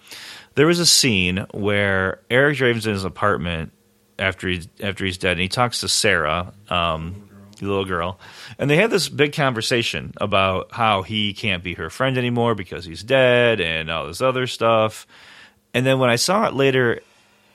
there was a scene where Eric Draven's in his apartment after he after he's dead, and he talks to Sarah. Um, little girl, and they had this big conversation about how he can't be her friend anymore because he's dead and all this other stuff. And then when I saw it later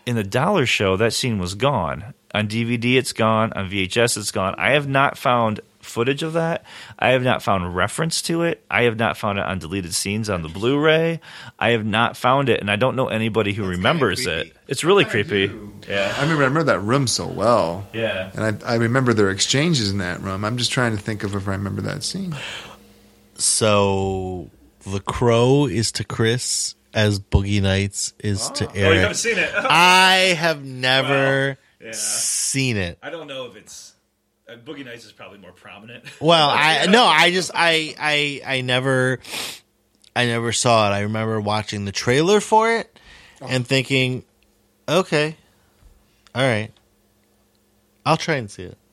in the dollar show, that scene was gone. On DVD, it's gone. On VHS, it's gone. I have not found footage of that. I have not found reference to it. I have not found it on deleted scenes on the Blu-ray. I have not found it, and I don't know anybody who remembers it. It's really creepy. Yeah, I remember, I remember that room so well. yeah. And I, I remember their exchanges in that room. I'm just trying to think of if I remember that scene. So the crow is to Chris as Boogie Nights is to Oh, oh you Erik. haven't seen it? I have never Yeah. seen it. I don't know if it's uh, Boogie Nights is probably more prominent. Well, I no, I just I I I never I never saw it. I remember watching the trailer for it and thinking, okay, all right, I'll try and see it.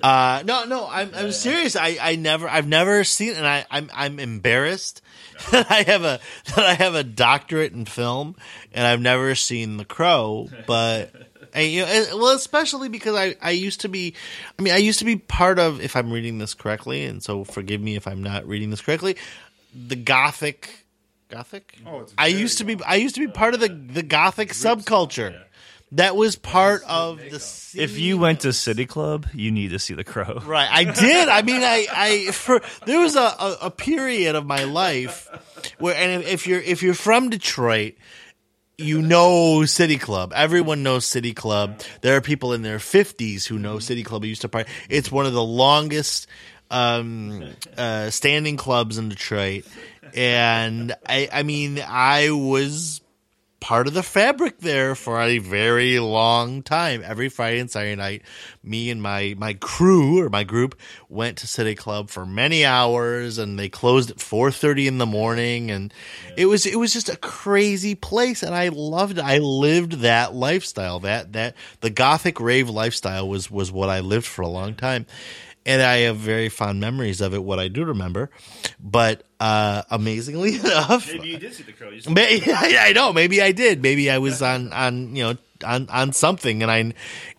Uh, no, no, I'm I'm serious. I, I never I've never seen it, and I I'm I'm embarrassed that I have a that I have a doctorate in film and I've never seen The Crow, but. And, you know, well, especially because I, I used to be, I mean, I used to be part of, if I'm reading this correctly, and so forgive me if I'm not reading this correctly, the Gothic, Gothic. Oh, it's I very used to be, I used to be part of the the Gothic subculture. That was part of the. Scene. If you went to City Club, you need to see The Crow. Right, I did. I mean, I, I for there was a, a, a period of my life where, and if you're if you're from Detroit, you know City Club. Everyone knows City Club. There are people in their fifties who know City Club. Used to party. It's one of the longest um, uh, standing clubs in Detroit, and I, I mean, I was part of the fabric there for a very long time. Every Friday and Saturday night, me and my my crew or my group went to City Club for many hours, and they closed at four thirty in the morning, and it was it was just a crazy place, and I loved it. I lived that lifestyle. That that the Gothic rave lifestyle was was what I lived for a long time. And I have very fond memories of it. What I do remember, but uh, amazingly enough, Maybe you did see The Crow. You May- I know. Maybe I did. Maybe I was on on you know on on something, and I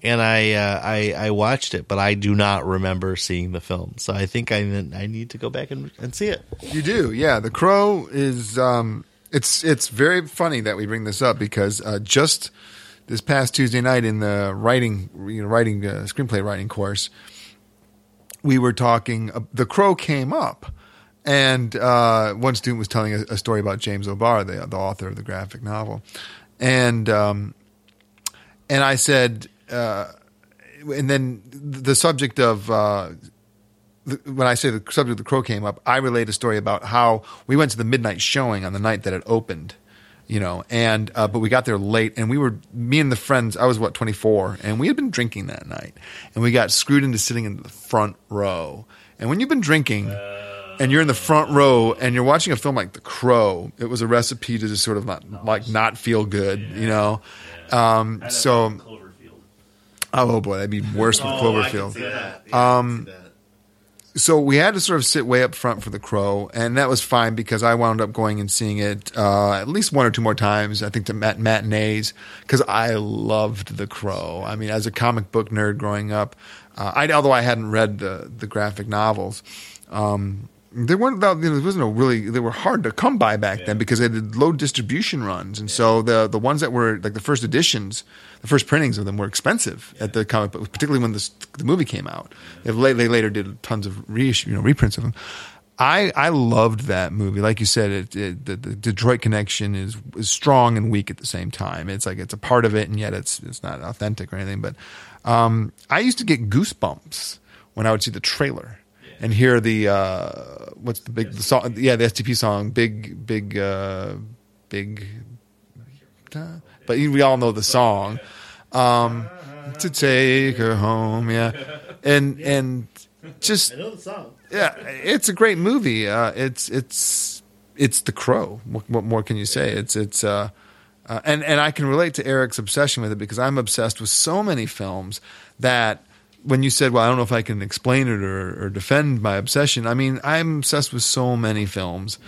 and I uh, I I watched it, but I do not remember seeing the film. So I think I I need to go back and, and see it. You do, yeah. The Crow is. Um, it's it's very funny that we bring this up because uh, just this past Tuesday night in the writing you know, writing uh, screenplay writing course, we were talking. Uh, the Crow came up, and uh, one student was telling a, a story about James O'Barr, the the author of the graphic novel, and um, and I said, uh, and then the subject of uh, the- when I say the subject of the crow came up, I relate a story about how we went to the midnight showing on the night that it opened, you know, and uh, but we got there late, and we were me and the friends. I was what twenty four, and we had been drinking that night, and we got screwed into sitting in the front row. And when you've been drinking. and you're in the front row, and you're watching a film like The Crow. It was a recipe to just sort of not, like not feel good, you know. Um, so, Cloverfield. oh boy, that'd be worse with Cloverfield. that. Um, so we had to sort of sit way up front for the crow and that was fine because i wound up going and seeing it uh, at least one or two more times i think to mat- matinees because i loved the crow. I mean as a comic book nerd growing up uh, I, although i hadn't read the, the graphic novels um, they weren't about, you know, there wasn't a really they were hard to come by back then because they did low distribution runs, and so the the ones that were like the first editions, the first printings of them were expensive at the comic book, particularly when this, the movie came out. They, they later did tons of reissue, you know, reprints of them. I I loved that movie. Like you said, it, it, the, the Detroit connection is is strong and weak at the same time. It's like it's a part of it, and yet it's it's not authentic or anything. But um, I used to get goosebumps when I would see the trailer and hear the uh, what's the big the song? Yeah, the STP song, big big uh, big. But we all know the song. Um, to take her home, yeah, and and just I know the song. yeah, it's a great movie. Uh, it's it's it's The Crow. What, what more can you say? It's it's uh, uh, and and I can relate to Erik's obsession with it because I'm obsessed with so many films that when you said, "Well, I don't know if I can explain it or, or defend my obsession," I mean, I'm obsessed with so many films.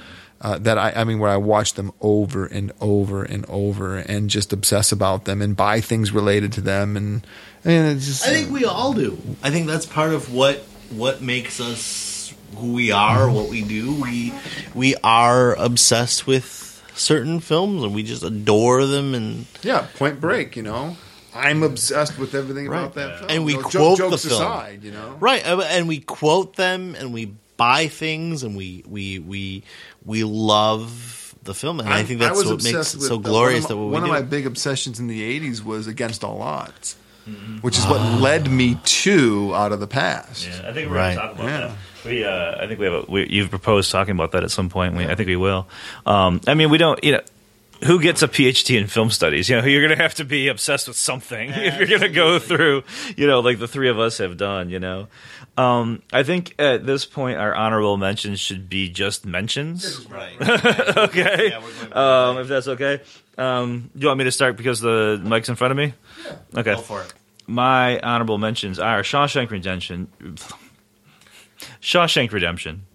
Uh, that I, I mean, where I watch them over and over and over, and just obsess about them and buy things related to them, and I it's just. I think we all do. I think that's part of what what makes us who we are, what we do. We we are obsessed with certain films, and we just adore them. And Yeah, Point Break. You know, I'm obsessed with everything about Right. that film. And we You know, quote the jokes film. aside. You know, right, uh, and we quote them, and we buy things, and we we we we love the film. And i I'm- think that's was what makes it so the- glorious One that of, what my, one we of do. my big obsessions in the '80s was Against All Odds, Mm-hmm. which is what led me to Out of the Past. Yeah, I think we're Right. going to talk about Yeah. that. We, uh, I think we have. A, we, you've proposed talking about that at some point. We, I think we will. Um, I mean, we don't. You know, who gets a PhD in film studies? You know, you're going to have to be obsessed with something if you're going to go through. You know, like the three of us have done. You know, um, I think at this point our honorable mentions should be just mentions. right. okay, Yeah, um, if that's okay. Um, do you want me to start because the mic's in front of me? Yeah. Okay. Go for it. My honorable mentions are Shawshank Redemption, Shawshank Redemption,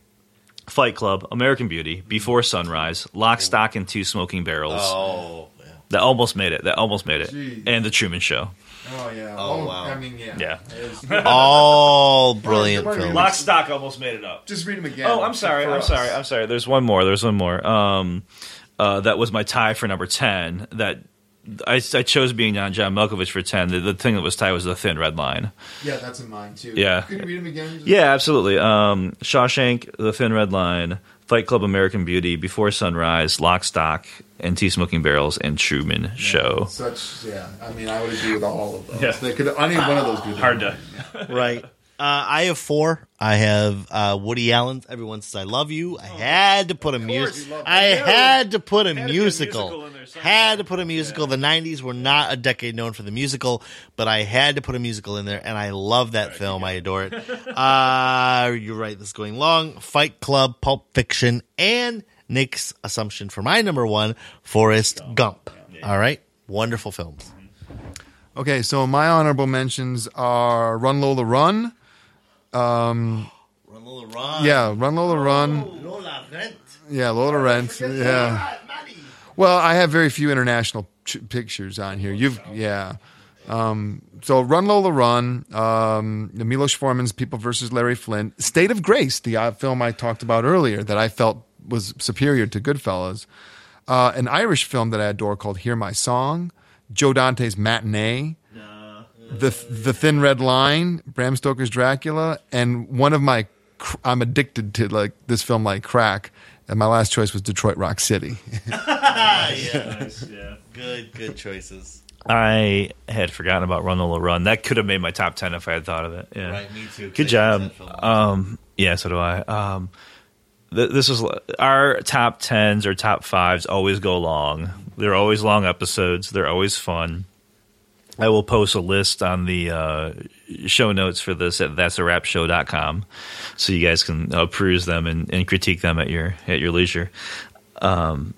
Fight Club, American Beauty, Before Sunrise, Lock, Stock, and Two Smoking Barrels. Oh, yeah. That almost made it. That almost made it. Jeez. And The Truman Show. Oh yeah. Oh, wow. I mean, yeah. Yeah. all brilliant films. Lock- Stock almost made it up. Just read them again. Oh, I'm sorry. I'm us. sorry. I'm sorry. There's one more. There's one more. Um, uh, that was my tie for number ten. That I, I chose being on John Malkovich for ten. The, the thing that was tied was the Thin Red Line. Yeah, that's in mine too. Yeah. Can you read them again? Yeah, absolutely. Um, Shawshank, The Thin Red Line, Fight Club, American Beauty, Before Sunrise, Lock, Stock, and Two Smoking Barrels, and Truman Show. Such. Yeah. I mean, I would agree with all of those. Yeah. They could. Any one of those. Could Hard to. right. Uh, I have four. I have uh, Woody Allen's "Everyone Says I Love You." I had to put a music. I that. had to put a be a musical. musical in there somewhere. had to put a musical. The '90s were not a decade known for the musical, but I had to put a musical in there, and I love that film. I adore it. uh, you're right. This is going long. Fight Club, Pulp Fiction, and Nick's assumption for my number one, Forrest Gump. All right, wonderful films. Okay, so my honorable mentions are Run Lola Run. Run, Lola, Run. Yeah, Run Lola Run. Lola rennt. Yeah, Lola rennt. Yeah. Well, I have very few international ch- pictures on here. You've yeah. Um, so Run Lola Run, um, Milos Forman's People versus Larry Flynt, State of Grace, the uh, film I talked about earlier that I felt was superior to Goodfellas, uh, an Irish film that I adore called Hear My Song, Joe Dante's Matinee, the the Thin Red Line, Bram Stoker's Dracula, and one of my I'm addicted to like this film like crack. And my last choice was Detroit Rock City. yeah, Good, good choices. I had forgotten about Run Lola Run. That could have made my top ten if I had thought of it. Yeah. Right, me too. Good job. Um, yeah, so do I. Um, th- this is our top tens or top fives always go long. They're always long episodes. They're always fun. I will post a list on the uh, show notes for this at that's a wrap show.com so you guys can uh, peruse them and, and critique them at your at your leisure. Um,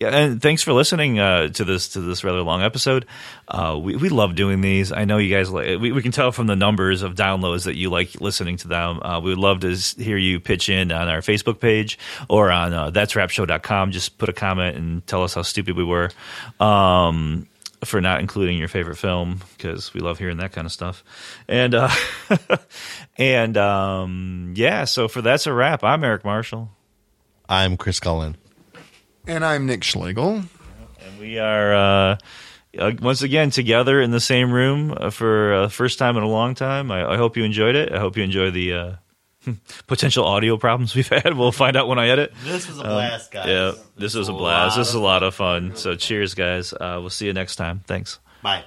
yeah, and thanks for listening uh, to this to this rather long episode. Uh, we we love doing these. I know you guys. Like, we we can tell from the numbers of downloads that you like listening to them. Uh, we would love to hear you pitch in on our Facebook page or on uh, that's wrapshow.com. Just put a comment and tell us how stupid we were. Um, for not including your favorite film because we love hearing that kind of stuff. And uh, and um, yeah, so for that's a wrap. I'm Erik Marshall, I'm Chris Cullen. And I'm Nick Schlegel. and we are uh, uh, once again together in the same room uh, for uh, first time in a long time. I, I hope you enjoyed it. I hope you enjoy the. Uh, Potential audio problems we've had. We'll find out when I edit. This was a blast, guys. Yeah, this was a blast. This is a lot of fun. So, cheers, guys. Uh, we'll see you next time. Thanks. Bye.